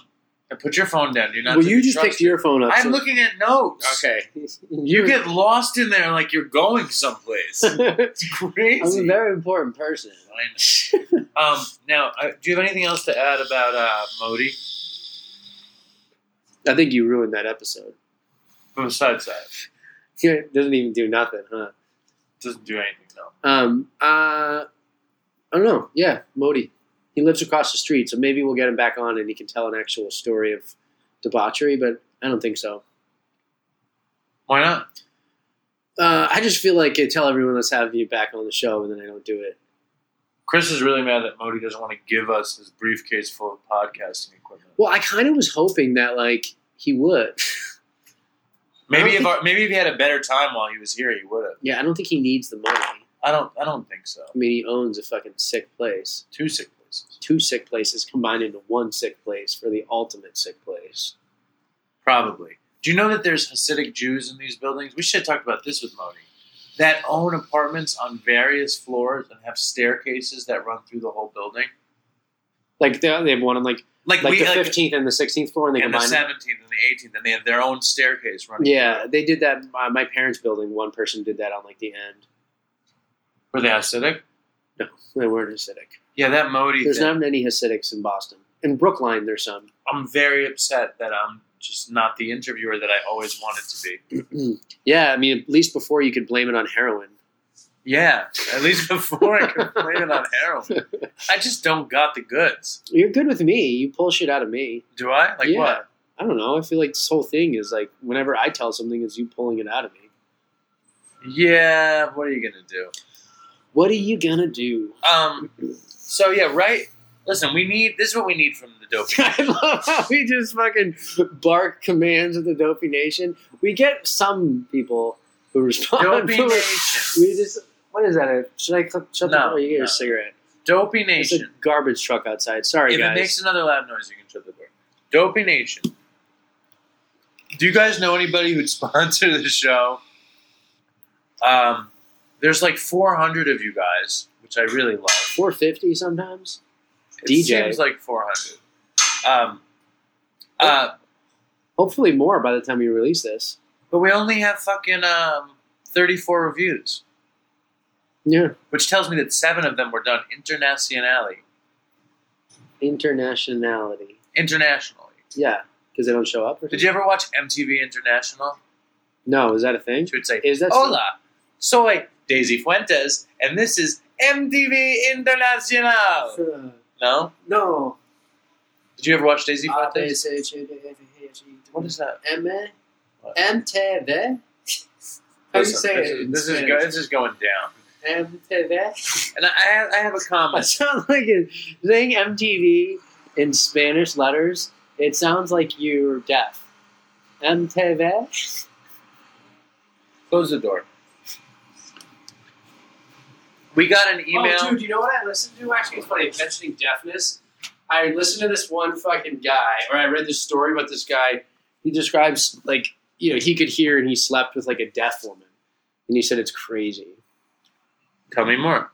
and put your phone down. You're not. well, you just picked your phone up. I'm so- looking at notes. Okay, You get lost in there like you're going someplace. it's crazy. I'm a very important person. I know. um, now, uh, do you have anything else to add about uh, Modi I think you ruined that episode. besides that? Yeah, it doesn't even do nothing, huh? Doesn't do anything though. Um, uh, I don't know. Yeah, Modi. He lives across the street, so maybe we'll get him back on and he can tell an actual story of debauchery, but I don't think so. Why not? Uh, I just feel like I tell everyone, let's have you back on the show, and then I don't do it. Chris is really mad that Modi doesn't want to give us his briefcase full of podcasting equipment. Well, I kind of was hoping that, like, he would. Maybe if don't our, maybe if he had a better time while he was here, he would have. yeah, I don't think he needs the money. I don't. I don't think so. I mean, he owns a fucking sick place. Two sick places. Two sick places combined into one sick place for the ultimate sick place. Probably. Do you know that there's Hasidic Jews in these buildings? We should have talked about this with Modi. That own apartments on various floors and have staircases that run through the whole building. Like, they, they have one on, like, Like, like, we, the like, 15th and the 16th floor, and they and the 17th and the 18th, and they have their own staircase running. Yeah, they did that. Uh, my parents' building, one person did that on, like, the end. Were they Hasidic? No, they weren't Hasidic. Yeah, that Modi. There's thing. not many Hasidics in Boston. In Brookline, there's some. I'm very upset that I'm just not the interviewer that I always wanted to be. yeah, I mean, at least before you could blame it on heroin. Yeah, at least before I could blame it on heroin. I just don't got the goods. You're good with me. You pull shit out of me. Do I? Like yeah. what? I don't know. I feel like this whole thing is like whenever I tell something, is you pulling it out of me. Yeah, what are you gonna do? What are you gonna do? Um. So yeah, right. Listen, we need. This is what we need from the dopey. I love how we just fucking bark commands of the Dopey Nation. We get some people who respond. Dopey Nation. We just. What is that? Should I click, shut the No, door? You get no. a cigarette. Dopey Nation. a garbage truck outside. Sorry, if guys. it makes another loud noise, you can shut the door. Dopey Nation. Do you guys know anybody who'd sponsor the show? Um, there's like 400 of you guys, which I really love. 450 sometimes. It DJ. seems like 400. Um, uh, Hopefully more by the time you release this. but we only have fucking um, 34 reviews. Yeah. Which tells me that seven of them were done internationally. Internationality. Internationally. Yeah, because they don't show up. Or Did you ever watch MTV International? No, is that a thing? She would say, Is that Hola, soy Daisy Fuentes, and this is MTV International. No? No. Did you ever watch Daisy Ah, Fuentes? What is that? M MTV. How do you say it? This, is go, this is going down. MTV. And I, I have, I have a comment. sounds like a saying MTV in Spanish letters. It sounds like you're deaf. MTV. Close the door. We got an oh, email. Oh, dude, you know what I listened to? Actually, it's funny. Mentioning deafness, I listened to this one fucking guy, or I read this story about this guy. He describes like you know he could hear and he slept with like a deaf woman, and he said it's crazy. Tell me more.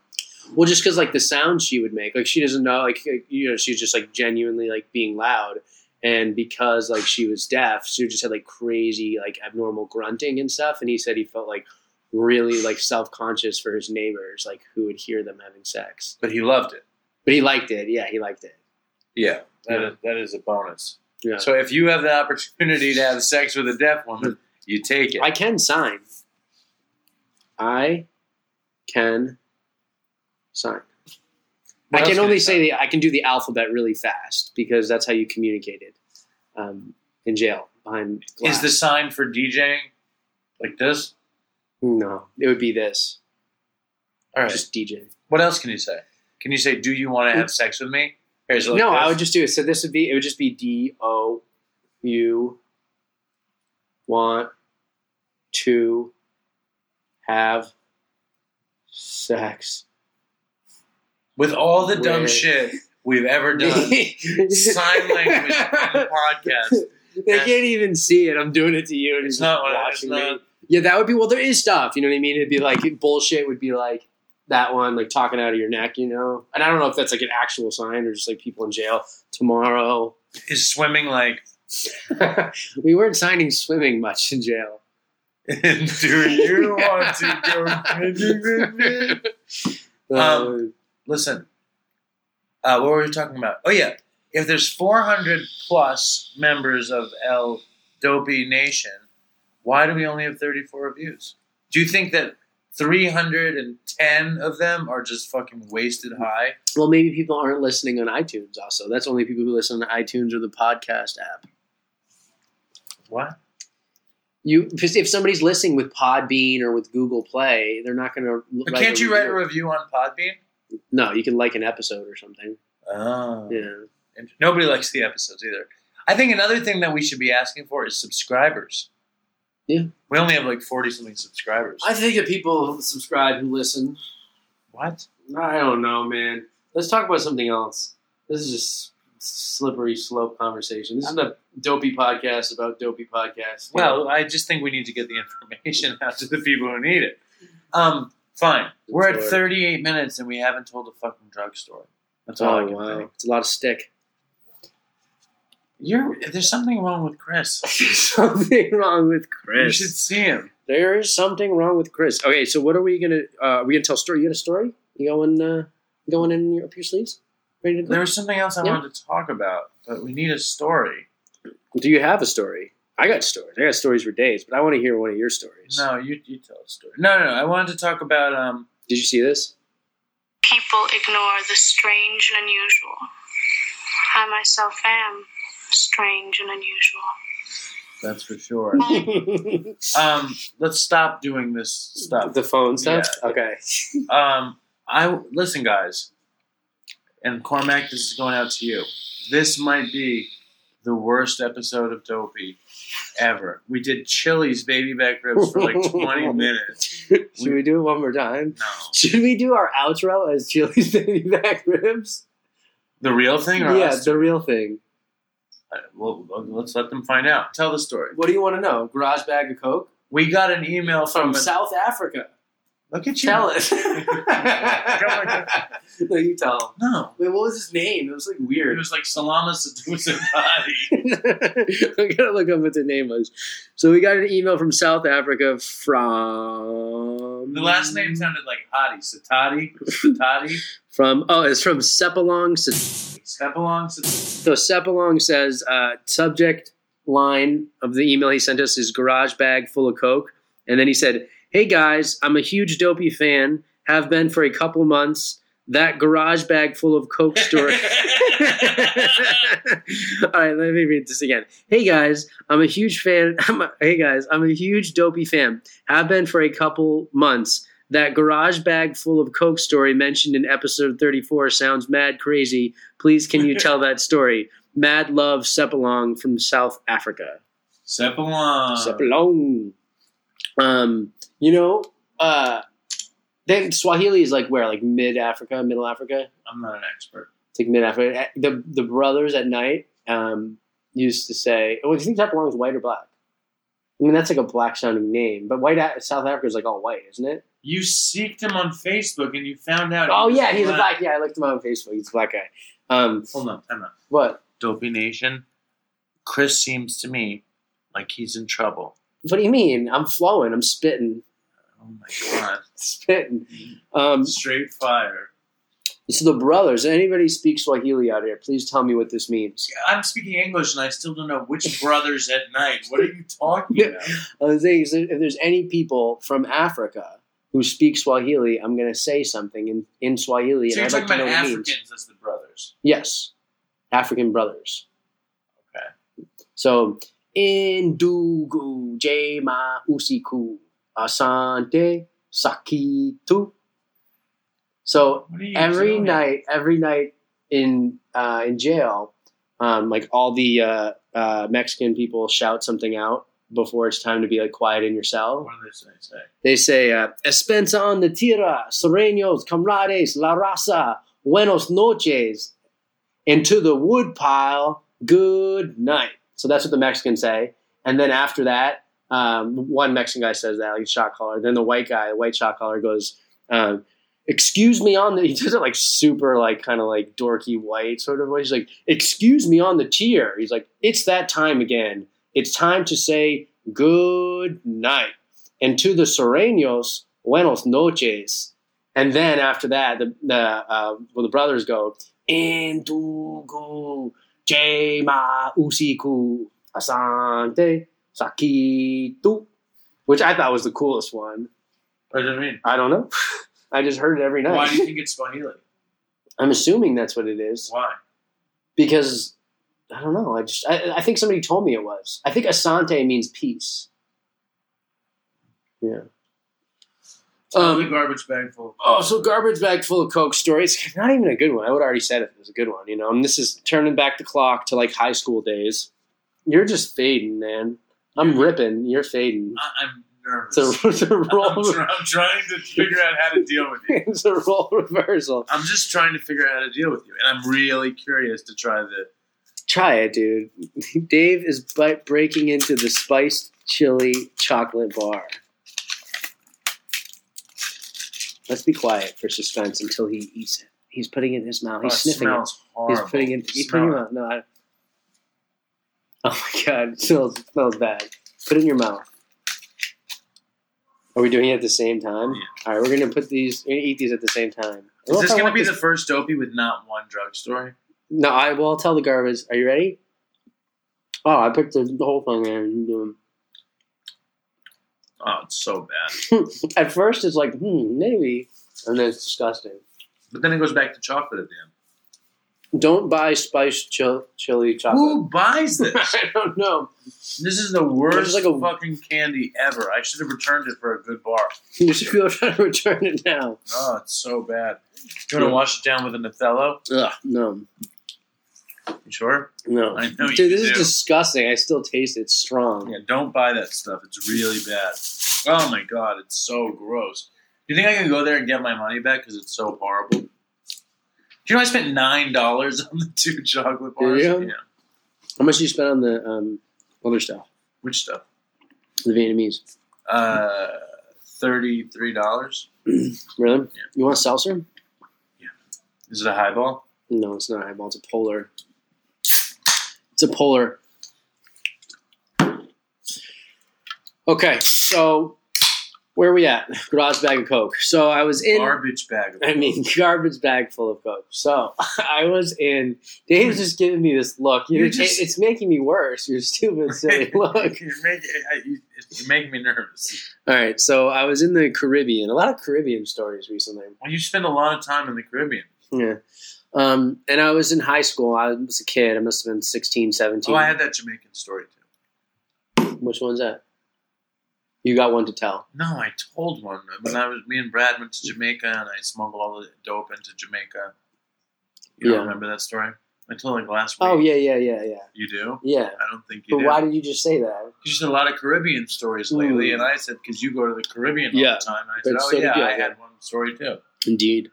Well, just because like the sound she would make, like she doesn't know, like you know, she's just like genuinely like being loud, and because like she was deaf, she just had like crazy like abnormal grunting and stuff. And he said he felt like really like self conscious for his neighbors, like who would hear them having sex. But he loved it. But he liked it. Yeah, he liked it. Yeah, that Yeah. is, that is a bonus. Yeah. So if you have the opportunity to have sex with a deaf woman, you take it. I can sign. I can sign. What I can can only you say the I can do the alphabet really fast because that's how you communicated um, in jail behind glass. Is the sign for DJing like this? No? It would be this. All right. Just DJ. What else can you say? Can you say, "Do you want to have sex with me"? Or is it like no, I would just do it. So this would be it would just be D O U want to have sex with all the dumb shit we've ever done. sign language on the podcast. They can't even see it. I'm doing it to you, and it's not just watching it's me. Yeah, that would be. Well, there is stuff. You know what I mean? It'd be like bullshit. Would be like that one, like talking out of your neck. You know. And I don't know if that's like an actual sign or just like people in jail tomorrow. Is swimming like? we weren't signing swimming much in jail. Do you want to go with me? Um, listen, uh, what were we talking about? Oh yeah, if there's 400 plus members of El Dopey Nation, why do we only have 34 reviews? Do you think that 310 of them are just fucking wasted high? Well, maybe people aren't listening on iTunes. Also, that's only people who listen on iTunes or the podcast app. What? You, if somebody's listening with Podbean or with Google Play, they're not going to. But can't you write a review on Podbean? No, you can like an episode or something. Oh. Yeah. And nobody likes the episodes either. I think another thing that we should be asking for is subscribers. Yeah. We only have like 40 something subscribers. I think that people subscribe who listen. What? I don't know, man. Let's talk about something else. This is just slippery slope conversation. This is a dopey podcast about dopey podcasts. Well, I just think we need to get the information out to the people who need it. Um, fine. We're at 38 minutes and we haven't told a fucking drug story. That's all I oh can wow, think. it's a lot of stick. You're there's something wrong with Chris. something wrong with Chris. You should see him. There is something wrong with Chris. Okay, so what are we gonna? Uh, are we gonna tell a story? You got a story? You going? Uh, going in your, up your sleeves? Ready to go? There was something else I Yeah. wanted to talk about, but we need a story. Do you have a story? I got stories. I got stories for days, but I want to hear one of your stories. No, you you tell a story. No, no, no. I wanted to talk about um. Did you see this? People ignore the strange and unusual. I myself am strange and unusual. That's for sure. um, let's stop doing this stuff. The phone stuff. Yeah. Okay. Um, I listen, guys, and Cormac. This is going out to you. This might be the worst episode of Dopey ever. We did Chili's baby back ribs for like twenty minutes. Should we do it one more time? No. Should we do our outro as Chili's baby back ribs? The real thing, or yeah, us? the real thing. Uh, Well, let's let them find out. Tell the story. What do you want to know? Garage bag of coke We got an email from from, a- South Africa. Look at you. Tell it. no, you tell him. No. Wait, what was his name? It was like weird. It was like Salama Satusabadi. I gotta look up what the name was. So we got an email from South Africa from the last name sounded like Hadi. Satadi? Satati. from oh, it's from Sepalong. Sepalong. So Sepalong says uh, subject line of the email he sent us is garage bag full of coke, and then he said, "Hey guys, I'm a huge dopey fan. Have been for a couple months. That garage bag full of coke story." All right, let me read this again. Hey guys, I'm a huge fan. I'm a, hey guys, I'm a huge dopey fan. Have been for a couple months. That garage bag full of coke story mentioned in episode 34 sounds mad crazy. Please, can you tell that story? Mad love Sepalong from South Africa. Sepalong. Sepalong. Um, you know, uh, then Swahili is like where, like mid Africa, middle Africa. I'm not an expert. It's like mid Africa. The the brothers at night um, used to say, "Oh, do you think Sepalong is white or black?" I mean, that's like a black sounding name, but white South Africa is like all white, isn't it? You seeked him on Facebook and you found out. Oh yeah, he's a black. Yeah, I looked him up on Facebook. He's a black guy. Um, Hold on, time out. what? Dopey Nation. Chris seems to me like he's in trouble. What do you mean? I'm flowing. I'm spitting. Oh my god. spitting. Um, Straight fire. so the brothers. Anybody speaks Swahili out here? Please tell me what this means. I'm speaking English and I still don't know which brothers at night. What are you talking about? I was saying, so if there's any people from Africa who speak Swahili, I'm going to say something in, in Swahili, So and you're I'd like talking to know about what it means. Africans as the brothers. Yes, African brothers. Okay. So Indugu Jema Usiku Asante Sakitu. So What are you every doing? night, every night in uh, in jail, um, like all the uh, uh, Mexican people shout something out before it's time to be like quiet in your cell. What do they say? say? They say, uh, Espensa on the tierra, serenos, camaradas, la raza, buenos noches, and to the wood pile, good night. So that's what the Mexicans say. And then after that, um, one Mexican guy says that, like shot caller. Then the white guy, the white shot caller goes, um, excuse me on the, he does it like super, like kind of like dorky white sort of voice. He's like, excuse me on the tier. He's like, it's that time again. It's time to say good night. And to the Serenos, buenos noches. And then after that, the the uh, well, the brothers go Endugu Jema Usiku Asante Sakitu, which I thought was the coolest one. What does it mean? I don't know. I just heard it every night. Why do you think it's Swahili? I'm assuming that's what it is Why? because I don't know. I just I, I think somebody told me it was. I think Asante means peace. Yeah. Um, garbage bag full. Oh, so garbage bag full of coke stories. Not even a good one. I would already said it was a good one, you know. And this is turning back the clock to like high school days. You're just fading, man. I'm ripping. You're fading. I- I'm nervous. It's a, it's a role. I'm, I'm trying to figure out how to deal with you. it's a role reversal. I'm just trying to figure out how to deal with you, and I'm really curious to try the. Try it, dude. Dave is bite breaking into the spiced chili chocolate bar. Let's be quiet for suspense until he eats it. He's putting it in his mouth. He's Oh, sniffing it. smells He's horrible. putting it. He's putting it in it. mouth. No, I, oh my god, it smells it smells bad. Put it in your mouth. Are we doing it at the same time? All right, we're gonna put these. We're gonna eat these at the same time. Is this to be this- the first dopey with not one drug story? No, I will tell the garbage. Are you ready? Oh, I picked the, the whole thing, man. Oh, it's so bad. At first, it's like, hmm, maybe, and then it's disgusting. But then it goes back to chocolate at the end. Don't buy spiced chil- chili chocolate. Who buys this? I don't know. This is the worst like a- fucking candy ever. I should have returned it for a good bar. You should go try to return it now. Oh, it's so bad. You want to wash it down with an Othello? Ugh, no. You sure? No, I know you dude, this is do. disgusting. I still taste it. It's strong. Yeah, don't buy that stuff. It's really bad. Oh my god, it's so gross. Do you think I can go there and get my money back because it's so horrible? You know I spent nine dollars on the two chocolate bars? Yeah. How much did you spend on the um, other stuff? Which stuff? The Vietnamese. Uh, thirty-three dollars. Really? You want a seltzer? Yeah. Is it a highball? No, it's not a highball. It's a polar. It's a polar. Okay, so where are we at? Garage bag of Coke. So I was in Garbage bag. Of I mean, garbage bag full of Coke. So I was in. Dave's just giving me this look. You You're just- it's making me worse. You're stupid, silly look. you're, making, you're making me nervous. All right, so I was in the Caribbean. A lot of Caribbean stories recently. Well, you spend a lot of time in the Caribbean. Yeah. Um, and I was in high school. I was a kid. I must have been 16, 17. Oh, I had that Jamaican story too. Which one's that? You got one to tell. No, I told one when I was. Me and Brad went to Jamaica, and I smuggled all the dope into Jamaica. You Yeah. don't remember that story? I told like last week. Oh, yeah, yeah, yeah, yeah. You do? Yeah. I don't think you But do. why did you just say that? You said a lot of Caribbean stories lately, Mm. and I said because you go to the Caribbean all the time. And I But said, oh so yeah, I had one story too. Indeed.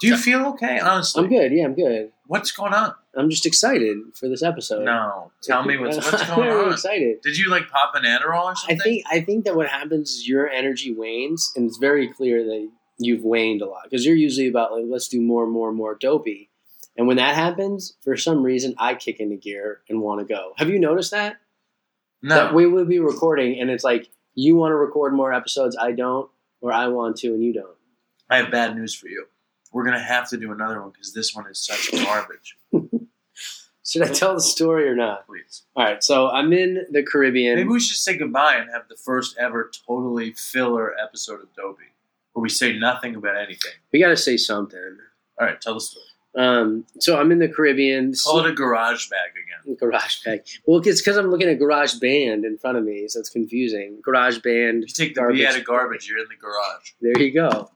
Do you feel okay? Honestly, I'm good. Yeah, I'm good. What's going on? I'm just excited for this episode. No, tell me what's what's I'm going really on. excited. Did you like pop an Adderall or I something? think I think that what happens is your energy wanes, and it's very clear that you've waned a lot because you're usually about like let's do more and more and more dopey, and when that happens, for some reason I kick into gear and want to go. Have you noticed that? No. That we will be recording, and it's like you want to record more episodes, I don't, or I want to and you don't. I have bad news for you. We're gonna have to do another one because this one is such garbage. Should I tell the story or not? Please. All right, so I'm in the Caribbean. Maybe we should say goodbye and have the first ever totally filler episode of Dopey, where we say nothing about anything. We got to say something. All right, tell the story. Um, so I'm in the Caribbean. Call it a garage bag again. Garage bag. Well, it's because I'm looking at Garage Band in front of me, so it's confusing. Garage Band. You take the B out of garbage, you're in the garage. There you go.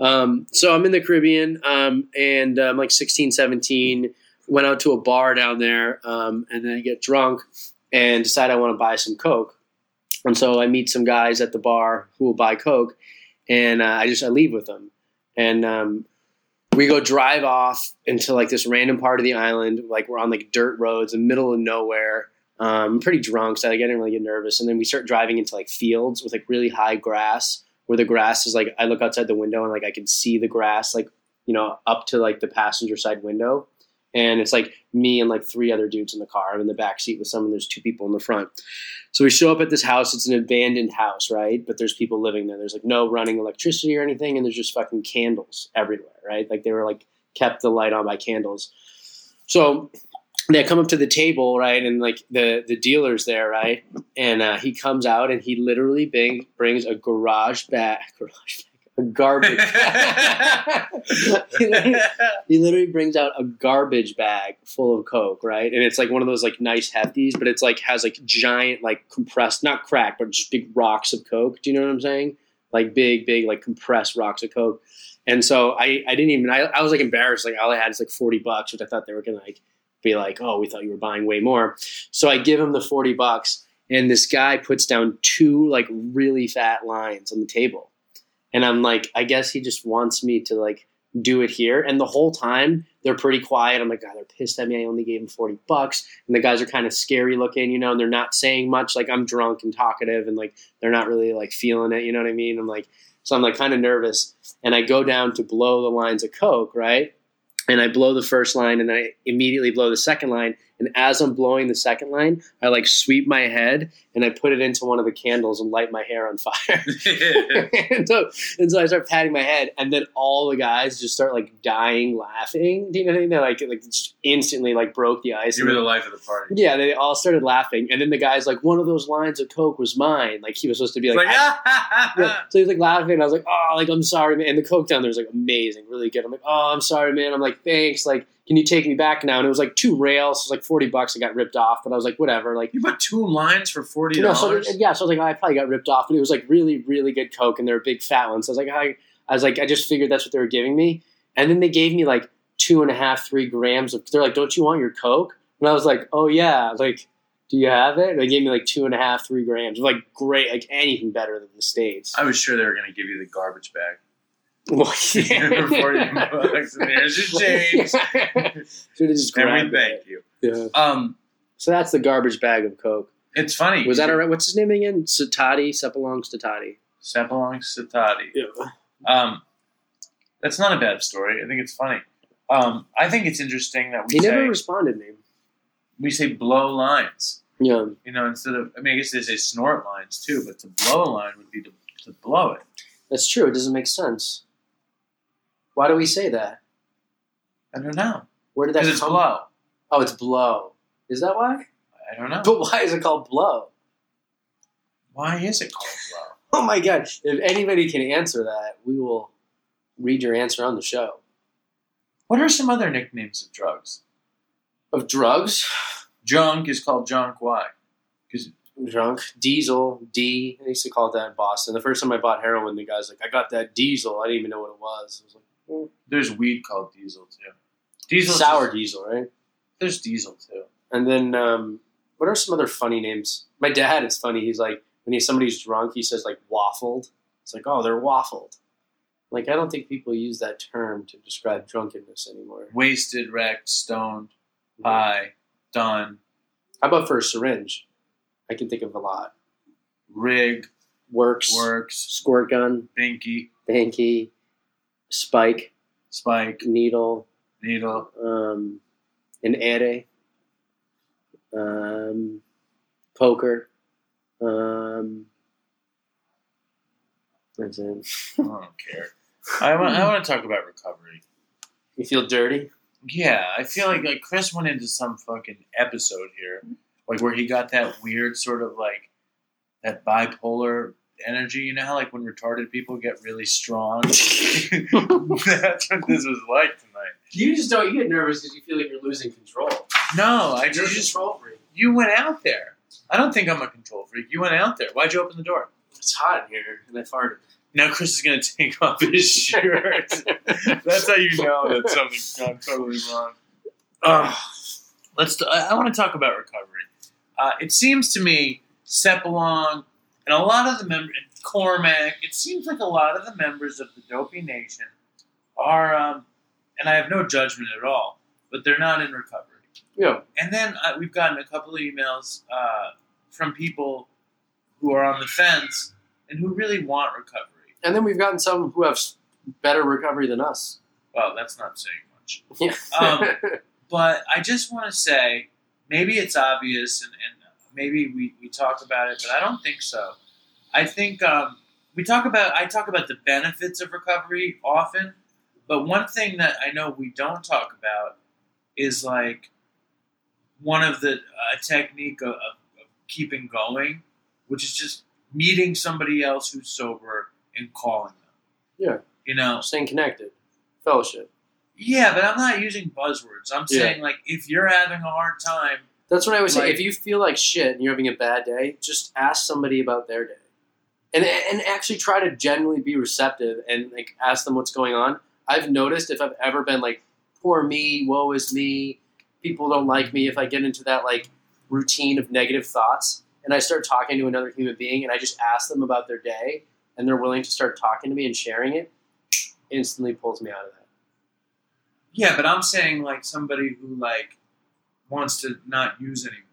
Um, so I'm in the Caribbean, um, and I'm like 16, 17. Went out to a bar down there, um, and then I get drunk and decide I want to buy some Coke. And so I meet some guys at the bar who will buy Coke, and uh, I just I leave with them, and um, we go drive off into like this random part of the island, like we're on like dirt roads in the middle of nowhere. Um, I'm pretty drunk, so I didn't really get nervous. And then we start driving into like fields with like really high grass, where the grass is like I look outside the window and like I can see the grass like you know up to like the passenger side window, and it's like me and like three other dudes in the car. I'm in the back seat with someone. There's two people in the front. So we show up at this house. It's an abandoned house, right? But there's people living there. There's like no running electricity or anything, and there's just fucking candles everywhere, right? Like they were like kept the light on by candles. So they come up to the table, right, and like the the dealer's there, right, and uh, he comes out and he literally bring, brings a garage bag, garage bag, a garbage. he, literally, he literally brings out a garbage bag full of coke, right, and it's like one of those like nice hefties, but it's like has like giant like compressed, not crack, but just big rocks of coke. Do you know what I'm saying? Like big, big like compressed rocks of coke. And so I, I didn't even I, I was like embarrassed. Like all I had is like forty bucks, which I thought they were gonna like be like, oh, we thought you were buying way more. So I give him the 40 bucks, and this guy puts down two like really fat lines on the table. And I'm like, I guess he just wants me to like do it here. And the whole time they're pretty quiet. I'm like, God, they're pissed at me. I only gave him 40 bucks. And the guys are kind of scary looking, you know, and they're not saying much. Like I'm drunk and talkative and like they're not really like feeling it, you know what I mean? I'm like, so I'm like kind of nervous. And I go down to blow the lines of Coke, right? And I blow the first line and I immediately blow the second line. And as I'm blowing the second line, I like sweep my head and I put it into one of the candles and light my hair on fire. and, so, and so I start patting my head, and then all the guys just start like dying laughing. Do you know what I mean? They like like just instantly like broke the ice. You were the life of the party. yeah, they all started laughing, and then the guy's like, "One of those lines of coke was mine." Like he was supposed to be like, like, yeah. So he was like laughing, and I was like, "Oh, like I'm sorry, man." And the coke down there was like amazing, really good. I'm like, "Oh, I'm sorry, man." I'm like, "Thanks." Like, can you take me back now? And it was like two rails, so it was like forty bucks. I got ripped off, but I was like, whatever. Like you bought two lines for forty no, so dollars. yeah, so I was like, oh, I probably got ripped off, but it was like really, really good Coke, and they were big fat ones. So I was like, I, I was like, I just figured that's what they were giving me, and then they gave me like two and a half, three grams of. They're like, "Don't you want your Coke?" And I was like, "Oh yeah, like." Do you have it? They gave me like two and a half, three grams. Like great, like anything better than the states. I was sure they were going to give you the garbage bag. Well, For 40 bucks, and there's your change. Should have just And grabbed we it. thank you. Yeah. Um, so that's the garbage bag of Coke. It's funny. Was that all right? What's his name again? Satati, Sepalong Satati. Sepalong Satati. Yeah. Um, that's not a bad story. I think it's funny. Um, I think it's interesting that we He say never responded, man. we say blow lines. Yeah. You know, instead of I mean, I guess they say snort lines too, but to blow a line would be to, to blow it. That's true. It doesn't make sense. Why do we say that? I don't know. Where did that Because it's come blow. Oh, it's blow. Is that why? I don't know. But why is it called blow? Why is it called blow? Oh my god! If anybody can answer that, we will read your answer on the show. What are some other nicknames of drugs? Of drugs? Junk is called junk. Why? Because Drunk, diesel, D. I used to call it that in Boston. The first time I bought heroin, the guy's like, "I got that diesel." I didn't even know what it was. I was like, there's weed called diesel too. Diesel sour diesel, right? There's diesel too. And then, um, what are some other funny names? My dad is funny. He's like, when he, somebody's drunk, he says like waffled. It's like, oh, they're waffled. Like, I don't think people use that term to describe drunkenness anymore. Wasted, wrecked, stoned, high, done, How about for a syringe? I can think of a lot. rig, Works, works, squirt gun, binky, banky, spike, spike, needle, needle, um, an ere, um, poker. Um, that's it. I don't care. I want. I want to talk about recovery. You feel dirty? Yeah, I feel like like Chris went into some fucking episode here, like where he got that weird sort of like that bipolar energy. You know how like when retarded people get really strong. That's what this was like tonight. You just don't. You get nervous because you feel like you're losing control. No, I You're just control freak. you went out there. I don't think I'm a control freak. You went out there. Why'd you open the door? It's hot in here, and I farted. Now Chris is gonna take off his shirt. That's how you know that something's gone totally wrong. Ugh. let's. T- I, I want to talk about recovery. Uh, it seems to me Sepalong and a lot of the members, Cormac. It seems like a lot of the members of the Dopey Nation are, um, and I have no judgment at all, but they're not in recovery. Yeah. And then uh, we've gotten a couple of emails uh, from people who are on the fence and who really want recovery. And then we've gotten some who have better recovery than us. Well, that's not saying much. Yeah. Um, but I just want to say, maybe it's obvious, and, and maybe we, we talk about it, but I don't think so. I think um, we talk about I talk about the benefits of recovery often, but one thing that I know we don't talk about is like one of the a technique of, of, of keeping going, which is just meeting somebody else who's sober and calling them. yeah. You know, Staying connected. Fellowship. yeah, but I'm not using buzzwords. I'm Yeah. saying like if you're having a hard time, That's what I always say. If you feel like shit and you're having a bad day, just ask somebody about their day, and and actually try to genuinely be receptive and like ask them what's going on. I've noticed if I've ever been like, poor me, woe is me, people don't like me. If I get into that like routine of negative thoughts and I start talking to another human being and I just ask them about their day and they're willing to start talking to me and sharing it, instantly pulls me out of that. yeah, but I'm saying like somebody who like wants to not use anymore,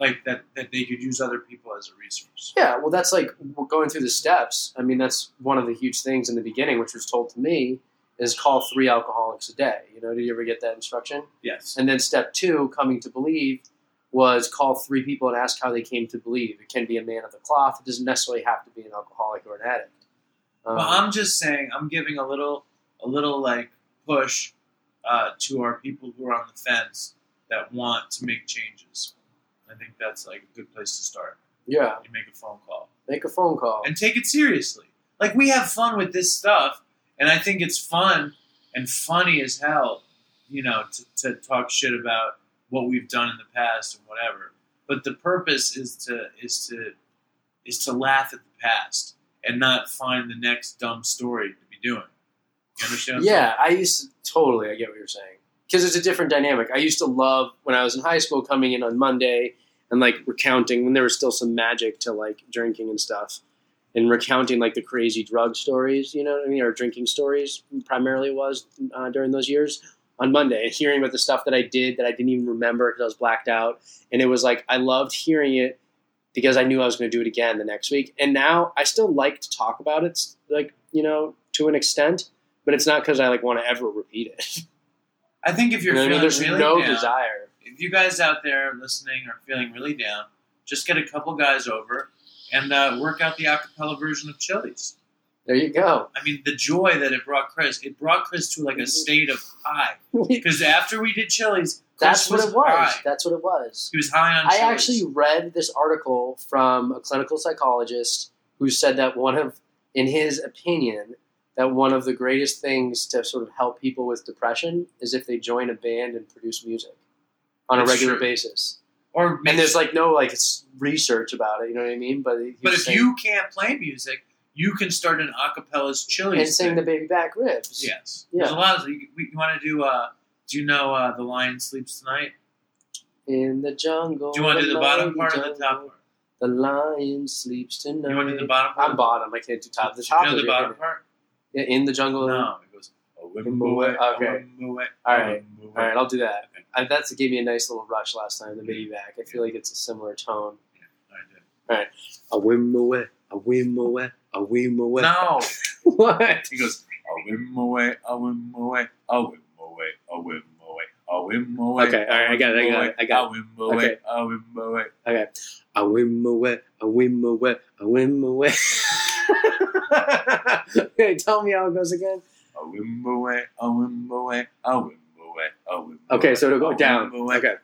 like that that they could use other people as a resource. Yeah, well, that's like going through the steps. I mean, that's one of the huge things in the beginning, which was told to me, is call three alcoholics a day. You know, did you ever get that instruction? Yes. And then step two, coming to believe, was call three people and ask how they came to believe. It can be a man of the cloth. It doesn't necessarily have to be an alcoholic or an addict. Um, Well, I'm just saying I'm giving a little a little like push uh, to our people who are on the fence that want to make changes. I think that's like a good place to start. yeah, You make a phone call. make a phone call. and take it seriously. Like we have fun with this stuff, and I think it's fun and funny as hell, you know, to, to talk shit about what we've done in the past and whatever. But the purpose is to is to is to laugh at the past and not find the next dumb story to be doing. You understand? what I'm Yeah, I used to totally. I get what you're saying because it's a different dynamic. I used to love when I was in high school coming in on Monday and like recounting when there was still some magic to like drinking and stuff, and recounting like the crazy drug stories. You know what I mean? Or drinking stories primarily was uh, during those years on Monday hearing about the stuff that I did that I didn't even remember because I was blacked out. And it was like I loved hearing it because I knew I was going to do it again the next week. And now I still like to talk about it, like you know, to an extent, but it's not because I like want to ever repeat it. I think if you're You know what I mean? feeling There's really no down, desire. if you guys out there listening are feeling really down, just get a couple guys over and uh, work out the acapella version of Chili's. There you go. I mean, the joy that it brought Chris, it brought Chris to like a state of high. Because after we did Chili's, Chris That's what it was. high. That's what it was. He was high on. I Chili's. actually read this article from a clinical psychologist who said that one of, in his opinion, that one of the greatest things to sort of help people with depression is if they join a band and produce music on a regular true. basis. Or and there's like no like research about it. You know what I mean? But But if saying- you can't play music, you can start an acapella's Chili's and sing thing. the baby back ribs. Yes. Yeah. There's a lot of. You, you want to do? Uh, do you know uh, the Lion Sleeps Tonight? In the jungle. Do you want to do the bottom part or the top part? The lion sleeps tonight. You want to do the bottom part? I'm bottom. I can't do top. The top you know the bottom part? Yeah, in the jungle. No, it goes. "Oh, Okay. All right. Oh, All right. I'll do that. I, that's gave me a nice little rush last time. The baby back. I feel like it's a similar tone. All right. A whim away. A whim away. A whim away. No. what? He goes. A whim away. A whim away. A whim away. A whim away. A whim away. Okay, all right, I got it, I got it, I got A it. whim away. Okay. A whim away. Okay. A whim away. A whim away. A whim away. okay, tell me how it goes again. Okay, so it'll go down. Okay.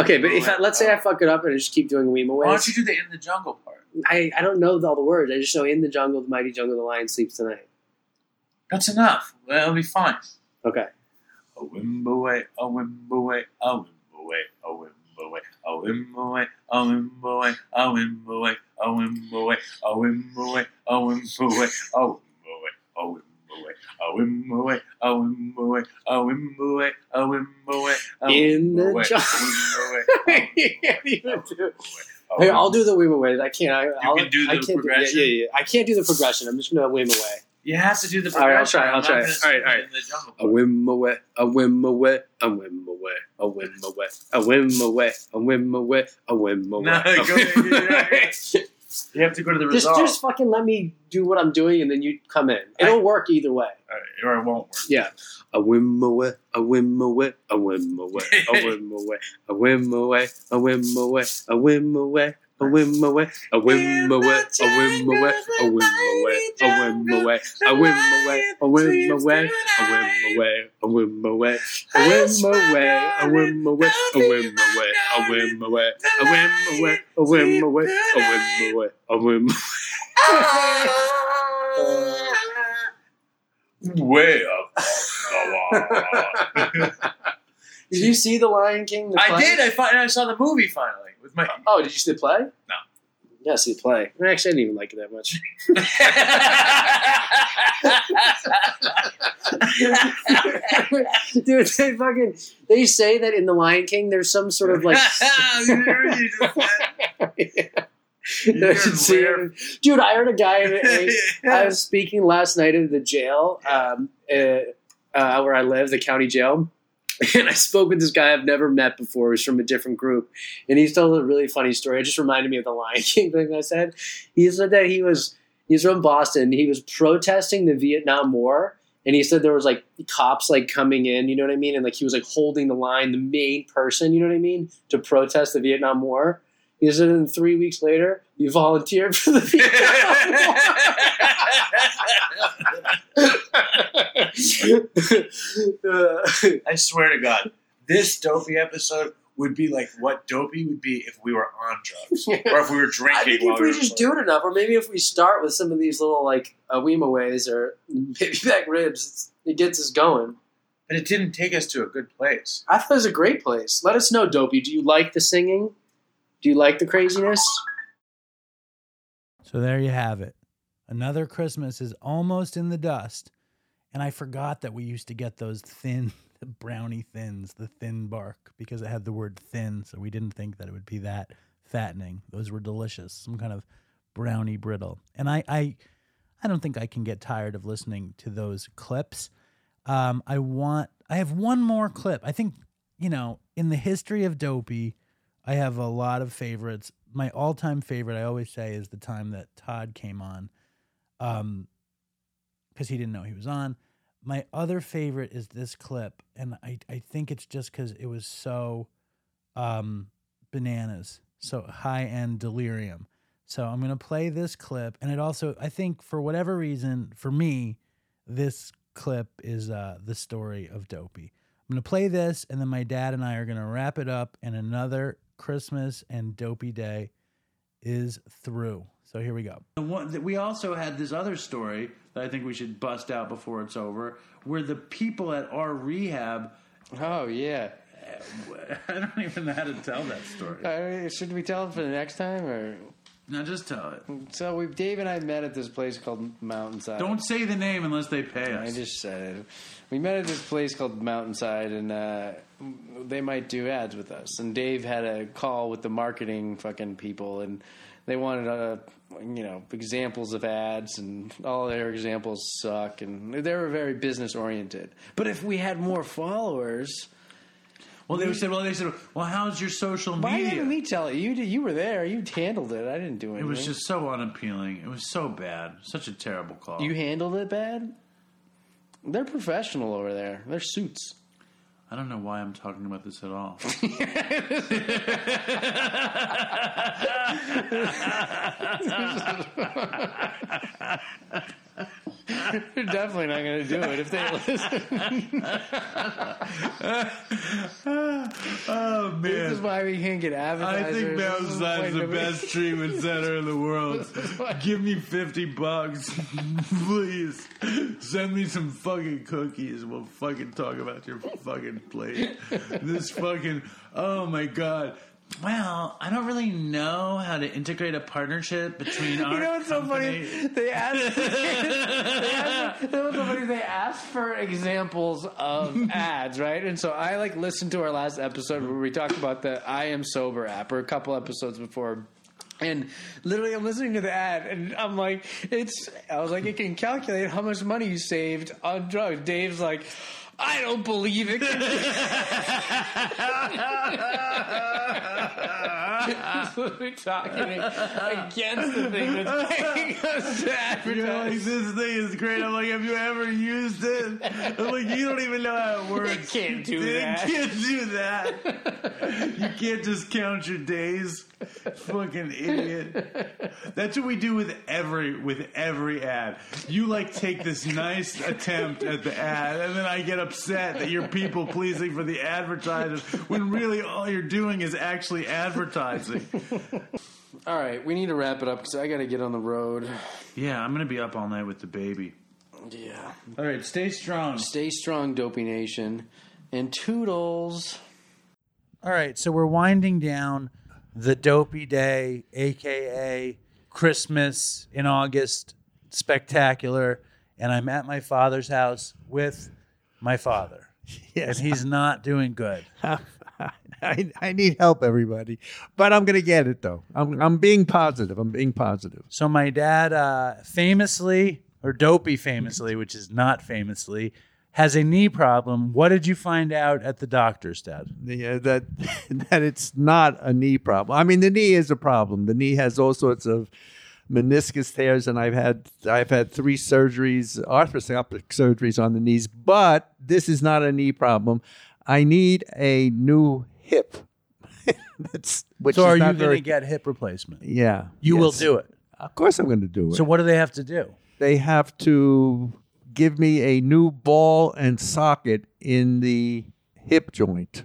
Okay, but if. I, let's say I fuck it up and I just keep doing whim away. Why don't you do the in the jungle part? I, I don't know all the words. I just know in the jungle, the mighty jungle, the lion sleeps tonight. That's enough. That'll be fine. Okay. A whim away, a whim away, a whim away, a away, a wimboy, a wimboy, a wimboy, a wimboy, a wimboy, a wimboy, a wimboy, a wimboy. A wimboy, a wimboy, a wimboy, a wimboy, in the jungle. can't even do. Hey, I'll do the wim away. I can't. I, can't. Do, yeah, yeah, yeah. I can't do the progression. I'm just gonna wim away. You have to do the All right, I'll progression. try. I'll I'm try. not gonna All right, all right. in the jungle. A whim away, a whim away, a whim away, a whim away, a whim away, a whim away, a whim away. No, go- whim away. You have to go to the Just, result. just fucking let me do what I'm doing, and then you come in. It'll work either way. or it won't work. Yeah. A whim away, a whim away, a whim away, a whim away, a whim away, a whim away, a whim away. A whim away, a whim away, a whim away, a whim away, a whim away, a whim away, a whim away, a whim away, a whim away, a whim away, a whim away, a whim away, a whim away, a whim away, a whim away, a whim away, a whim Way up the wall. Did you see the Lion King? The I play? did. I fin- I saw the movie finally with my. Oh, did you see the play? No. Yeah, see the play. Actually, I didn't even like it that much. Dude, they fucking they say that in the Lion King there's some sort of like Dude, I heard a guy. In, a- I was speaking last night at the jail, um, uh, uh, where I live, the county jail, and I spoke with this guy I've never met before. He's from a different group, and he told a really funny story. It just reminded me of the Lion King thing I said. He said that he was he's from Boston. He was protesting the Vietnam War. And he said there was like cops like coming in, you know what I mean? And like he was like holding the line, the main person, you know what I mean, to protest the Vietnam War. He said, and three weeks later, you volunteered for the Vietnam War. I swear to God, this dopey episode would be like what dopey would be if we were on drugs or if we were drinking. I think while if we were just do it enough, or maybe if we start with some of these little like uh, ways or baby back ribs, it gets us going. But it didn't take us to a good place. I thought it was a great place. Let us know, Dopey. Do you like the singing? Do you like the craziness? So there you have it. Another ChrisMiss is almost in the dust. And I forgot that we used to get those thin brownie thins, the thin bark, because it had the word thin. So we didn't think that it would be that fattening. Those were delicious, some kind of brownie brittle. And I, I, I don't think I can get tired of listening to those clips. Um, I want, I have one more clip. I think, you know, in the history of Dopey, I have a lot of favorites. My all time favorite, I always say, is the time that Todd came on. Um, because he didn't know he was on. My other favorite is this clip, and I, I think it's just because it was so um, bananas, so high end delirium. So I'm gonna play this clip, and it also I think for whatever reason for me, this clip is uh, the story of Dopey. I'm gonna play this, and then my dad and I are gonna wrap it up, and another ChrisMiss and Dopey Day is through. So here we go. We also had this other story that I think we should bust out before it's over, where the people at our rehab. Oh yeah. I don't even know how to tell that story. Uh, should we tell it for the next time, or no? Just tell it. So we, Dave and I met at this place called Mountainside. Don't say the name unless they pay us. I just said it. We met at this place called Mountainside, and uh, they might do ads with us. And Dave had a call with the marketing fucking people, and they wanted uh, you know examples of ads, and all their examples suck, and they were very business oriented. But if we had more followers. Well, they said, well, they said, well, how's your social media? Why didn't we tell it? You did, you were there. You handled it. I didn't do anything. It was just so unappealing. It was so bad. Such a terrible call. You handled it bad. They're professional over there. They're suits. I don't know why I'm talking about this at all. They're definitely not going to do it if they listen. oh man, This is why we can't get I advertisers. think This is why the nobody- best treatment center in the world. Give me 50 bucks, please. Send me some fucking cookies. We'll fucking talk about your fucking plate. This fucking, oh my god. Well, I don't really know how to integrate a partnership between our You know what's so funny? They asked. they asked you know what's so funny? They asked for examples of ads, right? And so I like listened to our last episode where we talked about the I Am Sober app, or a couple episodes before. And literally, I'm listening to the ad, and I'm like, "It's." I was like, "It can calculate how much money you saved on drugs." Dave's like, "I don't believe it." We're talking against the thing that's paying us to You're like, this thing is great. I'm like, have you ever used it? I'm like, you don't even know how it works. You can't do You that. can't do that. You can't just count your days. Fucking idiot. That's what we do with every with every ad. You like take this nice attempt at the ad, and then I get upset that you're people pleasing for the advertisers when really all you're doing is actually advertising. All right, we need to wrap it up because I got to get on the road. Yeah, I'm gonna be up all night with the baby. Yeah. All right, stay strong. Stay strong, Dopey Nation. And toodles. All right, so we're winding down the Dopey Day, aka ChrisMiss in August spectacular, and I'm at my father's house with my father. Yes. and he's not doing good. I, I need help, everybody. But I'm going to get it, though. I'm, I'm being positive. I'm being positive. So my dad, uh, famously or Dopey famously, which is not famously, has a knee problem. What did you find out at the doctor's, Dad? Yeah, that that it's not a knee problem. I mean, the knee is a problem. The knee has all sorts of meniscus tears, and I've had I've had three surgeries, arthroscopic surgeries on the knees. But this is not a knee problem. I need a new hip. That's which so is are you going to get hip replacement? Yeah, You will do it. Of course, I'm going to do it. So what do they have to do? They have to give me a new ball and socket in the hip joint.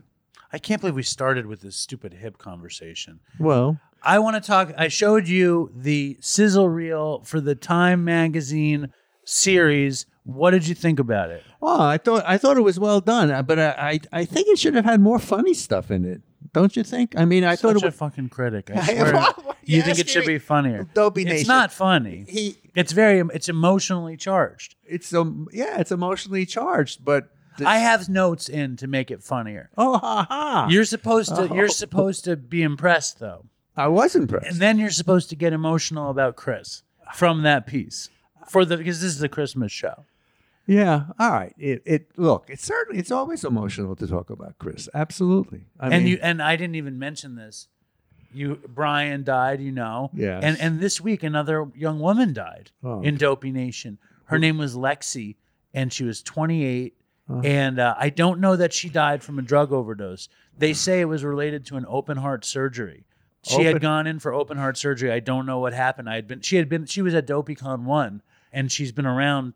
I can't believe we started with this stupid hip conversation. Well, I want to talk. I showed you the sizzle reel for the Time magazine series. What did you think about it? Well, I thought I thought it was well done, uh, but I I, I think it should have had more funny stuff in it. Don't you think? I mean, I thought Such it a was fucking critic. I swear. You think it should be funnier? Dopey It's Nation. not funny. He- it's very. It's emotionally charged. It's um, yeah, it's emotionally charged, but the- I have notes in to make it funnier. Oh, ha ha! You're supposed to. Oh. You're supposed to be impressed, though, I was impressed. and then you're supposed to get emotional about Chris from that piece for the because this is a ChrisMiss show. Yeah, all right. It, it look, it's certainly it's always emotional to talk about Chris. Absolutely. I and mean, you and I didn't even mention this. You Brian died, you know. Yes. And and this week another young woman died Oh. in Dopey Nation. Her name was Lexi, and she was 28. Oh. And uh, I don't know that she died from a drug overdose. They say it was related to an open heart surgery. She had gone in for open heart surgery. I don't know what happened. I had been. She had been. She was at DopeyCon one, and she's been around.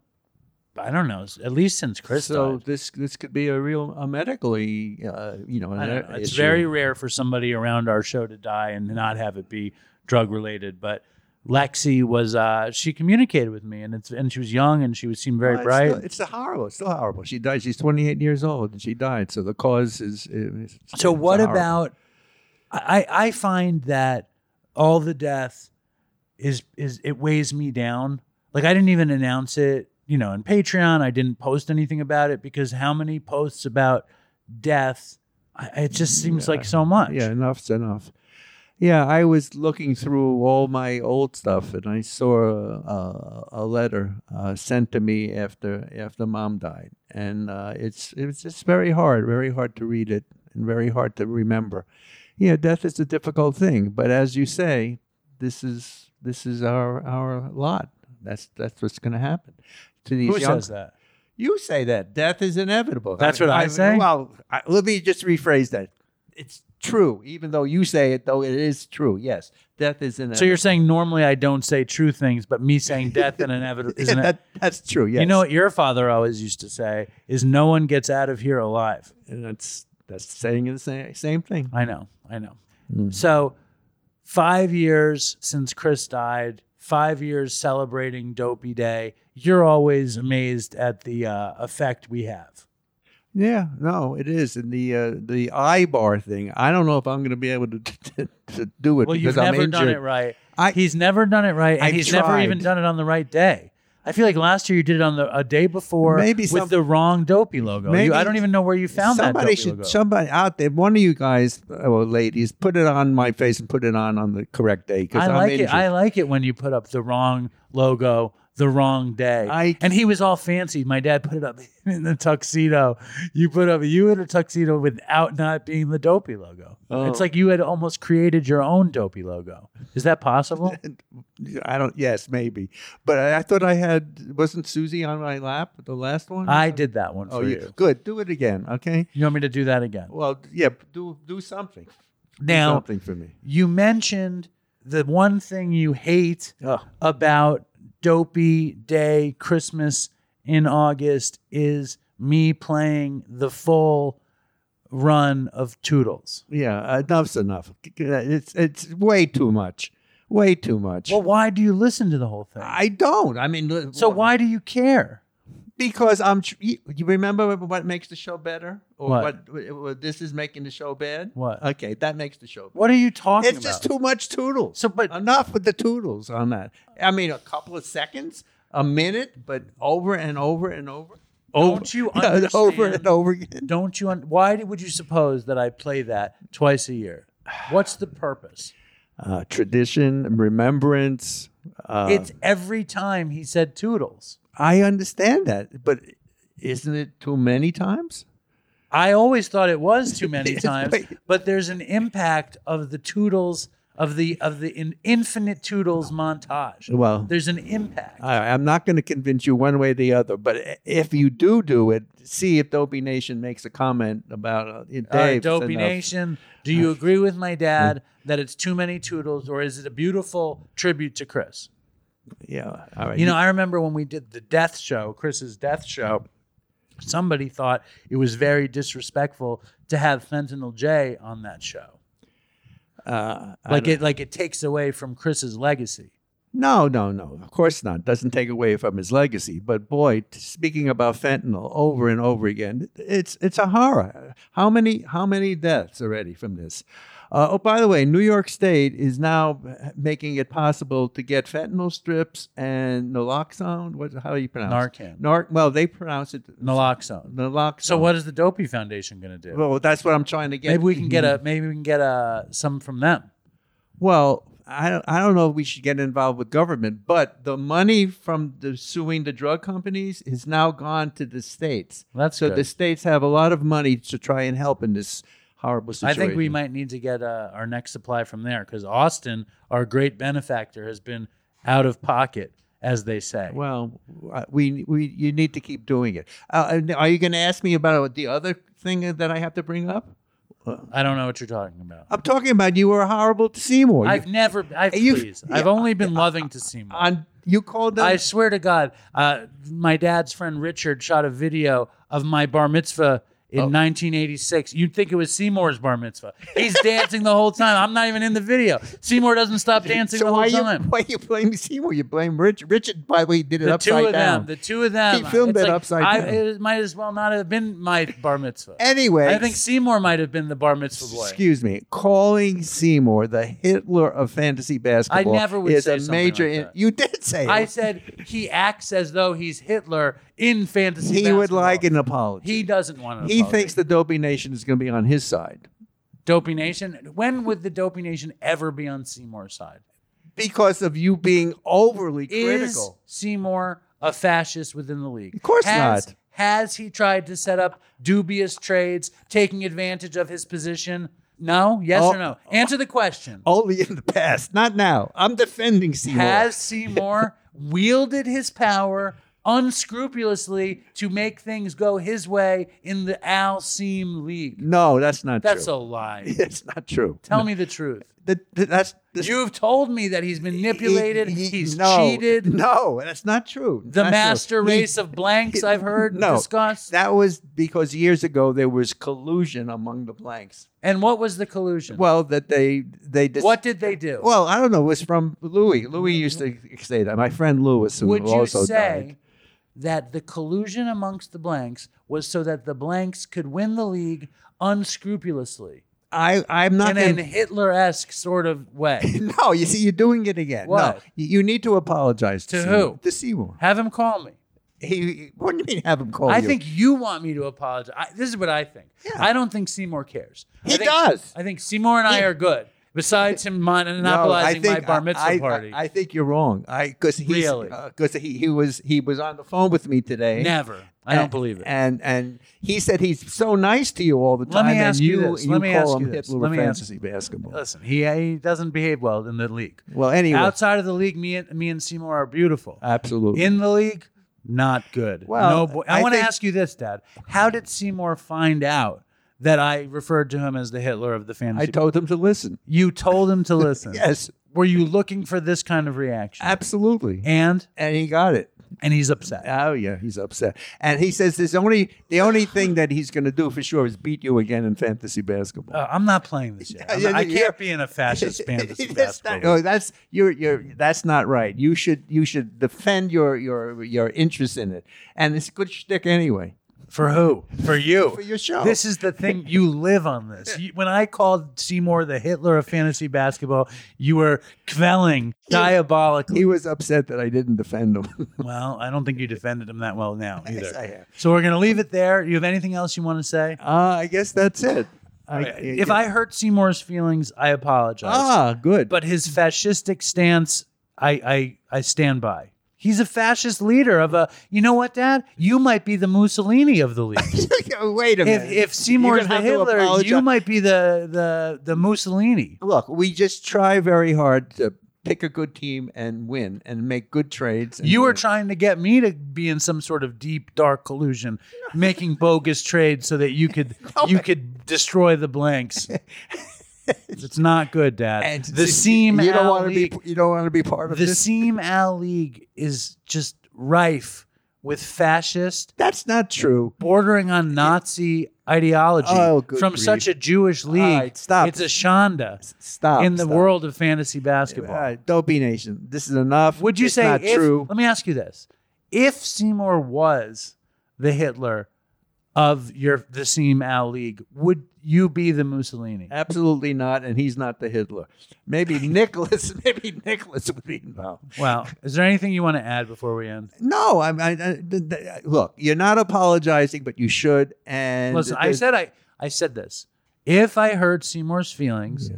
I don't know, at least since Chris so died. this this could be a real a medically, uh, you know, know. It's issue. very rare for somebody around our show to die and not have it be drug related. But Lexi was uh, she communicated with me and it's and she was young and she was seemed very Well, bright. It's still, it's horrible. It's still horrible. She died. She's 28 years old and she died. So the cause is. so it's what horrible. about I, I find that all the death is is it weighs me down. Like I didn't even announce it, you know, in Patreon. I didn't post anything about it because how many posts about death? I, it just seems like so much. Yeah, enough's enough. Yeah, I was looking through all my old stuff and I saw a, a letter uh, sent to me after after mom died, and uh, it's it's just very hard, very hard to read it and very hard to remember. Yeah, death is a difficult thing, but as you say, this is this is our our lot. That's that's what's going to happen to these Who young. says that? You say that death is inevitable. That's what I say? Well, I, let me just rephrase that. It's true, even though you say it, though it is true. Yes, death is inevitable. So you're saying normally I don't say true things, but me saying death and inevitable isn't that, it? that's true. Yes, You know what your father always used to say is no one gets out of here alive. and that's that's saying the same same thing. I know, I know. Mm. So five years since Chris died, five years celebrating Dopey Day. You're always amazed at the uh, effect we have. Yeah, no, it is, and the uh, the eye bar thing. I don't know if I'm going to be able to, to, to do it Well, you've I'm never done it right. he's never done it right, and I've he's never even done it on the right day. I feel like last year you did it on the a day before, Maybe with some- the wrong Dopey logo. You- I don't even know where you found somebody that Dopey should logo. somebody out there one of you guys uh, or ladies put it on my face and put it on on the correct day because I I'm like injured. it. I like it when you put up the wrong logo the wrong day. and he was all fancy. My dad put it up in the tuxedo. You put up you in a tuxedo without not being the dopey logo. Oh. It's like you had almost created your own dopey logo. Is that possible? I don't. Yes, maybe. But I, I thought I had. Wasn't Susie on my lap the last one? I did that one Oh, for you-. Good. Do it again. Okay. You want me to do that again? Well, yeah. Do do something. Do Now, something for me. You mentioned the one thing you hate about Dopey Day ChrisMiss in August is me playing the full run of Toodles. Yeah, enough's enough. It's it's way too much. Way too much. Well, why do you listen to the whole thing? I don't. I mean, so why do you care? Because I'm. tr- You remember what makes the show better, or What? what? what this is making the show bad? What? Okay, that makes the show. Bad. What are you talking about? It's just too much toodles. So, but enough with the toodles on that. I mean, a couple of seconds, a minute, but over and over and over. Don't you understand? over and over again? Don't you? Un- why would you suppose that I play that twice a year? What's the purpose? Uh, tradition, remembrance. Uh, it's every time he said Toodles. I understand that, but isn't it too many times? I always thought it was too many times, but- there's an impact of the Toodles of the of the in, infinite Toodles montage. Well, there's an impact. I, I'm not going to convince you one way or the other, but if you do do it, see if Dopey Nation makes a comment about uh, Dave. Right, Dopey Nation, do you agree with my dad that it's too many Toodles, or is it a beautiful tribute to Chris? Yeah, all right. You know, I remember when we did the death show, Chris's death show, somebody thought it was very disrespectful to have Fentanyl J on that show. Uh, Like it like it takes away from Chris's legacy. No, no, no. Of course not. Doesn't take away from his legacy. But boy, speaking about fentanyl over and over again, it's it's a horror. How many how many deaths already from this? Uh, oh, by the way, New York State is now making it possible to get fentanyl strips and naloxone. What? How do you pronounce Narcan. it? Narc. Well, they pronounce it Naloxone. Naloxone. So what is the Dopey Foundation going to do? Well, that's what I'm trying to get. maybe we can get a maybe we can get a some from them. Well, I don't, I don't know if we should get involved with government, but the money from the suing the drug companies is now gone to the states. That's so good. the states have a lot of money to try and help in this horrible I think we might need to get uh, our next supply from there because Austin, our great benefactor, has been out of pocket, as they say. Well, uh, we we you need to keep doing it. Uh, are you going to ask me about the other thing that I have to bring up? I don't know what you're talking about. I'm talking about you were horrible to Seymour. I've never, I've, You- please, I've only been loving to Seymour. on you called them. I swear to God, uh, my dad's friend Richard shot a video of my bar mitzvah in Oh. 1986. You'd think it was Seymour's bar mitzvah. He's dancing the whole time. I'm not even in the video. Seymour doesn't stop dancing so the whole why you time. why you blame Seymour? You blame Richard. Richard, by the way, did it the upside two of down. them, the two of them. He filmed It's it like, upside I, down. It might as well not have been my bar mitzvah. Anyway, I think Seymour might have been the bar mitzvah boy. Excuse me, calling Seymour the Hitler of fantasy basketball. I never would is say a major. like in- you did say it. I said he acts as though he's Hitler in fantasy. he would like an apology. He doesn't want an He apology. thinks the Dopey Nation is going to be on his side Dopey Nation. When would the Dopey Nation ever be on Seymour's side? because of you being overly Is critical. Seymour a fascist within the league? Of course has, not. Has he tried to set up dubious trades, taking advantage of his position? No. Yes Oh, or no? Answer the question. Only in the past, not now. I'm defending Seymour. Has Seymour wielded his power unscrupulously to make things go his way in the Al Seam League? no, that's not true. That's true. a lie. It's not true. Tell me the truth. The- the- that's the- You've told me that he's manipulated, he- he's no, cheated. No, that's not true. The Not true. master He- race of blanks I've heard no, discussed. That was because years ago there was collusion among the blanks. And what was the collusion? Well, that they they dis- what did they do? Well, I don't know. It was from Louis. Louis used to say that. My friend Louis, who Would also say died. That the collusion amongst the blanks was so that the blanks could win the league unscrupulously? I I'm not in an gonna- Hitler-esque sort of way. No, you see, you're doing it again. No, What? you, you need to apologize to, To Seymour. who? To Seymour. Have him call me. He. What do you mean? Have him call I you? think you want me to apologize. I, this is what I think. Yeah. I don't think Seymour cares. I He think- does. I think Seymour and I are good. Besides him monopolizing No, I my think- bar mitzvah I, I- party. I, think you're wrong. I because he's Really? Uh, because he he was he was on the phone with me today. Never. I don't believe it. And and he said he's so nice to you all the time. Let me ask and you you, this. you Let me call ask him you this. Let of me ask- fantasy basketball. Listen, he he doesn't behave well in the league. Well, anyway. outside of the league, me and me and Seymour are beautiful. Absolutely. In the league, not good. Well, no boy. I, I want to ask you this, Dad. How did Seymour find out that I referred to him as the Hitler of the fantasy? I told him to listen. You told him to listen. Yes. Were you looking for this kind of reaction? Absolutely. And and he got it. And he's upset. Oh yeah, he's upset. And he says there's only the only thing that he's going to do for sure is beat you again in fantasy basketball. Uh, I'm not playing this yet. I'm- I can't be in a fascist fantasy basketball. not, oh, that's you're you're that's not right. You should you should defend your your your interest in it, and it's good shtick anyway. For who? For you. For your show. This is the thing. You live on this. You, when I called Seymour the Hitler of fantasy basketball, you were quelling diabolically. He was upset that I didn't defend him. Well, I don't think you defended him that well now either. Yes, I have. So we're going to leave it there. You have anything else you want to say? Uh, I guess that's it. I, if I hurt Seymour's feelings, I apologize. Ah, good. But his fascistic stance, I, I, I stand by. He's a fascist leader of a. You know what, Dad? You might be the Mussolini of the league. Wait a if, minute. if Seymour's You're the gonna have to Hitler, you might be the the the Mussolini. Look, we just try very hard to pick a good team and win and make good trades. And You were trying to get me to be in some sort of deep, dark collusion, making bogus trades so that you could oh you could destroy the blanks. it's not good, Dad. And the Seam you don't want to be you don't want to be part of the this. Seam Al League is just rife with fascist. That's not true. Bordering on Nazi ideology Oh, good from grief. such a Jewish league. Right, stop. It's a shanda. Stop. in the stop. world of fantasy basketball. All right, Dopey Nation. This is enough. Would you It's say not if, true? Let me ask you this: If Seymour was the Hitler of your the Seam Al League, would you be the Mussolini? Absolutely not, and he's not the Hitler. Maybe Nicholas. Maybe Nicholas would be involved. Well, is there anything you want to add before we end? No, I, I, I look. You're not apologizing, but you should. And Listen, I said I I said this. If I hurt Seymour's feelings,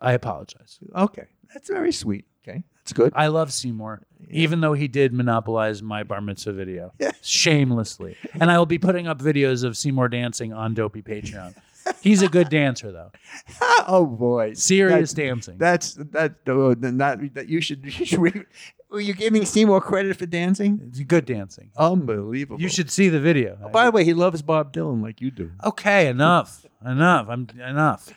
I apologize. Okay, that's very sweet. Okay, that's good. I love Seymour, even though he did monopolize my bar mitzvah video shamelessly. And I will be putting up videos of Seymour dancing on Dopey Patreon. He's a good dancer, though. oh boy, Serious That's- dancing. That's that. Oh, then that that you should. You should re- were you giving Seymour credit for dancing? It's good dancing. Unbelievable. You should see the video. By the way, he loves Bob Dylan like you do. Okay, enough, enough. I'm enough.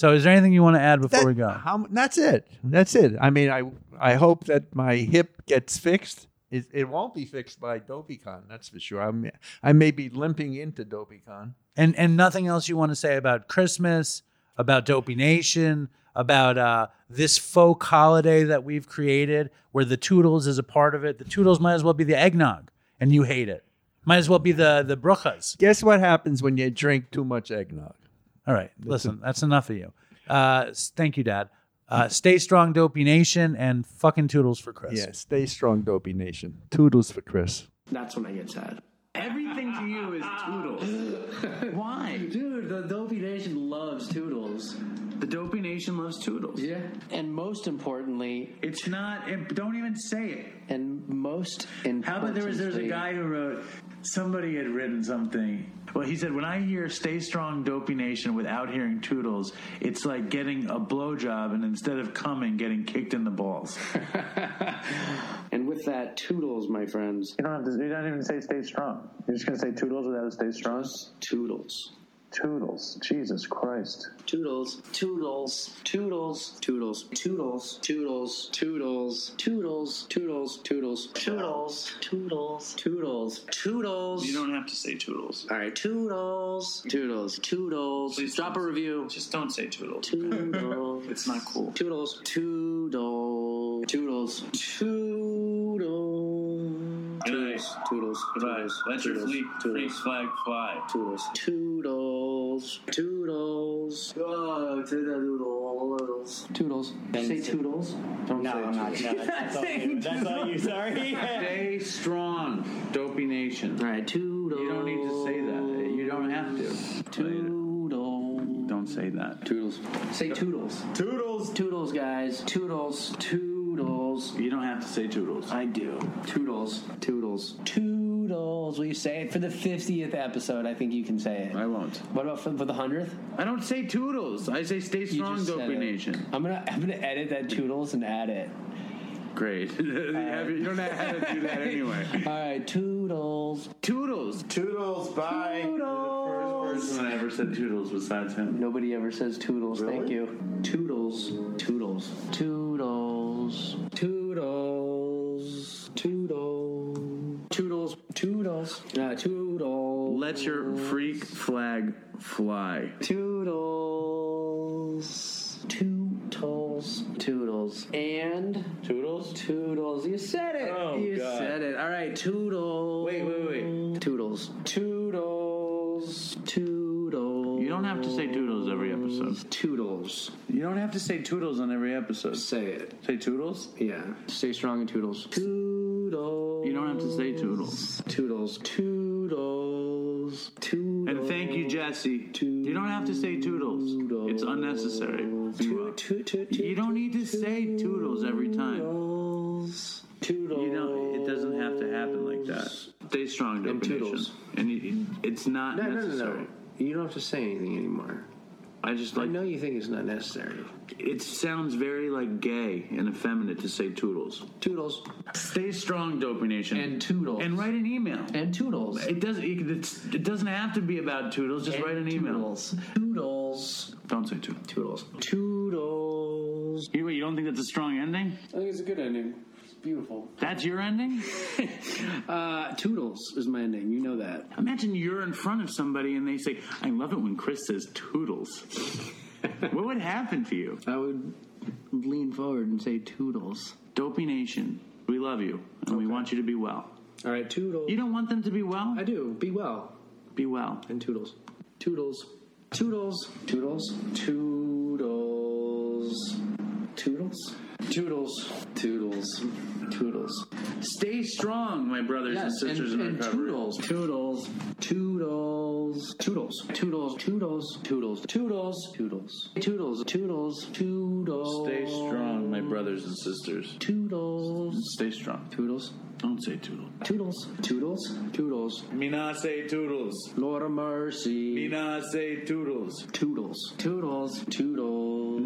So, is there anything you want to add before That- we go? How, that's it. That's it. I mean, I I hope that my hip gets fixed. It, it won't be fixed by DopeyCon, that's for sure. I'm, I may be limping into DopeyCon. And and nothing else you want to say about ChrisMiss, about Dopey Nation, about uh, this folk holiday that we've created, where the Toodles is a part of it. The Toodles might as well be the eggnog, and you hate it. Might as well be the the bruchas. Guess what happens when you drink too much eggnog? All right, listen, that's enough of you. Uh, thank you, Dad. Uh, stay strong, Dopey Nation, and fucking Toodles for Chris. Yeah, stay strong, Dopey Nation. Toodles for Chris. That's when I get sad. Everything to you is Toodles. Why? Dude, the Dopey Nation loves Toodles. The Dopey Nation loves Toodles. Yeah. And most importantly, It's not. It, don't even say it. and most importantly, How about there was there's a guy who wrote somebody had written something. Well, he said when I hear "Stay Strong, Dopey Nation" without hearing Toodles, it's like getting a blowjob and instead of coming, getting kicked in the balls. And with that, Toodles, my friends. You don't have to. You don't even say "Stay Strong." You're just gonna say Toodles without a "Stay Strong." Toodles. Toodles. Jesus Christ. Toodles, toodles, toodles, toodles, toodles, toodles, toodles, toodles, toodles, toodles, toodles, toodles, toodles, toodles. You don't have to say Toodles. All right, toodles, toodles, toodles. Please Drop a review. Just don't say Toodles. Toodles. It's not cool. Toodles, toodles, toodles, toodles. Toodles, toodles, toodles, Let your toodles, freak, freak flag fly. Toodles. Toodles. Toodles. Oh, toodles. Toodles. Say toodles. Don't No, say I'm not. toodles. No, that's all you. That's all you. Sorry. Stay strong, Dopey Nation. All right, toodles. You don't need to say that. You don't have to. Toodles. Don't say that. Toodles. Say toodles. Toodles. Toodles, guys. Toodles. Toodles. You don't have to say Toodles. I do. Toodles. Toodles. Toodles. Will you say it for the 50th episode? I think you can say it. I won't. What about for, for the 100th? I don't say Toodles. I say Stay Strong, just said Dopey it. Nation. I'm gonna I'm gonna edit that toodles and add it. Great. you, have- you don't have to do that anyway. All right, toodles. Toodles. Toodles. Bye. First person that ever said Toodles besides him. Nobody ever says toodles. Thank you. Toodles. Toodles. Toodles. Toodles. Toodles. Toodles. Toodles. Uh, toodles. Let your freak flag fly. Toodles. Toodles. Toodles. And Toodles? Toodles. You said it. Oh, you God. said it. All right, Toodles. Wait, wait, wait. Toodles. Toodles. Toodles. You don't have to say Toodles every episode. Toodles. You don't have to say Toodles on every episode. Say it. Say Toodles? Yeah. Stay strong and Toodles. Toodles. You don't have to say Toodles. Toodles. Toodles. Toodles. And thank you, Jesse. You don't have to say Toodles. It's unnecessary. You, you don't need to say Toodles every time. Toodles. Toodles. You know, it doesn't have to happen like that. Stay strong, And Toodles. And it's not No, no, no, necessary. no. You don't have to say anything anymore. I just like. I like know you think it's not necessary. it sounds very like gay and effeminate to say Toodles. Toodles. Stay strong, Dopey Nation. And Toodles. And write an email. And Toodles. It doesn't. It, it's, it doesn't have to be about Toodles. Just And write an email. Toodles. Toodles. Don't say Toodles. Toodles. Toodles. You, you don't think that's a strong ending? I think it's a good ending. Beautiful. That's your ending? uh, Toodles is my ending. You know that. Imagine you're in front of somebody and they say, I love it when Chris says toodles. what would happen to you? I would lean forward and say Toodles. Dopey Nation, we love you and we want you to be well. All right, Toodles. You don't want them to be well? I do. Be well. Be well. And Toodles. Toodles. Toodles. Toodles. Toodles. Toodles. Toodles. Toodles. Toodles. Toodles. Stay strong, my brothers and Yes, sisters and, in and recovery. toodles, toodles, toodles, toodles, toodles, toodles, toodles, toodles, toodles, toodles, toodles, toodles. Stay strong, my brothers and sisters. Toodles. Stay strong. Toodles. Don't say toodle. Toodles, toodles, toodles. Me not say toodles. Lord of mercy. Me not say toodles. Toodles, toodles, toodles.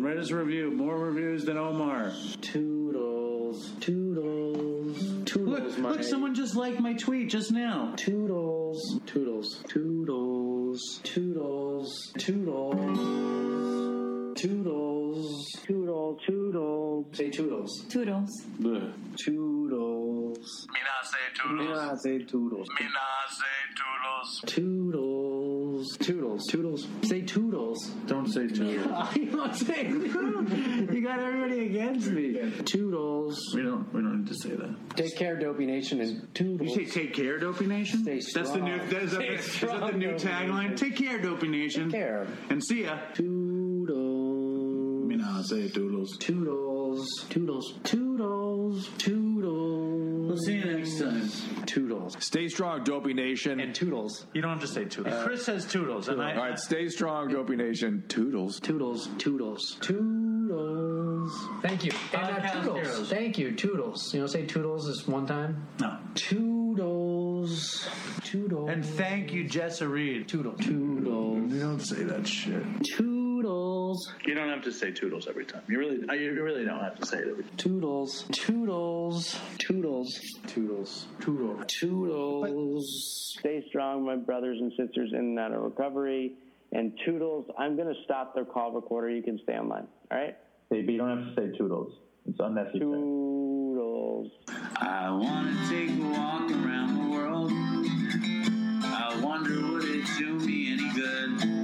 Write us a review. More reviews than Omar. Toodles, toodles, toodles. Look, look, someone just liked my tweet just now. Toodles, toodles, toodles, toodles, toodles, toodles, toodle, toodle. Say toodles. Toodles. Toodles. Me not say Me not say toodles. Me not say toodles. Toodles. Toodles. Toodles. Say toodles. Don't say toodles. you don't say You got everybody against me. Toodles. We don't. We don't need to say that. Take care, Dopey Nation, and toodles. You say "Take care, Dopey Nation." Stay That's the new. strong. That, is, that, Stay is that the new Dopey tagline? Nation. Take care, Dopey Nation. Take care. And see ya. Toodles. Me not say toodles. Toodles. Toodles. Toodles. Toodles. We'll see you next time. Toodles. Stay strong, Dopey Nation. And toodles. You don't have to say toodles. Chris says toodles, and I. All right, stay strong, Dopey Nation. Toodles. Toodles. Toodles. Toodles. Thank you. And uh, toodles. heroes. Thank you. Toodles. You know, say toodles this one time. No. Toodles. Toodles. And thank you, Jessa Reed. Toodles. Toodles. You don't say that shit. Toodles. You don't have to say toodles every time. You really, you really don't have to say it every time. Toodles. Toodles. Toodles. Toodles. Toodles. Toodles. Stay strong, my brothers and sisters in and out of recovery. And Toodles, I'm going to stop the call recorder. You can stay online. All right? Hey, but you don't have to say toodles. It's unnecessary. Toodles. I want to take a walk around the world. I wonder would it do me any good?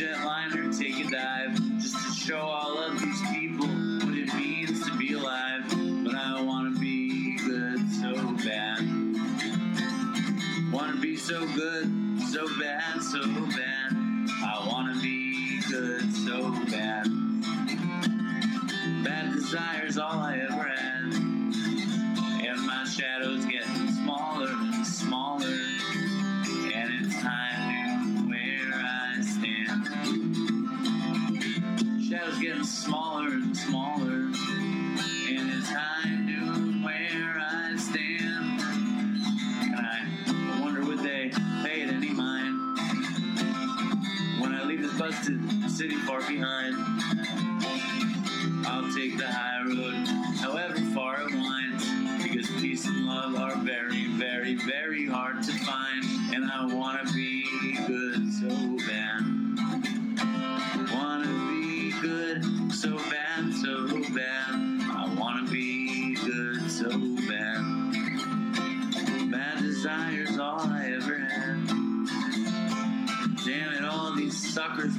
jetliner take a dive. Just to show all of these people what it means to be alive. But I want to be good so bad. Want to be so good, so bad, so bad. I want to be good so bad. Bad desire's all I ever city far behind. I'll take the high road, however far it winds, because peace and love are very, very, very hard to find. And I wanna be good so bad. Wanna be good so bad, so bad. I wanna be good so bad. Bad desire's all I ever had. Damn it, all these suckers